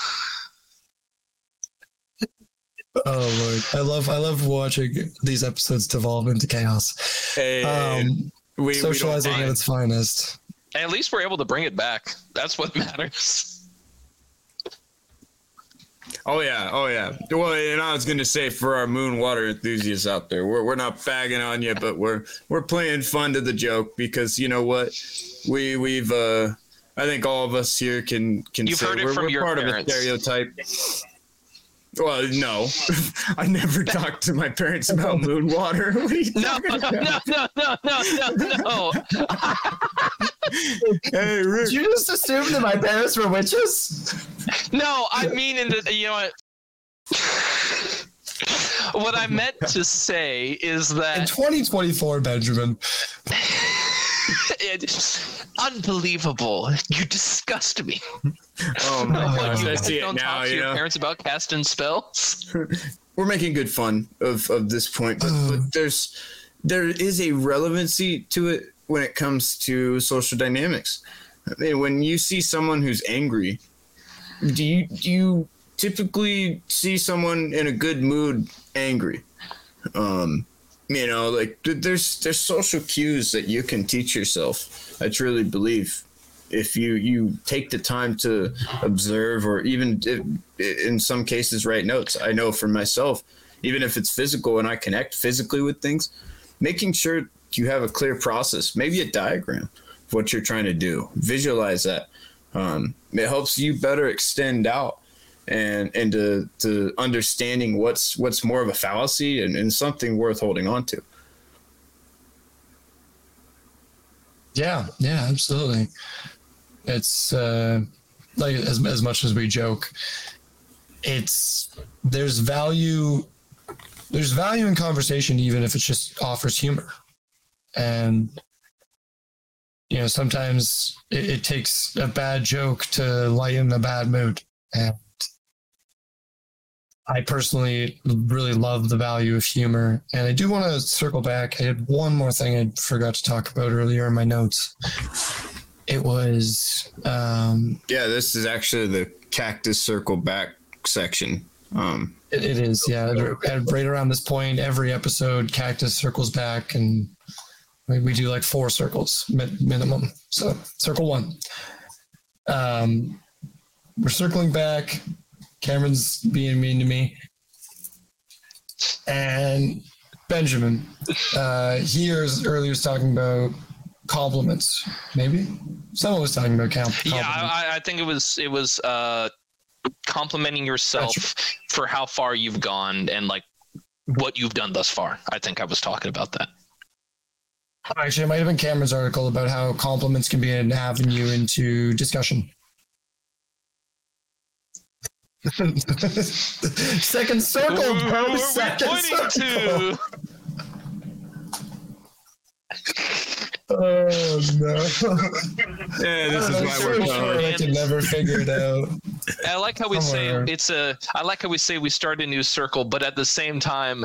A: Oh lord, I love I love watching these episodes devolve into chaos.
C: Hey,
A: Um,
C: we, we
A: socializing at its finest.
B: At least we're able to bring it back. That's what matters.
C: Oh yeah, oh yeah. Well, and I was gonna say for our moon water enthusiasts out there, we're we're not bagging on you, but we're we're playing fun to the joke because you know what, we we've uh, I think all of us here can can
B: You've
C: say
B: heard it
C: we're,
B: from
C: we're part
B: parents.
C: of a stereotype. Well, no, I never talked to my parents about moon water. What are you
B: No,
C: talking
B: no,
C: about?
B: no, no, no, no, no.
C: Hey, Rick.
A: Did you just assume that my parents were witches?
B: No, I mean in the you know what. What I meant to say is that In
A: 2024, Benjamin.
B: It, unbelievable. You disgust me.
C: Oh my gosh,
A: you
C: I see it
B: don't
C: now.
B: talk to
C: You
B: your
C: know,
B: parents about casting spells.
C: we're making good fun of of this point, but, but there's there is a relevancy to it when it comes to social dynamics. I mean, when you see someone who's angry, do you do you typically see someone in a good mood angry? Um, you know, like there's there's social cues that you can teach yourself. I truly believe if you you take the time to observe or even in some cases write notes. I know for myself, even if it's physical and I connect physically with things, making sure you have a clear process, maybe a diagram of what you're trying to do. Visualize that. Um, it helps you better extend out and into to understanding what's what's more of a fallacy and, and something worth holding on to.
A: Yeah, yeah, absolutely. It's uh, like as as much as we joke, it's there's value there's value in conversation even if it just offers humor, and you know sometimes it, it takes a bad joke to lighten a bad mood, and I personally really love the value of humor. And I do want to circle back. I had one more thing I forgot to talk about earlier in my notes. It was um,
C: Yeah, this is actually the cactus circle back section. Um,
A: it, it is yeah. Right around this point, every episode, Cactus circles back, and we, do like four circles mi- minimum. So circle one. Um, we're circling back. Cameron's being mean to me. And Benjamin, uh, he was earlier was talking about compliments. Maybe someone was talking about com- compliments.
B: Yeah, I, I think it was it was uh, complimenting yourself for how far you've gone and like what you've done thus far. I think I was talking about that.
A: Actually, it might have been Cameron's article about how compliments can be an avenue into discussion. Second circle,
B: Who
A: bro.
B: are we
A: Second
B: pointing
A: circle.
B: to?
A: Oh no!
C: yeah, this is
A: I'm
C: why we're
A: sure. I can never figure it out.
B: I like how we
A: Somewhere.
B: say it's a. I like how we say we start a new circle, but at the same time,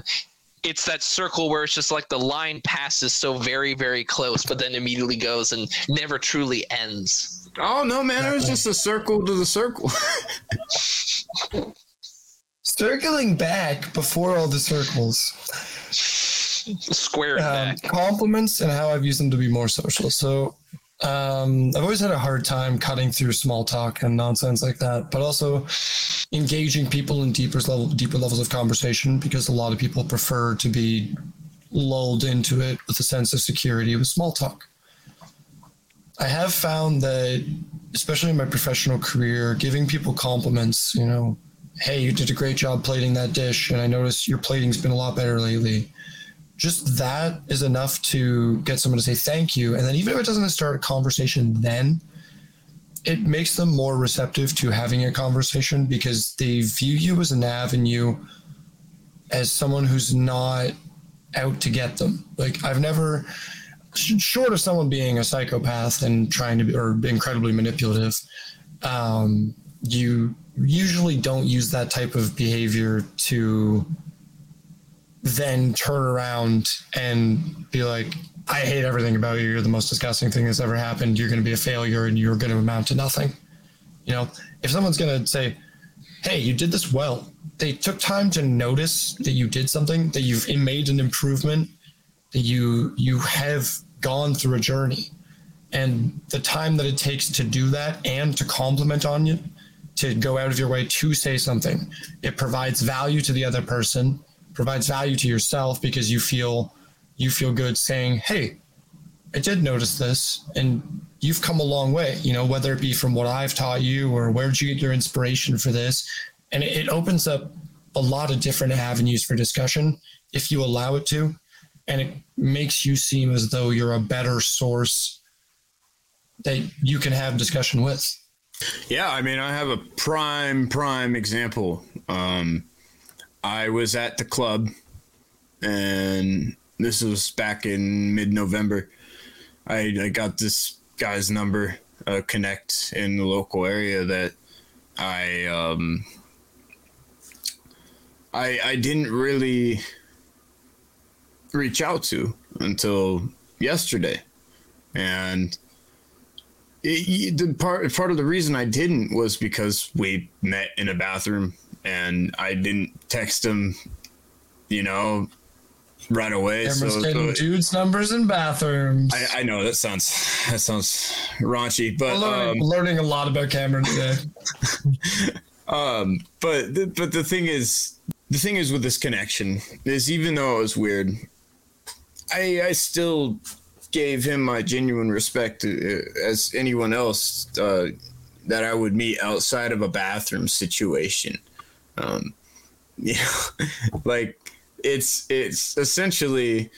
B: it's that circle where it's just like the line passes so very, very close, but then immediately goes and never truly ends.
C: Oh no, man! It was just a circle to the circle.
A: circling back before all the circles.
B: Square it
A: Um,
B: back.
A: compliments and how I've used them to be more social. So um, I've always had a hard time cutting through small talk and nonsense like that, but also engaging people in deeper level, deeper levels of conversation because a lot of people prefer to be lulled into it with a sense of security with small talk. I have found that, especially in my professional career, giving people compliments, you know, hey, you did a great job plating that dish, and I noticed your plating's been a lot better lately just that is enough to get someone to say thank you. And then even if it doesn't start a conversation, then it makes them more receptive to having a conversation because they view you as an avenue as someone who's not out to get them. Like I've never, short of someone being a psychopath and trying to be or incredibly manipulative, um, you usually don't use that type of behavior to then turn around and be like, I hate everything about you. You're the most disgusting thing that's ever happened. You're going to be a failure and you're going to amount to nothing. You know, if someone's going to say, Hey, you did this well, they took time to notice that you did something, that you've made an improvement, you, you have gone through a journey. And the time that it takes to do that and to compliment on you, to go out of your way to say something, it provides value to the other person provides value to yourself because you feel you feel good saying, "Hey, I did notice this, and you've come a long way." You know, whether it be from what I've taught you or where did you get your inspiration for this, and it, it opens up a lot of different avenues for discussion if you allow it to, and it makes you seem as though you're a better source that you can have discussion with.
C: Yeah, I mean, I have a prime, prime example. Um, I was at the club, and this was back in mid November. I, I got this guy's number, uh, connect in the local area that I um, I I didn't really reach out to until yesterday, and it, the part part of the reason I didn't was because we met in a bathroom and I didn't text him, you know, right away.
A: Cameron's
C: so, so
A: dudes' numbers in bathrooms.
C: I, I know that sounds that sounds raunchy, but
A: learning,
C: um,
A: learning a lot about Cameron today.
C: um, but the, but the thing is, the thing is with this connection is even though it was weird, I I still gave him my genuine respect uh, as anyone else uh, that I would meet outside of a bathroom situation. Um, you know, like it's it's essentially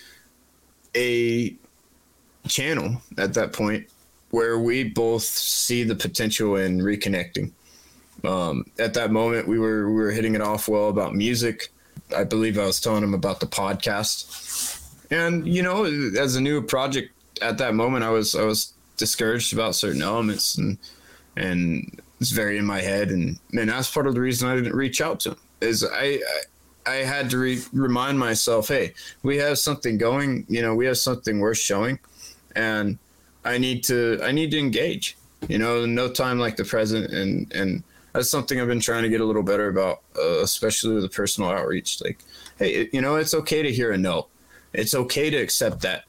C: a channel at that point where we both see the potential in reconnecting. Um, at that moment, we were we were hitting it off well about music. I believe I was telling him about the podcast, and you know, as a new project at that moment, I was I was discouraged about certain elements, and and it's very in my head, and and that's part of the reason I didn't reach out to him. Is I I, I had to re- remind myself, hey, we have something going. You know, we have something worth showing, and I need to I need to engage. You know, no time like the present, and and that's something I've been trying to get a little better about, uh, especially with the personal outreach. Like, hey, you know, it's okay to hear a no. It's okay to accept that,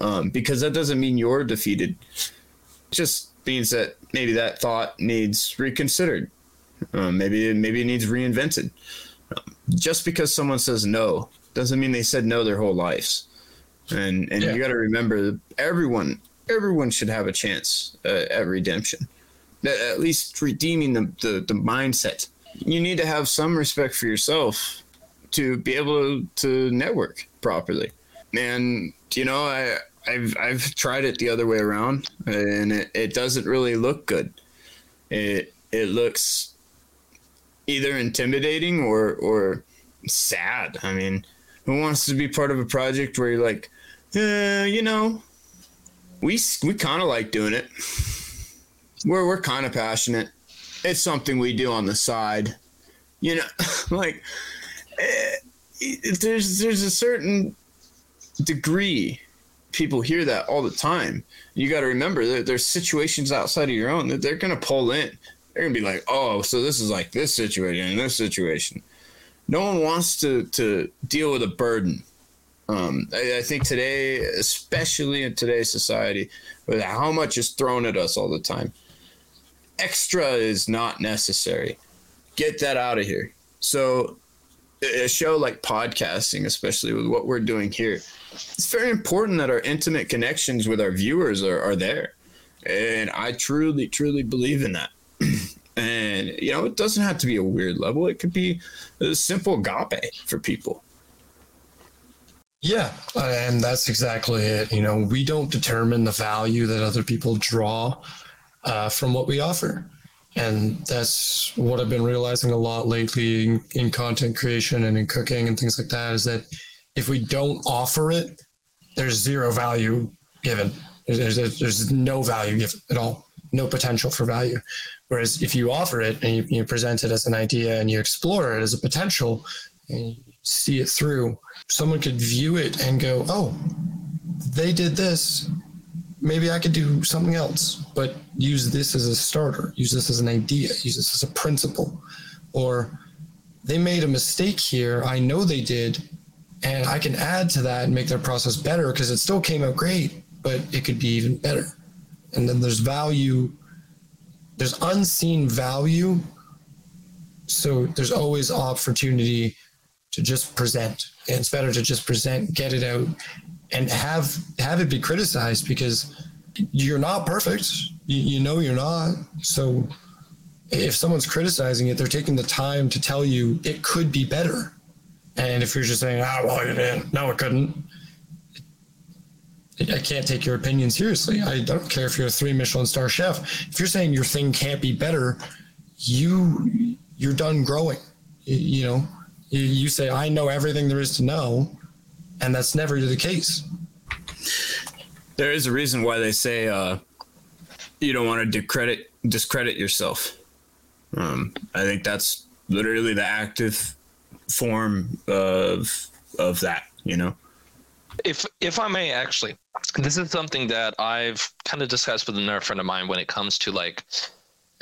C: um, because that doesn't mean you're defeated. It just means that maybe that thought needs reconsidered. Um, maybe maybe it needs reinvented. Um, just because someone says no doesn't mean they said no their whole lives. And and
A: Yeah.
C: you got to remember, everyone everyone should have a chance uh, at redemption at least redeeming the, the, the mindset. You need to have some respect for yourself to be able to, to network properly. And you know, I I've I've tried it the other way around, and it, it doesn't really look good. It it looks either intimidating or or sad. I mean, who wants to be part of a project where you're like, uh, you know, we we kind of like doing it we're we're kind of passionate. It's something we do on the side, you know. like eh, there's there's a certain degree people hear that all the time. You got to remember that there's situations outside of your own that they're gonna pull in. They're gonna be like, oh, so this is like this situation and this situation, no one wants to to deal with a burden. Um, I, I think today, especially in today's society, with how much is thrown at us all the time, extra is not necessary. Get that out of here. So, a show like podcasting, especially with what we're doing here, it's very important that our intimate connections with our viewers are, are there. And I truly, truly believe in that. and, you know, it doesn't have to be a weird level, it could be a simple agape for people.
A: Yeah, and that's exactly it. You know, we don't determine the value that other people draw uh, from what we offer. And that's what I've been realizing a lot lately in, in, content creation and in cooking and things like that is that if we don't offer it, there's zero value given. There's, there's, there's no value given at all, no potential for value. Whereas if you offer it and you, you present it as an idea and you explore it as a potential and you see it through, someone could view it and go, oh, they did this. Maybe I could do something else, but use this as a starter, use this as an idea, use this as a principle. Or they made a mistake here. I know they did. And I can add to that and make their process better because it still came out great, but it could be even better. And then there's value, there's unseen value. So there's always opportunity to just present. And it's better to just present, get it out, and have have it be criticized because you're not perfect. You, you know you're not. So if someone's criticizing it, they're taking the time to tell you it could be better. And if you're just saying, ah, well, it in. no, it couldn't. I can't take your opinion seriously. I don't care if you're a three Michelin star chef. If you're saying your thing can't be better, you you're done growing. You, you know, you, you say, I know everything there is to know, and that's never the case.
C: There is a reason why they say uh, you don't want to discredit discredit yourself. Um, I think that's literally the active form of of that. You know.
B: If if I may actually, this is something that I've kind of discussed with another friend of mine when it comes to like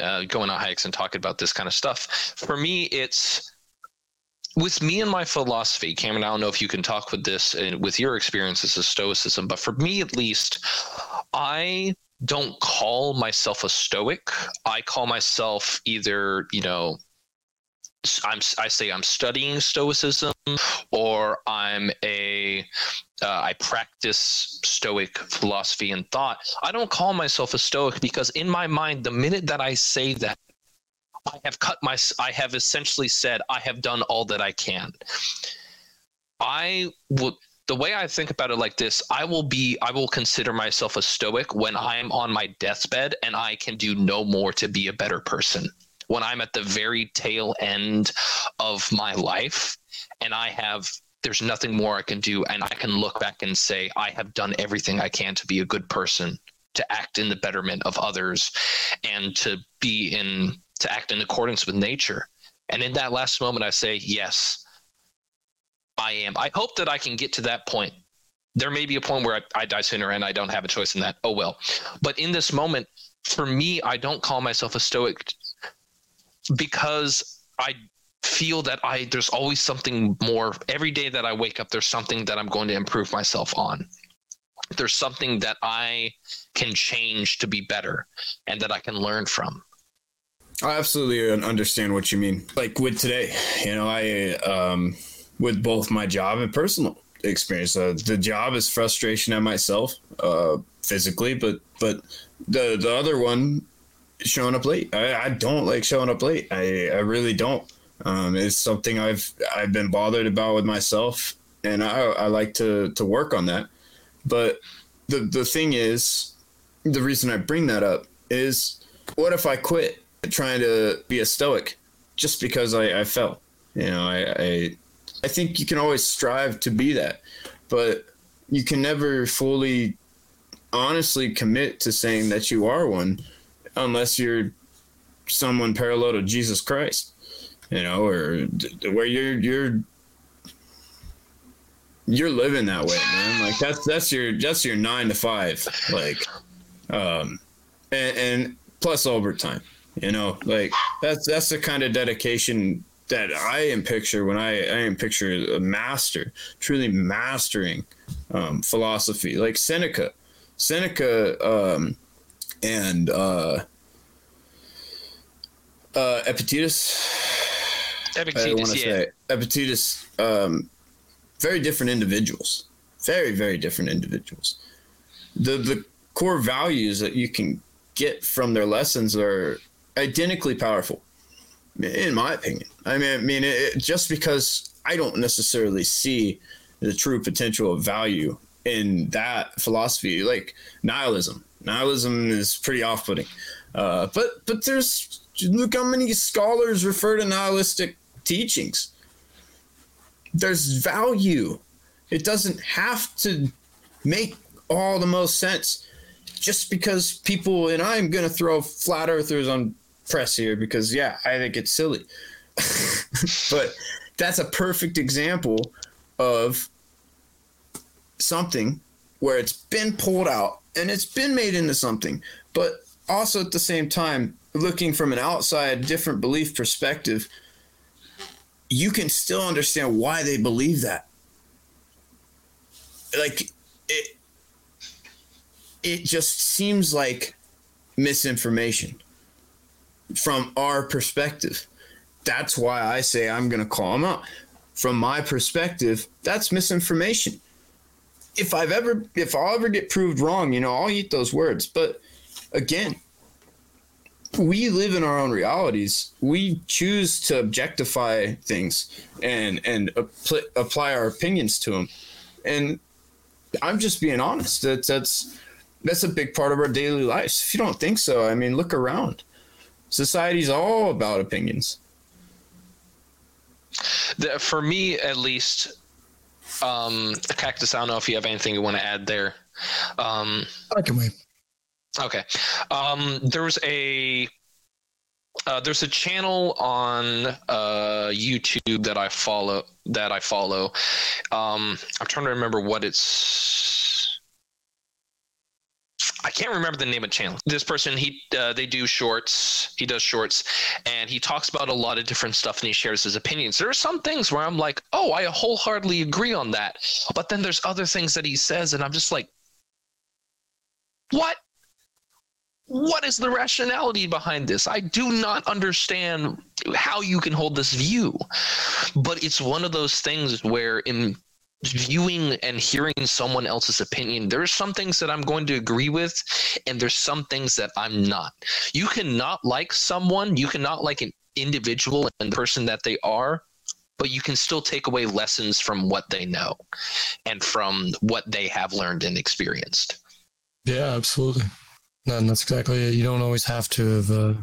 B: uh, going on hikes and talking about this kind of stuff. For me, it's with me and my philosophy, Cameron, I don't know if you can talk with this and with your experiences of Stoicism, but for me at least, I don't call myself a Stoic. I call myself either, you know, I'm, I say I'm studying Stoicism, or I'm a uh, I practice Stoic philosophy and thought. I don't call myself a Stoic because in my mind, the minute that I say that, I have cut my, I have essentially said, I have done all that I can. I would, the way I think about it like this, I will be, I will consider myself a stoic when I'm on my deathbed and I can do no more to be a better person. When I'm at the very tail end of my life and I have, there's nothing more I can do, and I can look back and say, I have done everything I can to be a good person, to act in the betterment of others, and to be in to act in accordance with nature. And in that last moment, I say, yes, I am. I hope that I can get to that point. There may be a point where I, I die sooner and I don't have a choice in that. Oh, well. But in this moment, for me, I don't call myself a stoic because I feel that I there's always something more every day that I wake up there's something that I'm going to improve myself on. There's something that I can change to be better and that I can learn from.
C: I absolutely understand what you mean. Like with today, you know, I um, with both my job and personal experience. Uh, the job is frustration at myself, uh, physically, but but the the other one, showing up late. I, I don't like showing up late. I I really don't. Um, it's something I've I've been bothered about with myself, and I I like to to work on that. But the the thing is, the reason I bring that up is, what if I quit? trying to be a stoic just because I, I fell. You know, I, I I think you can always strive to be that, but you can never fully honestly commit to saying that you are one unless you're someone parallel to Jesus Christ, you know, or where you're you're you're living that way, man. Like that's that's your that's your nine to five, like, um, and, and plus overtime. You know, like that's that's the kind of dedication that I am picture when I, I am picture a master, truly mastering um, philosophy, like Seneca. Seneca um, and uh, uh, Epictetus.
B: Epictetus, yeah. Say,
C: Epictetus, um, very different individuals. Very, very different individuals. The the core values that you can get from their lessons are identically powerful, in my opinion. I mean, I mean, it, just because I don't necessarily see the true potential of value in that philosophy, like nihilism. Nihilism is pretty off-putting, uh, but but there's look how many scholars refer to nihilistic teachings. There's value. It doesn't have to make all the most sense just because people and I'm gonna throw flat earthers on press here because yeah, I think it's silly. but that's a perfect example of something where it's been pulled out and it's been made into something, but also at the same time, looking from an outside, different belief perspective, you can still understand why they believe that. Like it, it just seems like misinformation from our perspective. That's why I say I'm going to call them out. From my perspective, that's misinformation. If I've ever, if I'll ever get proved wrong, you know, I'll eat those words. But again, we live in our own realities. We choose to objectify things and and apl- apply our opinions to them. And I'm just being honest. That's that's that's a big part of our daily lives. If you don't think so, I mean, look around. Society's all about opinions.
B: The, for me, at least, um, Cactus, I don't know if you have anything you want to add there. Um,
A: I can wait.
B: Okay. Um, there's a uh, there's a channel on uh, YouTube that I follow that I follow. Um, I'm trying to remember what it's. I can't remember the name of the channel. This person, he uh, they do shorts. He does shorts, and he talks about a lot of different stuff, and he shares his opinions. There are some things where I'm like, oh, I wholeheartedly agree on that, but then there's other things that he says, and I'm just like, what? what is the rationality behind this? I do not understand how you can hold this view. But it's one of those things where, in viewing and hearing someone else's opinion, there's some things that I'm going to agree with, and there's some things that I'm not. You cannot like someone, you cannot like an individual and the person that they are, but you can still take away lessons from what they know and from what they have learned and experienced.
A: Yeah, absolutely. And that's exactly it. You don't always have to have. Uh,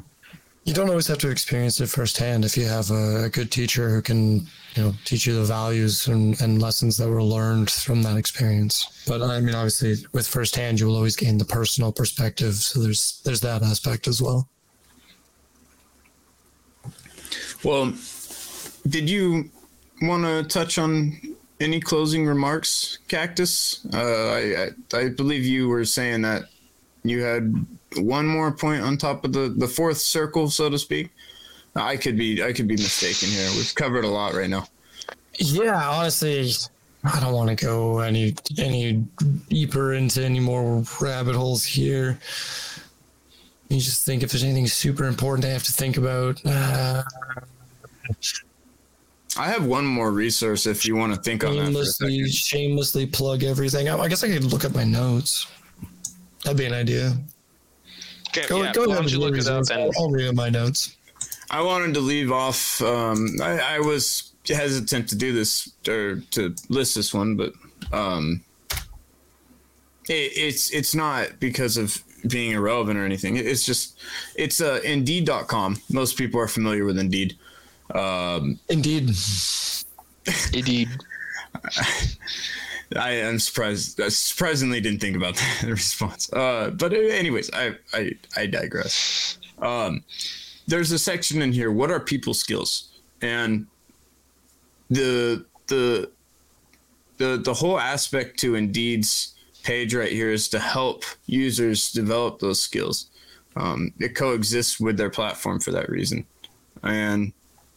A: you don't always have to experience it firsthand. If you have a, a, good teacher who can, you know, teach you the values and, and lessons that were learned from that experience. But I mean, obviously, with firsthand, you will always gain the personal perspective. So there's there's that aspect as well.
C: Well, did you want to touch on any closing remarks, Cactus? Uh, I, I I believe you were saying that you had one more point on top of the the fourth circle, so to speak. I could be I could be mistaken here. We've covered a lot right now.
A: Yeah, honestly, I don't want to go any any deeper into any more rabbit holes here. You just think if there's anything super important I have to think about. Uh,
C: I have one more resource if you want to think on that.
A: Shamelessly plug everything. I guess I could look at my notes. That'd be an idea.
B: Okay, go, yeah, go ahead and look it up.
A: And... I'll read my notes.
C: I wanted to leave off. Um, I, I, was hesitant to do this or to list this one, but um, it, it's it's not because of being irrelevant or anything. It's just it's uh, Indeed.com. Most people are familiar with Indeed. Um,
A: Indeed.
B: Indeed.
C: I am surprised. I surprisingly didn't think about that response. Uh, but anyways, I, I I digress. Um, there's a section in here. What are people skills? And the the the the whole aspect to Indeed's page right here is to help users develop those skills. Um, it coexists with their platform for that reason, and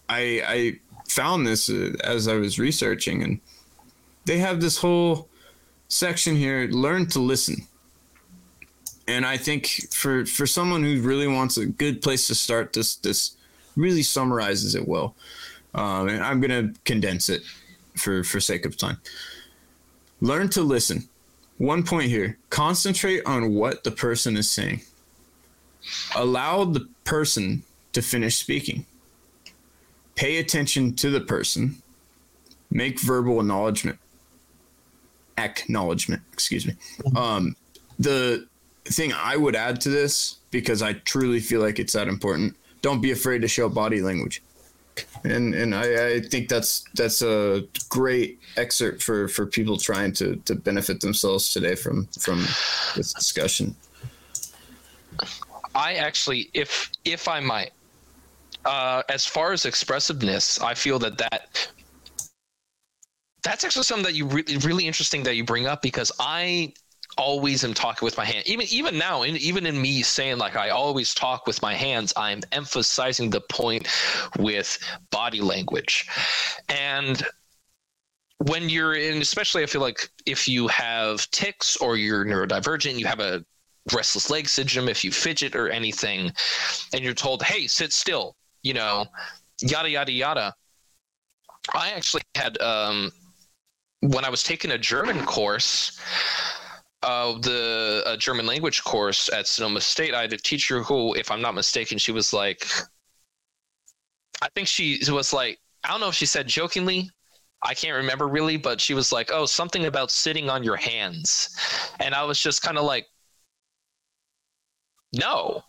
C: I I found this uh, as I was researching, and they have this whole section here: learn to listen. And I think for for someone who really wants a good place to start, this this really summarizes it well. Um, and I'm gonna condense it for for sake of time. Learn to listen. One point here: concentrate on what the person is saying. Allow the person to finish speaking pay attention to the person, make verbal acknowledgement, acknowledgement, excuse me. Um, the thing I would add to this, because I truly feel like it's that important, don't be afraid to show body language. And and I, I think that's that's a great excerpt for, for people trying to, to benefit themselves today from from this discussion.
B: I actually, if if I might, uh, as far as expressiveness, I feel that that that's actually something that you really really interesting that you bring up because I always am talking with my hand. Even even now, in, even in me saying like I always talk with my hands, I'm emphasizing the point with body language, and when you're in, especially I feel like if you have tics or you're neurodivergent, you have a restless leg syndrome, if you fidget or anything, and you're told, "Hey, sit still," you know, yada yada yada. I actually had um, when I was taking a German course, uh, the a German language course at Sonoma State. I had a teacher who, if I'm not mistaken, she was like, I think she was like, I don't know if she said jokingly. I can't remember really, but she was like, "Oh, something about sitting on your hands," and I was just kind of like, "No,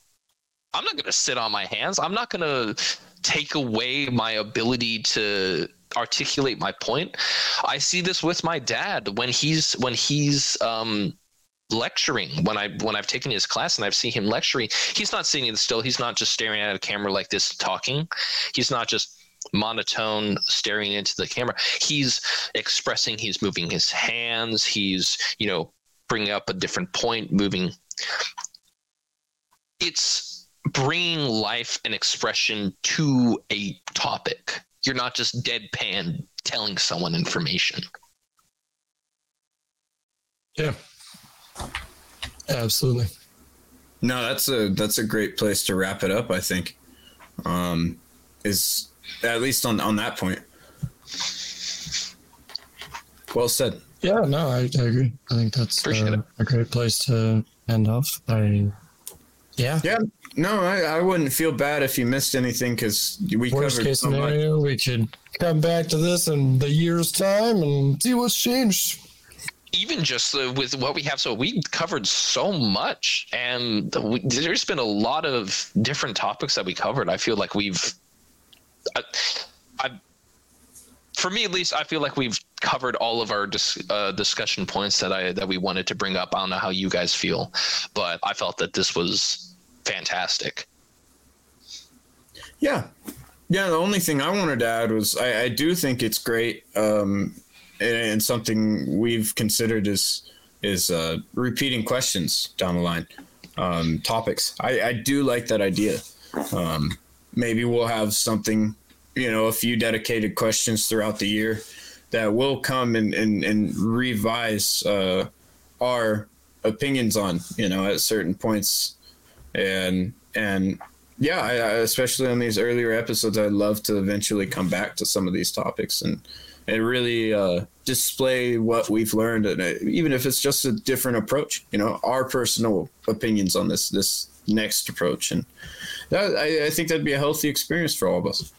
B: I'm not going to sit on my hands. I'm not going to take away my ability to articulate my point. I see this with my dad when he's when he's um, lecturing when I when I've taken his class and I've seen him lecturing. He's not sitting still. He's not just staring at a camera like this talking. He's not just monotone staring into the camera. He's expressing. He's moving his hands. He's you know bringing up a different point, moving. It's bringing life and expression to a topic. You're not just deadpan telling someone information.
A: Yeah. Absolutely.
C: No, that's a that's a great place to wrap it up. I think, um, is at least on on that point. Well said.
A: Yeah, no, I, I agree. I think that's uh, a great place to end off. I, yeah,
C: yeah. No, I, I wouldn't feel bad if you missed anything because we
A: Worst
C: covered
A: case
C: so
A: scenario,
C: much.
A: we could come back to this in the year's time and see what's changed.
B: Even just uh, with what we have, so we covered so much, and we, there's been a lot of different topics that we covered. I feel like we've, I, I for me at least, I feel like we've covered all of our dis, uh, discussion points that I that we wanted to bring up. I don't know how you guys feel, but I felt that this was fantastic.
C: Yeah. Yeah, the only thing I wanted to add was I, I do think it's great, um, and, and, something we've considered is is uh, repeating questions down the line, um, topics. I, I do like that idea. Um, maybe we'll have something, you know, a few dedicated questions throughout the year that will come and and, and revise uh, our opinions on, you know, at certain points and and yeah, I, I, especially on these earlier episodes, I'd love to eventually come back to some of these topics and and really uh, display what we've learned, and uh, even if it's just a different approach, you know, our personal opinions on this this next approach, and that, I, I think that'd be a healthy experience for all of us.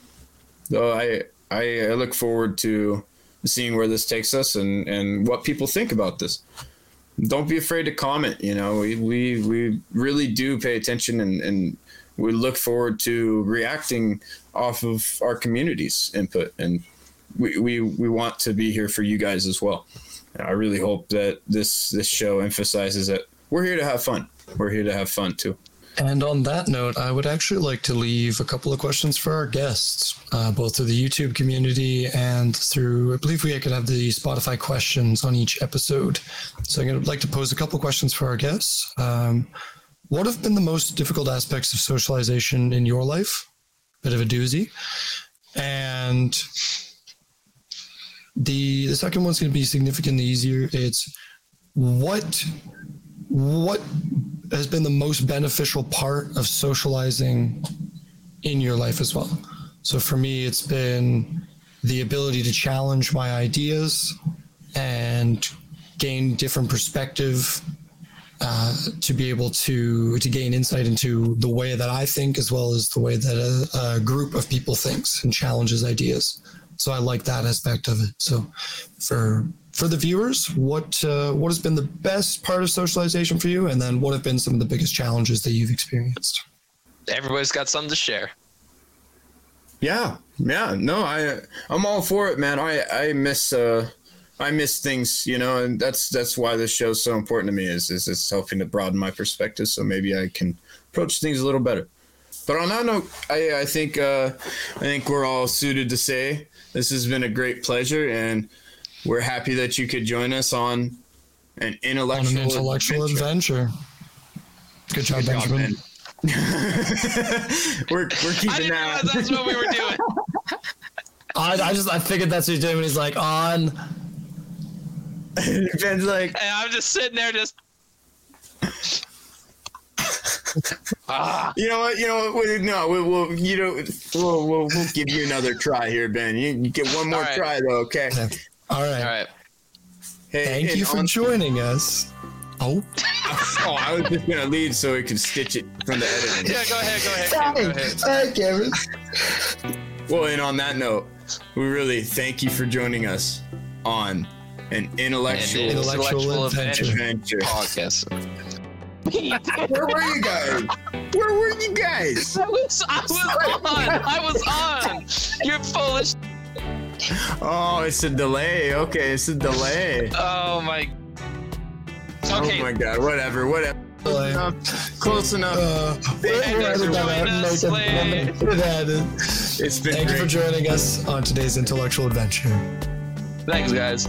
C: So I I, I look forward to seeing where this takes us and and what people think about this don't be afraid to comment. You know, we we, we really do pay attention and, and we look forward to reacting off of our community's input. And we, we, we want to be here for you guys as well. I really hope that this this show emphasizes that we're here to have fun. We're here to have fun too.
A: And on that note, I would actually like to leave a couple of questions for our guests, uh, both through the YouTube community and through, I believe we could have the Spotify questions on each episode. So I'm going to like to pose a couple of questions for our guests. Um, what have been the most difficult aspects of socialization in your life? Bit of a doozy. And the the second one's going to be significantly easier. It's what what has been the most beneficial part of socializing in your life as well. So for me, it's been the ability to challenge my ideas and gain different perspective uh, to be able to to gain insight into the way that I think as well as the way that a, a group of people thinks and challenges ideas. So I like that aspect of it. So for for the viewers, what uh, what has been the best part of socialization for you, and then what have been some of the biggest challenges that you've experienced?
B: Everybody's got something to share.
C: Yeah, yeah. No, I I'm all for it, man. I I miss uh I miss things, you know, and that's that's why this show's so important to me. Is is it's helping to broaden my perspective, so maybe I can approach things a little better. But on that note, I I think uh, I think we're all suited to say this has been a great pleasure, and we're happy that you could join us on an intellectual,
A: On an intellectual adventure. Good job,
C: Good job,
A: Benjamin.
C: Ben. we're we're
B: I
C: keeping
B: didn't
C: that.
B: realize that's what we were doing.
A: I, I just I figured that's what he's doing. when He's like on.
C: Ben's like,
B: And I'm just sitting there, just. ah,
C: You know what? You know what? We, no, we, we'll you know we'll, we'll we'll give you another try here, Ben. You, you get one more
B: All right.
C: try though, okay?
A: All right.
B: all right.
C: Hey,
A: Thank
C: and
A: you for
C: on-
A: joining us. Oh,
C: Oh, I was just gonna lead so we could stitch it from the editing.
B: Yeah, go ahead, go ahead. Go ahead.
A: Hi, Kevin.
C: Well, and on that note, we really thank you for joining us on an intellectual
B: And
A: Intellectual
B: adventure
C: adventure.
B: podcast.
C: Where were you guys? Where were you guys?
B: I was, I was on. I was on. You're full of. sh-
C: Oh, it's a delay. Okay, it's a delay.
B: Oh my.
C: Oh
B: Okay.
C: my god, whatever, whatever. Close enough. Close enough.
A: Uh, we're
B: Thank you
A: editing
B: for
A: that
B: joining
A: out.
B: us,
A: Make it-
B: Slade.
A: make it added.
C: It's been
A: Thank you for joining us on today's intellectual adventure.
B: Thanks, guys.